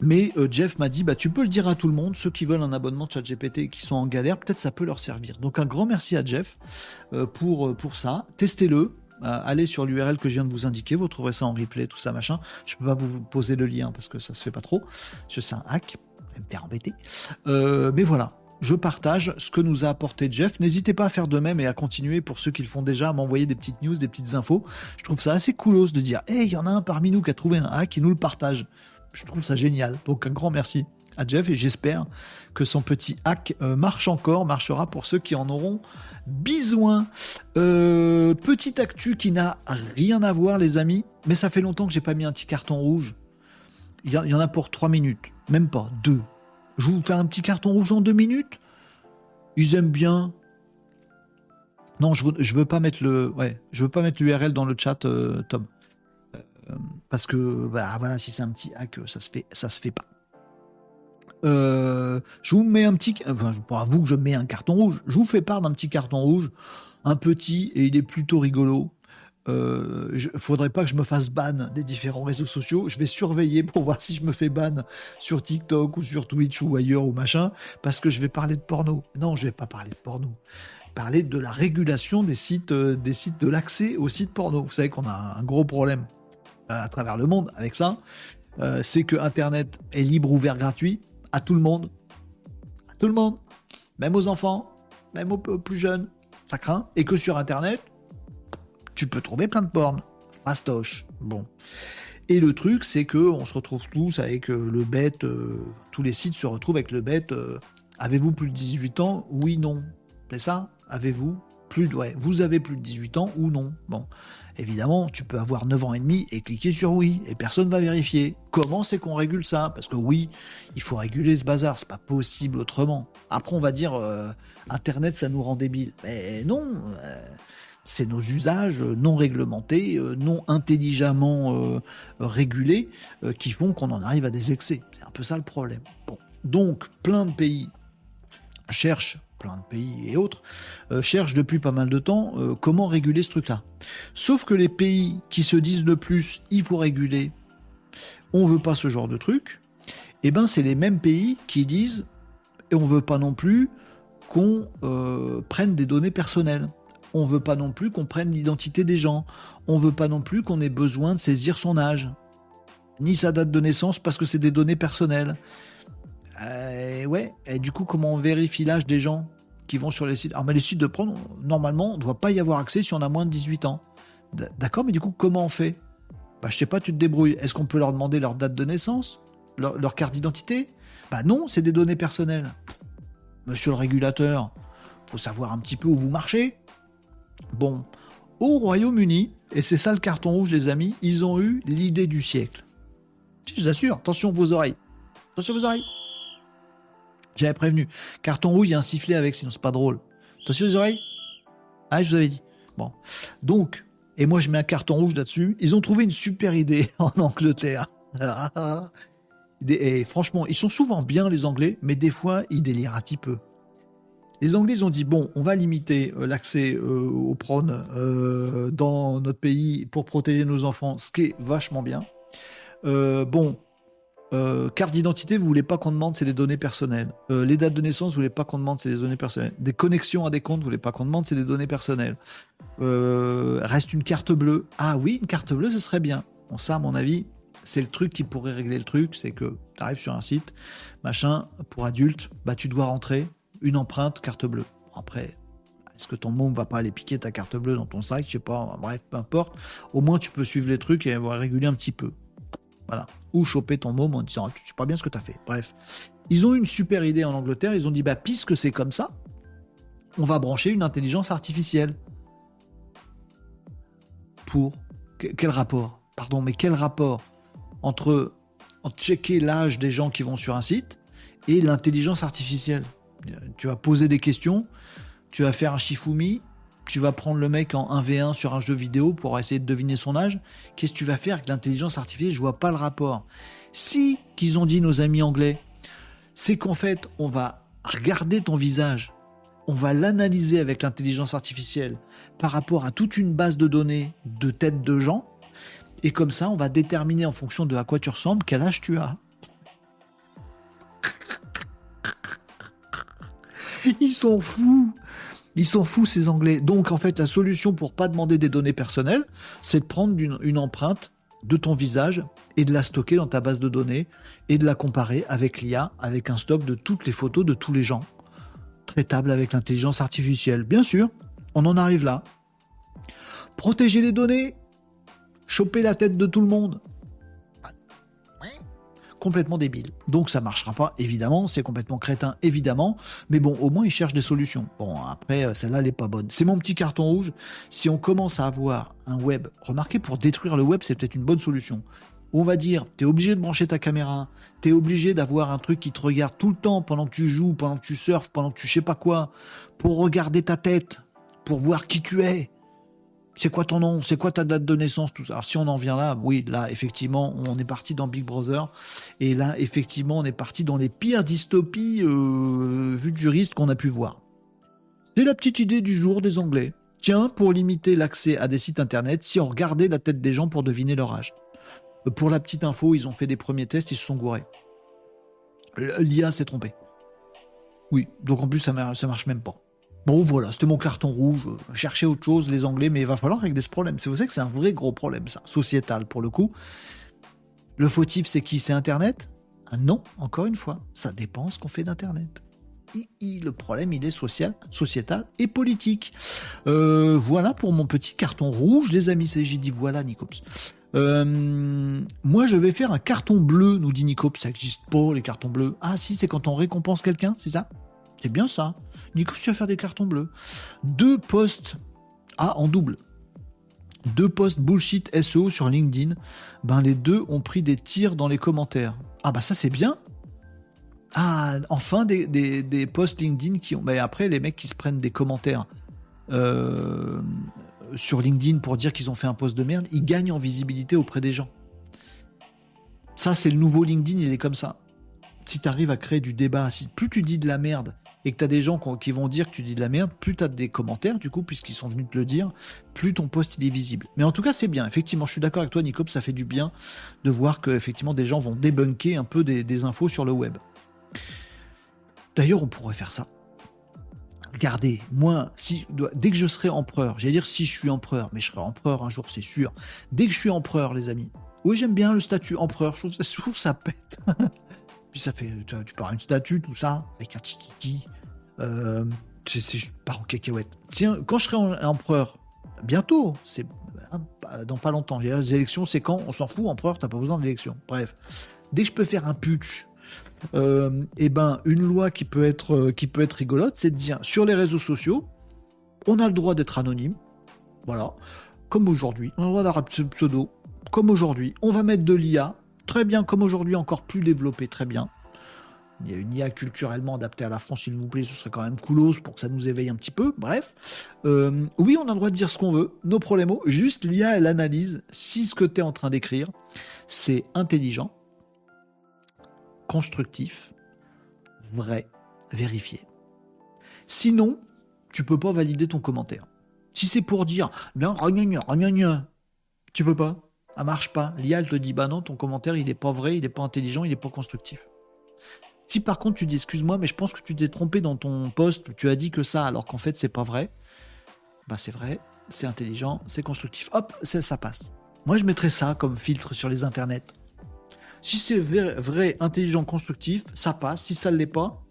Mais euh, Jeff m'a dit bah tu peux le dire à tout le monde, ceux qui veulent un abonnement de ChatGPT et qui sont en galère, peut-être ça peut leur servir. Donc un grand merci à Jeff euh, pour, euh, pour ça. Testez-le, allez sur l'URL que je viens de vous indiquer, vous trouverez ça en replay, tout ça, machin. Je peux pas vous poser le lien parce que ça se fait pas trop. Je sais un hack, me faire embêter. Euh, mais voilà, je partage ce que nous a apporté Jeff. N'hésitez pas à faire de même et à continuer pour ceux qui le font déjà, à m'envoyer des petites news, des petites infos. Je trouve ça assez coolos de dire, hey, il y en a un parmi nous qui a trouvé un hack, il nous le partage. Je trouve ça génial. Donc un grand merci à Jeff et j'espère que son petit hack euh, marche encore, marchera pour ceux qui en auront besoin. Euh, petite actu qui n'a rien à voir les amis, mais ça fait longtemps que j'ai pas mis un petit carton rouge. Il y, en a pour 3 minutes, même pas, 2. Je vous fais un petit carton rouge en 2 minutes Ils aiment bien. Non, je veux, veux pas mettre le, ouais, je veux pas mettre l'URL dans le chat, euh, Tom, parce que bah voilà, si c'est un petit hack, ça se fait, ça se fait pas. Euh, je vous mets un petit, enfin, vous que je mets un carton rouge. Je vous fais part d'un petit carton rouge, un petit et il est plutôt rigolo. Euh, faudrait pas que je me fasse ban des différents réseaux sociaux. Je vais surveiller pour voir si je me fais ban sur TikTok ou sur Twitch ou ailleurs ou machin, parce que je vais parler de porno. Non, je vais pas parler de porno. Parler de la régulation des sites, euh, des sites de l'accès aux sites porno. Vous savez qu'on a un gros problème à travers le monde avec ça. Euh, c'est que Internet est libre, ouvert, gratuit à tout le monde. À tout le monde. Même aux enfants, même aux plus jeunes. Ça craint. Et que sur Internet, tu peux trouver plein de porn. Fastoche. Bon. Et le truc, c'est que on se retrouve tous avec euh, le bête. Euh, tous les sites se retrouvent avec le bête. Euh, avez-vous plus de 18 ans? Oui, non. C'est ça? Avez-vous plus. Ouais, vous avez plus de 18 ans ou non Bon. Évidemment, tu peux avoir 9 ans et demi et cliquer sur oui, et personne va vérifier. Comment c'est qu'on régule ça? Parce que oui, il faut réguler ce bazar, c'est pas possible autrement. Après, on va dire euh, Internet, ça nous rend débiles. Mais non, euh, c'est nos usages non réglementés, euh, non intelligemment régulés, qui font qu'on en arrive à des excès. C'est un peu ça le problème. Bon. Donc, plein de pays cherchent plein de pays et autres, euh, cherchent depuis pas mal de temps euh, comment réguler ce truc-là. Sauf que les pays qui se disent le plus, il faut réguler, on veut pas ce genre de truc, eh ben c'est les mêmes pays qui disent, et on veut pas non plus qu'on euh, prenne des données personnelles. On veut pas non plus qu'on prenne l'identité des gens. On veut pas non plus qu'on ait besoin de saisir son âge, ni sa date de naissance parce que c'est des données personnelles. Euh, ouais, et du coup, comment on vérifie l'âge des gens qui vont sur les sites? Alors, mais les sites de prendre, normalement, on ne doit pas y avoir accès si on a moins de 18 ans. D'accord, mais du coup, comment on fait? Bah, je sais pas, tu te débrouilles. Est-ce qu'on peut leur demander leur date de naissance? Leur, leur carte d'identité? Bah non, c'est des données personnelles. Monsieur le régulateur, faut savoir un petit peu où vous marchez. Bon, au Royaume-Uni, et c'est ça le carton rouge, les amis, ils ont eu l'idée du siècle. Je vous assure, attention vos oreilles. Attention vos oreilles. J'avais prévenu. Carton rouge, il y a un sifflet avec, sinon c'est pas drôle. Attention les oreilles? Ah, je vous avais dit. Bon. Donc, et moi je mets un carton rouge là-dessus. Ils ont trouvé une super idée en Angleterre. et franchement, ils sont souvent bien les Anglais, mais des fois ils délirent un petit peu. Les Anglais ils ont dit bon, on va limiter euh, l'accès euh, aux prônes euh, dans notre pays pour protéger nos enfants, ce qui est vachement bien. bon, carte d'identité, vous voulez pas qu'on demande, c'est des données personnelles. les dates de naissance, vous voulez pas qu'on demande, c'est des données personnelles. Des connexions à des comptes, vous voulez pas qu'on demande, c'est des données personnelles. reste une carte bleue. Ah oui, une carte bleue, ce serait bien. Bon, ça, à mon avis, c'est le truc qui pourrait régler le truc, c'est que tu arrives sur un site, machin, pour adultes, bah tu dois rentrer, une empreinte carte bleue. Après, est-ce que ton môme va pas aller piquer ta carte bleue dans ton sac? Je sais pas, bref, peu importe. Au moins, tu peux suivre les trucs et avoir réguler un petit peu. Ou choper ton môme en disant, tu sais pas bien ce que tu as fait. Bref. Ils ont eu une super idée en Angleterre. Ils ont dit, bah, puisque c'est comme ça, on va brancher une intelligence artificielle. Pour. Quel rapport? Pardon, mais quel rapport entre, entre checker l'âge des gens qui vont sur un site et l'intelligence artificielle? Tu vas poser des questions, tu vas faire un Shifumi, tu vas prendre le mec en 1v1 sur un jeu vidéo pour essayer de deviner son âge. Qu'est-ce que tu vas faire avec l'intelligence artificielle? Je vois pas le rapport. Si, qu'ils ont dit nos amis anglais, c'est qu'en fait, on va regarder ton visage, on va l'analyser avec l'intelligence artificielle par rapport à toute une base de données de têtes de gens, et comme ça, on va déterminer en fonction de à quoi tu ressembles quel âge tu as. Ils sont fous. Ils sont fous ces Anglais. Donc en fait, la solution pour pas demander des données personnelles, c'est de prendre une, empreinte de ton visage et de la stocker dans ta base de données et de la comparer avec l'IA, avec un stock de toutes les photos de tous les gens, traitable avec l'intelligence artificielle. Bien sûr, on en arrive là. Protéger les données, choper la tête de tout le monde, complètement débile. Donc ça marchera pas, évidemment, c'est complètement crétin, évidemment, mais bon, au moins ils cherchent des solutions. Bon, après, euh, celle-là, elle est pas bonne. C'est mon petit carton rouge. Si on commence à avoir un web, remarquez, pour détruire le web, c'est peut-être une bonne solution. On va dire, tu es obligé de brancher ta caméra, tu es obligé d'avoir un truc qui te regarde tout le temps pendant que tu joues, pendant que tu surfes, pendant que tu sais pas quoi, pour regarder ta tête, pour voir qui tu es, c'est quoi ton nom? C'est quoi ta date de naissance. Alors, si on en vient là, oui, là, effectivement, on est parti dans Big Brother. Et là, effectivement, on est parti dans les pires dystopies euh, vues juriste qu'on a pu voir. C'est la petite idée du jour des Anglais. Tiens, pour limiter l'accès à des sites internet, si on regardait la tête des gens pour deviner leur âge. Euh, pour la petite info, ils ont fait des premiers tests, ils se sont gourés. L'IA s'est trompé. Oui, donc en plus, ça marche même pas. Bon, voilà, c'était mon carton rouge. Chercher autre chose, les Anglais, mais il va falloir régler ce problème. C'est vous savez que c'est un vrai gros problème, ça, sociétal pour le coup. Le fautif, c'est qui? C'est Internet? Ah Non, encore une fois, ça dépend ce qu'on fait d'Internet. Le problème, il est social, sociétal et politique. Euh, voilà pour mon petit carton rouge, les amis. J'ai dit voilà, Nicops. Euh, moi, je vais faire un carton bleu, nous dit Nicops. Ça n'existe pas, les cartons bleus. Ah, si, c'est quand on récompense quelqu'un, c'est ça? C'est bien ça. Nico, tu vas faire des cartons bleus. Deux posts, ah, en double. Deux posts bullshit SEO sur LinkedIn. Ben, les deux ont pris des tirs dans les commentaires. Ah, bah, ça, c'est bien. Ah, enfin, des, des, posts LinkedIn qui ont. Ben, après, les mecs qui se prennent des commentaires euh, sur LinkedIn pour dire qu'ils ont fait un post de merde, ils gagnent en visibilité auprès des gens. Ça, c'est le nouveau LinkedIn, il est comme ça. Si tu arrives à créer du débat, si plus tu dis de la merde et que tu des gens qui vont dire que tu dis de la merde, plus tu des commentaires, du coup, puisqu'ils sont venus te le dire, plus ton post il est visible. Mais en tout cas, c'est bien. Effectivement, je suis d'accord avec toi, Nico, ça fait du bien de voir que effectivement des gens vont débunker un peu des, infos sur le web. D'ailleurs, on pourrait faire ça. Regardez, moi, dès que je serai empereur, j'allais dire si je suis empereur, mais je serai empereur un jour, c'est sûr. Dès que je suis empereur, les amis, oui, j'aime bien le statut empereur, je trouve, ça pète. Puis ça fait, tu, tu pars une statue, tout ça, avec un tiki Euh, pars en cacahuète. Tiens, quand je serai empereur, bientôt, c'est hein, dans pas longtemps. Les élections, c'est quand? On s'en fout, empereur, t'as pas besoin d'élections. Bref, dès que je peux faire un putsch, euh, eh ben, une loi qui peut être, euh, qui peut être rigolote, c'est de dire sur les réseaux sociaux, on a le droit d'être anonyme. Voilà. Comme aujourd'hui. On a le droit d'avoir pseudo. Comme aujourd'hui. On va mettre de l'IA. Très bien. Comme aujourd'hui, encore plus développé. Très bien. Il y a une IA culturellement adaptée à la France, s'il vous plaît, ce serait quand même coolos pour que ça nous éveille un petit peu. Bref. Euh, oui, on a le droit de dire ce qu'on veut, nos problèmes. Juste l'IA, elle analyse si ce que tu es en train d'écrire, c'est intelligent, constructif, vrai, vérifié. Sinon, tu peux pas valider ton commentaire. Si c'est pour dire non, tu peux pas. Ça marche pas. L'IA elle te dit bah non, ton commentaire il est pas vrai, il est pas intelligent, il est pas constructif. Si par contre tu dis excuse-moi, mais je pense que tu t'es trompé dans ton poste, tu as dit que ça alors qu'en fait c'est pas vrai, bah c'est vrai, c'est intelligent, c'est constructif. Hop, ça, passe. Moi je mettrais ça comme filtre sur les internets. Si c'est vrai, vrai, intelligent, constructif, ça passe. Si ça ne l'est pas,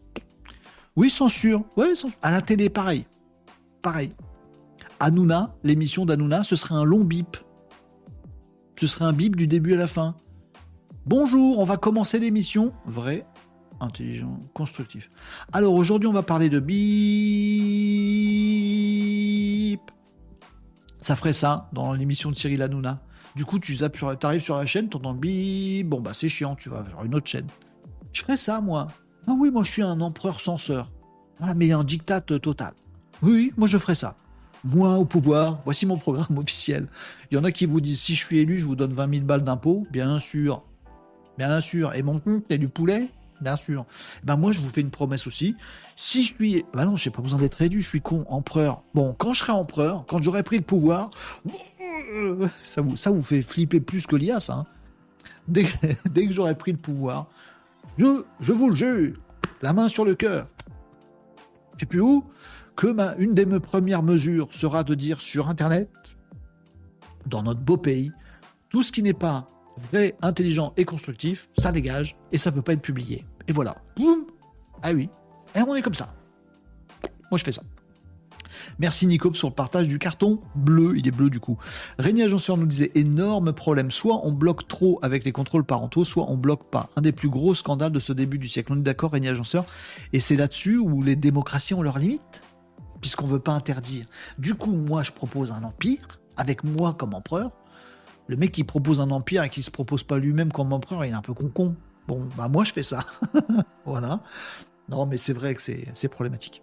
oui, censure. Ouais, censure. À la télé, pareil. Pareil. Hanouna, l'émission d'Hanouna, ce serait un long bip. Ce serait un bip du début à la fin. Bonjour, on va commencer l'émission. Vrai, intelligent, constructif. Alors aujourd'hui, on va parler de bip. Ça ferait ça dans l'émission de Cyril Hanouna. Du coup, tu arrives sur la chaîne, tu entends bip. Bon, bah c'est chiant, tu vas vers une autre chaîne. Je ferais ça, moi. Ah oui, moi je suis un empereur censeur. Ah, mais un diktat total. Oui, moi je ferai ça. Moi au pouvoir, voici mon programme officiel. Il y en a qui vous disent si je suis élu, je vous donne 20 000 balles d'impôts. Bien sûr. Bien sûr. Et mon compte, c'est du poulet? Bien sûr. Ben moi, je vous fais une promesse aussi. Si je suis. Ben non, j'ai pas besoin d'être élu, je suis con, empereur. Bon, quand je serai empereur, quand j'aurai pris le pouvoir, ça vous, ça vous fait flipper plus que l'IA, ça. Hein. Dès, dès que j'aurai pris le pouvoir, je, je vous le jure, la main sur le cœur. Je sais plus où, que ma, une des mes premières mesures sera de dire sur Internet, dans notre beau pays, tout ce qui n'est pas vrai, intelligent et constructif, ça dégage et ça peut pas être publié. Et voilà. Boum ah oui. Et on est comme ça. Moi je fais ça. Merci Nico sur le partage du carton bleu. Il est bleu du coup. Régnier Agenceur nous disait énorme problème. Soit on bloque trop avec les contrôles parentaux, soit on bloque pas. Un des plus gros scandales de ce début du siècle. On est d'accord, Régnier Agenceur? Et c'est là-dessus où les démocraties ont leurs limites, puisqu'on veut pas interdire. Du coup, moi, je propose un empire, avec moi comme empereur. Le mec qui propose un empire et qui se propose pas lui-même comme empereur, il est un peu con-con. Bon, bah moi, je fais ça. voilà. Non, mais c'est vrai que c'est problématique.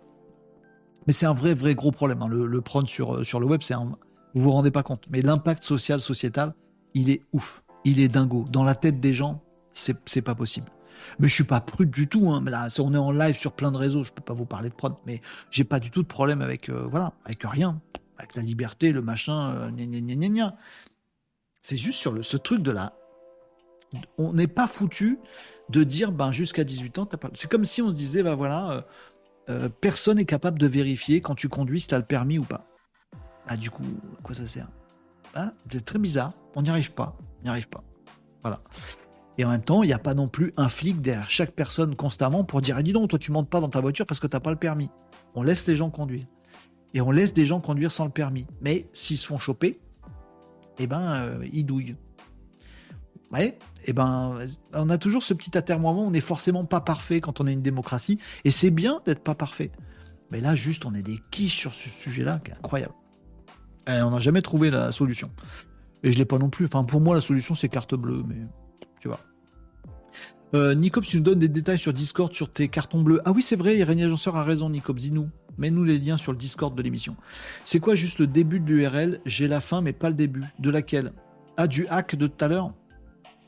Mais c'est un vrai, vrai gros problème. Hein. Le, le prône sur, euh, sur le web, c'est un. Vous vous rendez pas compte. Mais l'impact social, sociétal, il est ouf. Il est dingo. Dans la tête des gens, c'est pas possible. Mais je suis pas prude du tout. Hein. Là, on est en live sur plein de réseaux. Je peux pas vous parler de prod. Mais j'ai pas du tout de problème avec, euh, voilà, avec rien. Avec la liberté, le machin, euh, C'est juste sur ce truc de là. On n'est pas foutu de dire, ben, jusqu'à 18 ans, pas. C'est comme si on se disait, ben voilà, euh, personne n'est capable de vérifier quand tu conduis si tu as le permis ou pas. Ah, du coup, à quoi ça sert? Ah, C'est très bizarre. On n'y arrive pas. On n'y arrive pas. Voilà. Et en même temps, il n'y a pas non plus un flic derrière chaque personne constamment pour dire ah, dis donc, toi, tu montes pas dans ta voiture parce que tu n'as pas le permis. On laisse les gens conduire. Et on laisse des gens conduire sans le permis. Mais s'ils se font choper, eh ben, euh, ils douillent. Ouais, eh ben, on a toujours ce petit atermoiement, on n'est forcément pas parfait quand on est une démocratie, et c'est bien d'être pas parfait. Mais là, juste, on est des quiches sur ce sujet-là, qui est incroyable. Et on n'a jamais trouvé la solution. Et je l'ai pas non plus. Enfin, pour moi, la solution, c'est carte bleue, mais tu vois. Euh, Nicops, tu nous donnes des détails sur Discord sur tes cartons bleus. Ah oui, c'est vrai, Irénie Agenceur a raison, Nicops, dis-nous. Mets-nous les liens sur le Discord de l'émission. C'est quoi juste le début de l'URL J'ai la fin, mais pas le début. De laquelle? Ah, du hack de tout à l'heure?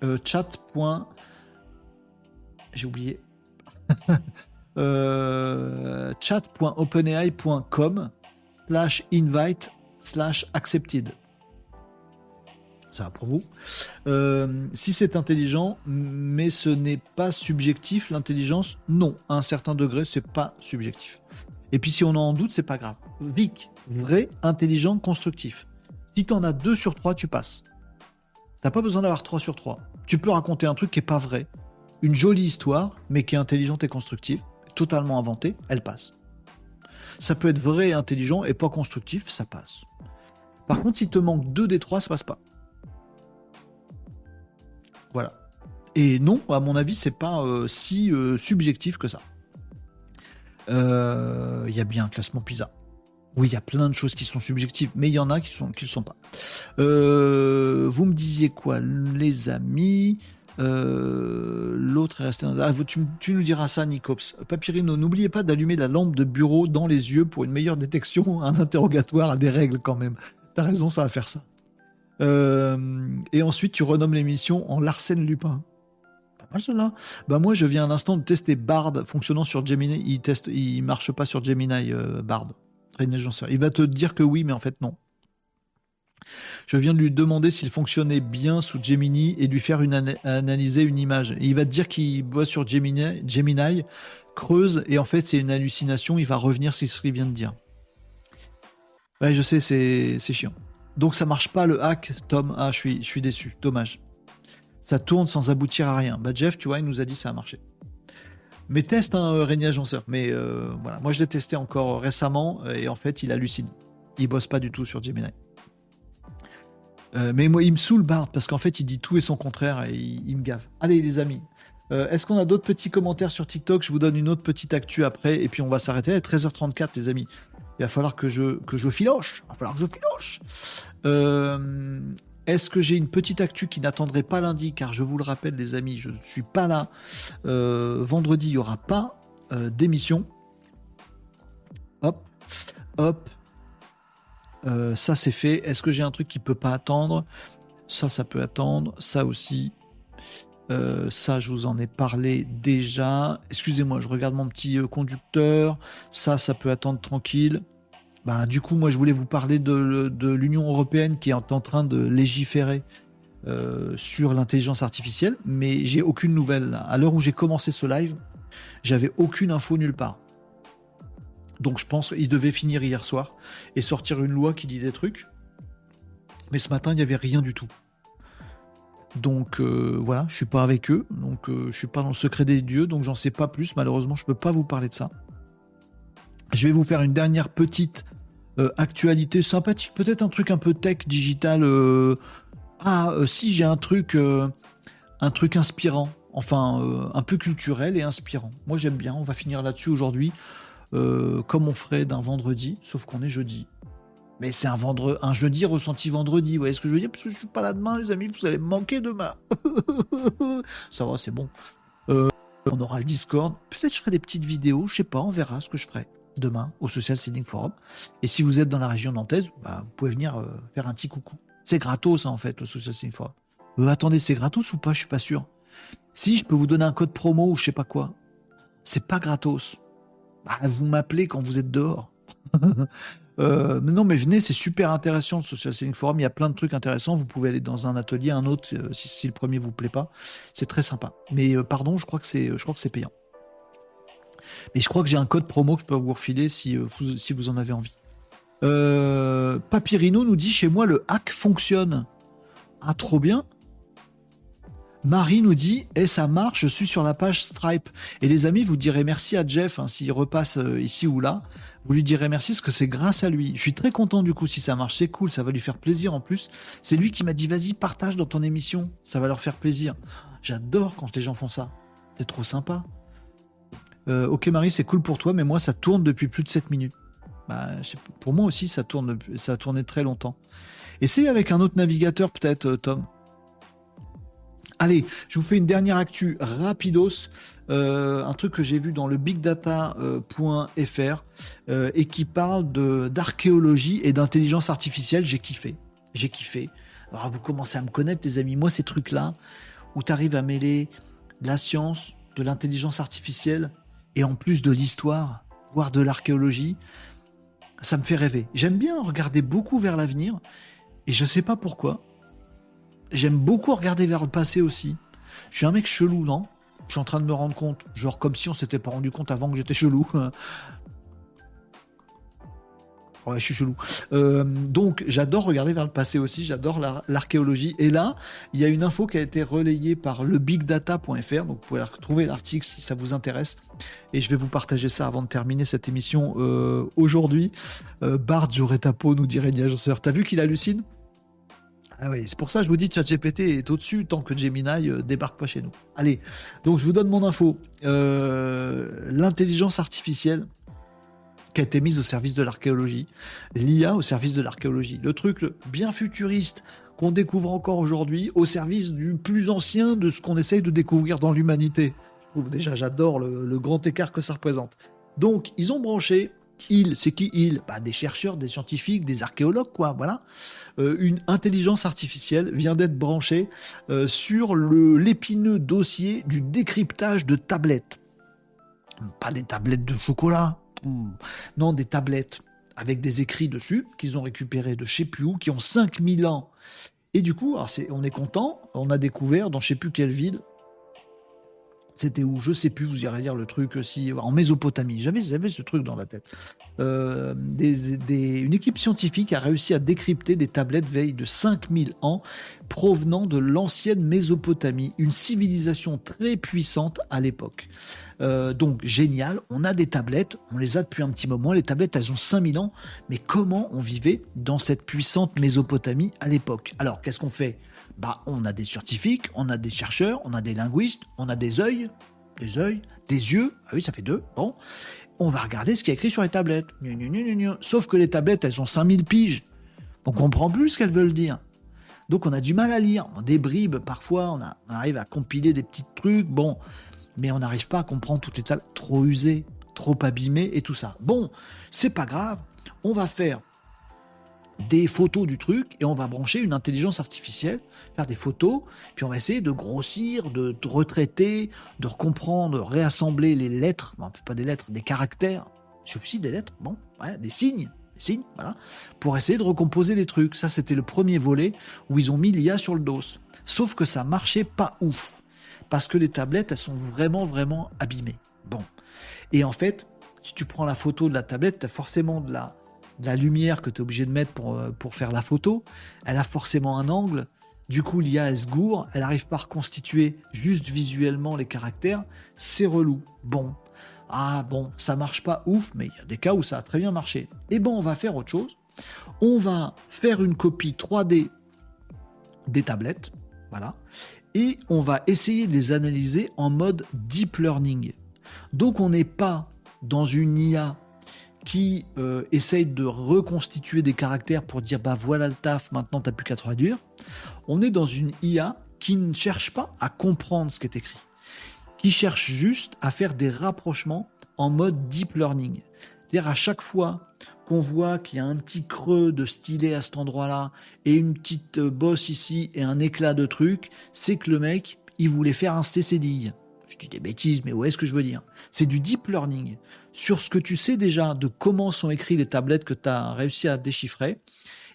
Euh, chat. J'ai oublié. euh, chat.openai.com slash invite slash accepted. Ça va pour vous. Euh, si c'est intelligent, mais ce n'est pas subjectif, l'intelligence, non. À un certain degré, c'est pas subjectif. Et puis si on en doute, c'est pas grave. Vic, vrai, intelligent, constructif. Si tu en as deux sur trois, tu passes. T'as pas besoin d'avoir 3 sur 3. Tu peux raconter un truc qui est pas vrai. Une jolie histoire, mais qui est intelligente et constructive, totalement inventée, elle passe. Ça peut être vrai et intelligent et pas constructif, ça passe. Par contre, s'il te manque deux des trois, ça passe pas. Voilà. Et non, à mon avis, c'est pas euh, si euh, subjectif que ça. Euh, Il y a bien un classement PISA. Oui, il y a plein de choses qui sont subjectives, mais il y en a qui sont qui le sont pas. Vous me disiez quoi, les amis? L'autre est resté. Ah, tu, nous diras ça, Nicops. Papyrino, n'oubliez pas d'allumer la lampe de bureau dans les yeux pour une meilleure détection. Un interrogatoire a des règles quand même. T'as raison, ça va faire ça. Euh, et ensuite, tu renommes l'émission en Larsen Lupin. Pas mal cela. Bah moi, je viens à l'instant de tester Bard fonctionnant sur Gemini. Il teste, il marche pas sur Gemini euh, Bard. Il va te dire que oui, mais en fait non. Je viens de lui demander s'il fonctionnait bien sous Gemini et lui faire analyser une image. Et il va te dire qu'il bosse sur Gemini, Gemini, creuse et en fait c'est une hallucination. Il va revenir sur ce qu'il vient de dire. Ouais, je sais, c'est chiant. Donc ça marche pas le hack, Tom. Ah, je suis, je suis déçu. Dommage. Ça tourne sans aboutir à rien. Bah Jeff, tu vois, il nous a dit ça a marché. Mais teste un hein, Régnier Agenceur. Mais euh, voilà, moi je l'ai testé encore récemment euh, et en fait il hallucine. Il bosse pas du tout sur Gemini. Euh, mais moi il me saoule Bard parce qu'en fait il dit tout et son contraire et il, me gave. Allez les amis, euh, est-ce qu'on a d'autres petits commentaires sur TikTok? Je vous donne une autre petite actu après et puis on va s'arrêter à 13h34 les amis. Il va falloir que je, filoche. Il va falloir que je filoche. Euh, est-ce que j'ai une petite actu qui n'attendrait pas lundi? Car je vous le rappelle, les amis, je ne suis pas là. Euh, vendredi, il n'y aura pas euh, d'émission. Hop, hop. Ça, c'est fait. Est-ce que j'ai un truc qui peut pas attendre? Ça, ça peut attendre. Ça aussi. Euh, ça, je vous en ai parlé déjà. Excusez-moi, je regarde mon petit euh, conducteur. Ça, ça peut attendre tranquille. Bah, du coup, moi, je voulais vous parler de, l'Union européenne qui est en train de légiférer euh, sur l'intelligence artificielle, mais j'ai aucune nouvelle. À l'heure où j'ai commencé ce live, j'avais aucune info nulle part. Donc, je pense qu'il devait finir hier soir et sortir une loi qui dit des trucs. Mais ce matin, il n'y avait rien du tout. Donc euh, voilà, je suis pas avec eux, donc euh, je suis pas dans le secret des dieux, donc j'en sais pas plus. Malheureusement, je peux pas vous parler de ça. Je vais vous faire une dernière petite euh, actualité sympathique, peut-être un truc un peu tech, digital. euh, Ah, si j'ai un truc, un truc inspirant, enfin un peu culturel et inspirant. Moi j'aime bien. On va finir là-dessus aujourd'hui, comme on ferait d'un vendredi, sauf qu'on est jeudi. Mais c'est un, vendre... un jeudi ressenti vendredi, vous voyez ce que je veux dire? Parce que je suis pas là demain, les amis, vous allez me manquer demain. Ça va, c'est bon. Euh, on aura le Discord. Peut-être je ferai des petites vidéos, je sais pas, on verra ce que je ferai demain au Social Selling Forum. Et si vous êtes dans la région nantaise, bah, vous pouvez venir euh, faire un petit coucou. C'est gratos, hein, en fait, le Social Selling Forum. Euh, attendez, c'est gratos ou pas? Je suis pas sûr. Si, je peux vous donner un code promo ou je sais pas quoi. C'est pas gratos. Bah, vous m'appelez quand vous êtes dehors. Euh, non, mais venez, c'est super intéressant le Social Selling Forum. Il y a plein de trucs intéressants. Vous pouvez aller dans un atelier, un autre, euh, si, le premier vous plaît pas. C'est très sympa. Mais euh, pardon, je crois que c'est, je crois que c'est payant. Mais je crois que j'ai un code promo que je peux vous refiler si, vous, si vous en avez envie. Papyrino nous dit chez moi le hack fonctionne. Ah, trop bien. Marie nous dit et ça marche, je suis sur la page Stripe. Et les amis, vous direz merci à Jeff hein, s'il repasse ici ou là. Vous lui direz merci parce que c'est grâce à lui. Je suis très content du coup si ça marche, c'est cool, ça va lui faire plaisir en plus. C'est lui qui m'a dit vas-y partage dans ton émission, ça va leur faire plaisir. J'adore quand les gens font ça. C'est trop sympa. Euh, ok Marie, c'est cool pour toi, mais moi ça tourne depuis plus de 7 minutes. Bah, pour moi aussi ça tourne, ça a tourné très longtemps. Essaye avec un autre navigateur peut-être, euh, Tom. Allez, je vous fais une dernière actu rapidos, euh, un truc que j'ai vu dans le bigdata.fr euh, et qui parle d'archéologie et d'intelligence artificielle. J'ai kiffé, j'ai kiffé. Alors vous commencez à me connaître, les amis. Moi, ces trucs-là où tu arrives à mêler de la science, de l'intelligence artificielle et en plus de l'histoire, voire de l'archéologie, ça me fait rêver. J'aime bien regarder beaucoup vers l'avenir et je sais pas pourquoi. J'aime beaucoup regarder vers le passé aussi. Je suis un mec chelou, non? Je suis en train de me rendre compte. Genre comme si on s'était pas rendu compte avant que j'étais chelou. Ouais, je suis chelou. Euh, donc, j'adore regarder vers le passé aussi. J'adore la- l'archéologie. Et là, il y a une info qui a été relayée par le bigdata.fr. Donc, vous pouvez retrouver l'article si ça vous intéresse. Et je vais vous partager ça avant de terminer cette émission euh, aujourd'hui. Euh, Bart, j'aurais ta peau, nous dirait Niageur. T'as vu qu'il hallucine? Ah oui, c'est pour ça que je vous dis ChatGPT est au-dessus tant que Gemini euh, débarque pas chez nous. Allez, donc je vous donne mon info. Euh, L'intelligence artificielle qui a été mise au service de l'archéologie, l'IA au service de l'archéologie, le truc bien futuriste qu'on découvre encore aujourd'hui au service du plus ancien de ce qu'on essaye de découvrir dans l'humanité. Je trouve déjà, j'adore le grand écart que ça représente. Donc, ils ont branché, ils, c'est qui ils bah, Des chercheurs, des scientifiques, des archéologues, quoi, voilà. Euh, une intelligence artificielle vient d'être branchée euh, sur l'épineux dossier du décryptage de tablettes. Pas des tablettes de chocolat, Hmm. non, des tablettes avec des écrits dessus qu'ils ont récupérés de je sais plus où, qui ont 5000 ans. Et du coup, on est content, on a découvert dans je sais plus quelle ville, c'était où Je sais plus, vous irez lire le truc aussi, en Mésopotamie. J'avais, j'avais ce truc dans la tête. Euh, une équipe scientifique a réussi à décrypter des tablettes veilles de 5000 ans provenant de l'ancienne Mésopotamie, une civilisation très puissante à l'époque. Euh, donc génial, on a des tablettes, on les a depuis un petit moment, les tablettes elles ont 5000 ans, mais comment on vivait dans cette puissante Mésopotamie à l'époque? Alors qu'est-ce qu'on fait? Bah on a des scientifiques, on a des chercheurs, on a des linguistes, on a des œils, des œils, des yeux, ah oui ça fait deux, bon, on va regarder ce qui est écrit sur les tablettes. Sauf que les tablettes elles ont 5000 piges, on comprend plus ce qu'elles veulent dire. Donc on a du mal à lire, on des bribes parfois, on, on arrive à compiler des petits trucs, bon, mais on n'arrive pas à comprendre toutes les tables. Trop usées, trop abîmées et tout ça. Bon, c'est pas grave, on va faire des photos du truc et on va brancher une intelligence artificielle, faire des photos, puis on va essayer de grossir, de, retraiter, de recomprendre, de réassembler les lettres, pas des lettres, des caractères, je aussi des lettres, bon, des signes, des signes, voilà, pour essayer de recomposer les trucs. Ça, c'était le premier volet où ils ont mis l'IA sur le dos. Sauf que ça marchait pas ouf parce que les tablettes, elles sont vraiment, vraiment abîmées. Bon. Et en fait, si tu prends la photo de la tablette, tu as forcément de la, la lumière que tu es obligé de mettre pour, euh, pour faire la photo. Elle a forcément un angle. Du coup, l'IA, elle se gourre. Elle n'arrive pas à reconstituer juste visuellement les caractères. C'est relou. Bon. Ah bon, ça marche pas ouf, mais il y a des cas où ça a très bien marché. Et bon, on va faire autre chose. On va faire une copie 3D des tablettes. Voilà et on va essayer de les analyser en mode deep learning. Donc on n'est pas dans une IA qui euh, essaye de reconstituer des caractères pour dire bah voilà le taf, maintenant t'as plus qu'à traduire. On est dans une IA qui ne cherche pas à comprendre ce qui est écrit, qui cherche juste à faire des rapprochements en mode deep learning. C'est-à-dire à chaque fois qu'on voit qu'il y a un petit creux de stylet à cet endroit-là et une petite euh, bosse ici et un éclat de truc, c'est que le mec, il voulait faire un CCDI. Je dis des bêtises, mais où est-ce que je veux dire. C'est du deep learning. Sur ce que tu sais déjà de comment sont écrites les tablettes que tu as réussi à déchiffrer,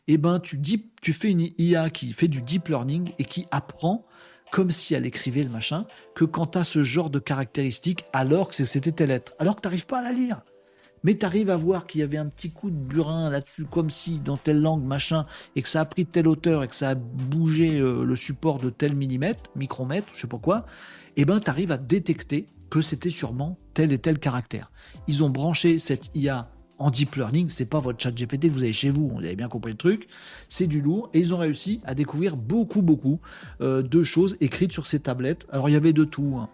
eh ben tu, tu fais une IA qui fait du deep learning et qui apprend comme si elle écrivait le machin, que quand tu as ce genre de caractéristiques, alors que c'était telle lettre, alors que tu n'arrives pas à la lire. Mais tu arrives à voir qu'il y avait un petit coup de burin là-dessus, comme si dans telle langue, machin, et que ça a pris telle hauteur et que ça a bougé euh, le support de tel millimètre, micromètre, je sais pas quoi, et ben tu arrives à détecter que c'était sûrement tel et tel caractère. Ils ont branché cette IA en deep learning, c'est pas votre chat GPT que vous avez chez vous, vous avez bien compris le truc, c'est du lourd, et ils ont réussi à découvrir beaucoup, beaucoup euh, de choses écrites sur ces tablettes. Alors il y avait de tout, hein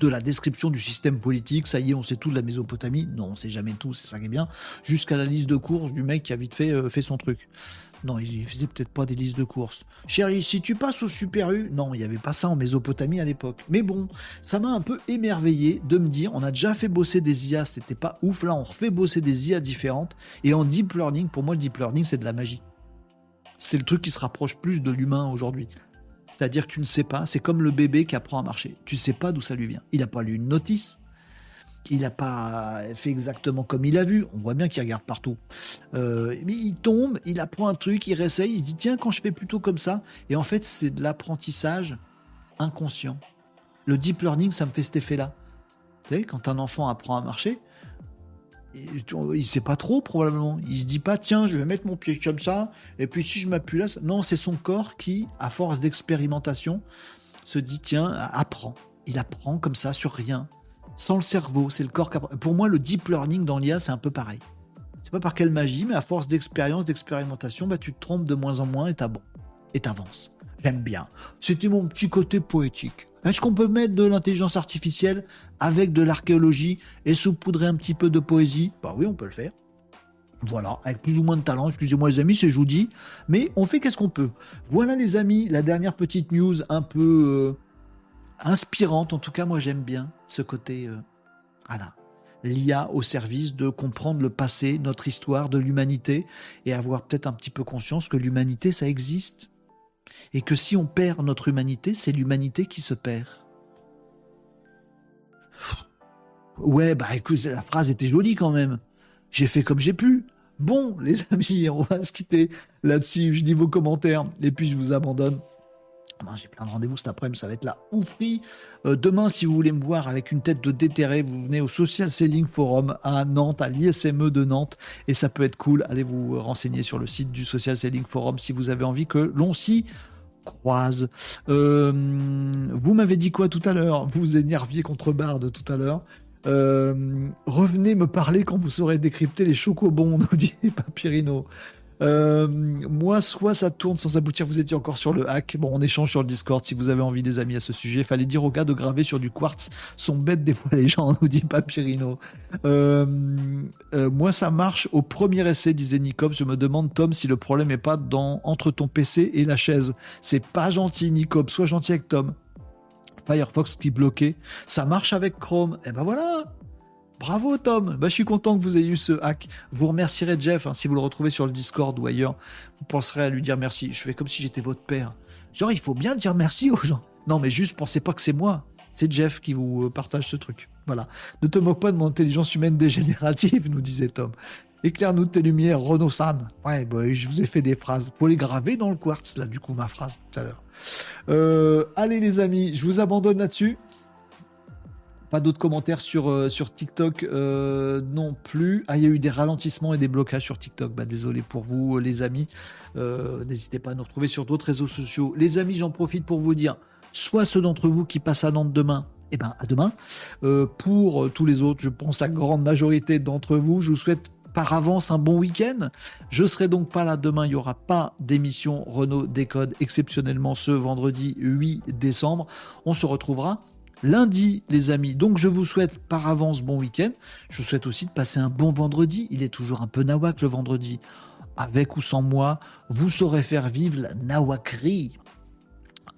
de la description du système politique, ça y est, on sait tout de la Mésopotamie. Non, on sait jamais tout, c'est ça qui est bien. Jusqu'à la liste de courses du mec qui a vite fait, euh, fait son truc. Non, il faisait peut-être pas des listes de courses. Chérie, si tu passes au Super U, non, il n'y avait pas ça en Mésopotamie à l'époque. Mais bon, ça m'a un peu émerveillé de me dire, on a déjà fait bosser des IA, c'était pas ouf, là on refait bosser des IA différentes. Et en deep learning, pour moi le deep learning c'est de la magie. C'est le truc qui se rapproche plus de l'humain aujourd'hui. C'est-à-dire que tu ne sais pas, c'est comme le bébé qui apprend à marcher. Tu ne sais pas d'où ça lui vient. Il n'a pas lu une notice, il n'a pas fait exactement comme il a vu. On voit bien qu'il regarde partout. Euh, mais il tombe, il apprend un truc, il réessaye, il se dit tiens, quand je fais plutôt comme ça. Et en fait, c'est de l'apprentissage inconscient. Le deep learning, ça me fait cet effet-là. Vous savez, quand un enfant apprend à marcher, il sait pas trop probablement. Il se dit pas tiens, je vais mettre mon pied comme ça et puis si je m'appuie là, non, c'est son corps qui, à force d'expérimentation, se dit tiens, apprend. Il apprend comme ça sur rien, sans le cerveau. C'est le corps. Pour moi, le deep learning dans l'IA, c'est un peu pareil. C'est pas par quelle magie, mais à force d'expérience, d'expérimentation, bah, tu te trompes de moins en moins et t'as bon. Et t'avances. J'aime bien. C'était mon petit côté poétique. Est-ce qu'on peut mettre de l'intelligence artificielle avec de l'archéologie et saupoudrer un petit peu de poésie? Bah oui, on peut le faire. Voilà, avec plus ou moins de talent, excusez-moi les amis, c'est je vous dis, mais on fait qu'est-ce qu'on peut. Voilà les amis, la dernière petite news un peu euh, inspirante, en tout cas moi j'aime bien ce côté, euh, l'IA au service de comprendre le passé, notre histoire de l'humanité, et avoir peut-être un petit peu conscience que l'humanité ça existe, et que si on perd notre humanité, c'est l'humanité qui se perd. Ouais, bah écoute, la phrase était jolie quand même. J'ai fait comme j'ai pu. Bon, les amis, on va se quitter là-dessus. Je dis vos commentaires et puis je vous abandonne. J'ai plein de rendez-vous cet après-midi, ça va être la oufrie. Euh, demain, si vous voulez me voir avec une tête de déterré, vous venez au Social Selling Forum à Nantes, à l'ISME de Nantes, et ça peut être cool. Allez vous renseigner sur le site du Social Selling Forum si vous avez envie que l'on s'y croise. Euh, vous m'avez dit quoi tout à l'heure? Vous énerviez contre Bard tout à l'heure. Euh, revenez me parler quand vous saurez décrypter les chocobons, nous dit Papyrino. Euh, moi, soit ça tourne sans aboutir, vous étiez encore sur le hack. Bon, on échange sur le Discord si vous avez envie, des amis, à ce sujet. Fallait dire aux gars de graver sur du quartz. Sont bêtes des fois les gens, nous dit Papyrino. Euh, euh, moi, ça marche au premier essai, disait Nicop. Je me demande, Tom, si le problème est pas dans entre ton PC et la chaise. C'est pas gentil, Nicop. Sois gentil avec Tom. Firefox qui bloquait. Ça marche avec Chrome. Et eh ben voilà. Bravo Tom, bah, je suis content que vous ayez eu ce hack. Vous remercierez Jeff hein, si vous le retrouvez sur le Discord ou ailleurs. Vous penserez à lui dire merci. Je fais comme si j'étais votre père. Genre il faut bien dire merci aux gens. Non mais juste pensez pas que c'est moi. C'est Jeff qui vous euh, partage ce truc. Voilà. Ne te moque pas de mon intelligence humaine dégénérative, nous disait Tom. Éclaire-nous de tes lumières, Renault San. Ouais, bah, je vous ai fait des phrases. Faut les graver dans le quartz, là, du coup, ma phrase tout à l'heure. Euh, allez, les amis, je vous abandonne là-dessus. Pas d'autres commentaires sur, euh, TikTok euh, non plus. Ah, il y a eu des ralentissements et des blocages sur TikTok. Bah, désolé pour vous, les amis. Euh, n'hésitez pas à nous retrouver sur d'autres réseaux sociaux. Les amis, j'en profite pour vous dire, soit ceux d'entre vous qui passent à Nantes demain, eh ben, à demain. pour tous les autres, je pense la grande majorité d'entre vous, je vous souhaite par avance un bon week-end. Je serai donc pas là demain, il n'y aura pas d'émission Renault Décode exceptionnellement ce vendredi 8 décembre. On se retrouvera lundi, les amis. Donc, je vous souhaite par avance bon week-end. Je vous souhaite aussi de passer un bon vendredi. Il est toujours un peu nawak le vendredi. Avec ou sans moi, vous saurez faire vivre la nawakerie.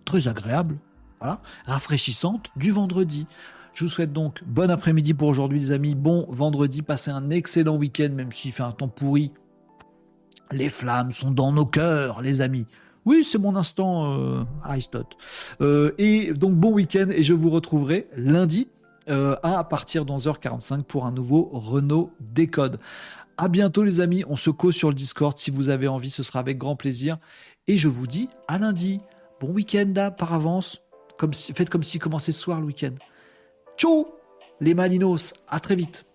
Très agréable, voilà, rafraîchissante du vendredi. Je vous souhaite donc bon après-midi pour aujourd'hui, les amis. Bon vendredi, passez un excellent week-end, même s'il fait un temps pourri. Les flammes sont dans nos cœurs, les amis. Oui, c'est mon instant euh, Aristote. Euh, et donc bon week-end et je vous retrouverai lundi euh, à partir de 11h45 pour un nouveau Renault Décode. À bientôt les amis, on se cause sur le Discord si vous avez envie, ce sera avec grand plaisir. Et je vous dis à lundi. Bon week-end par avance. Comme faites comme si commençait ce soir le week-end. Ciao les Malinos, à très vite.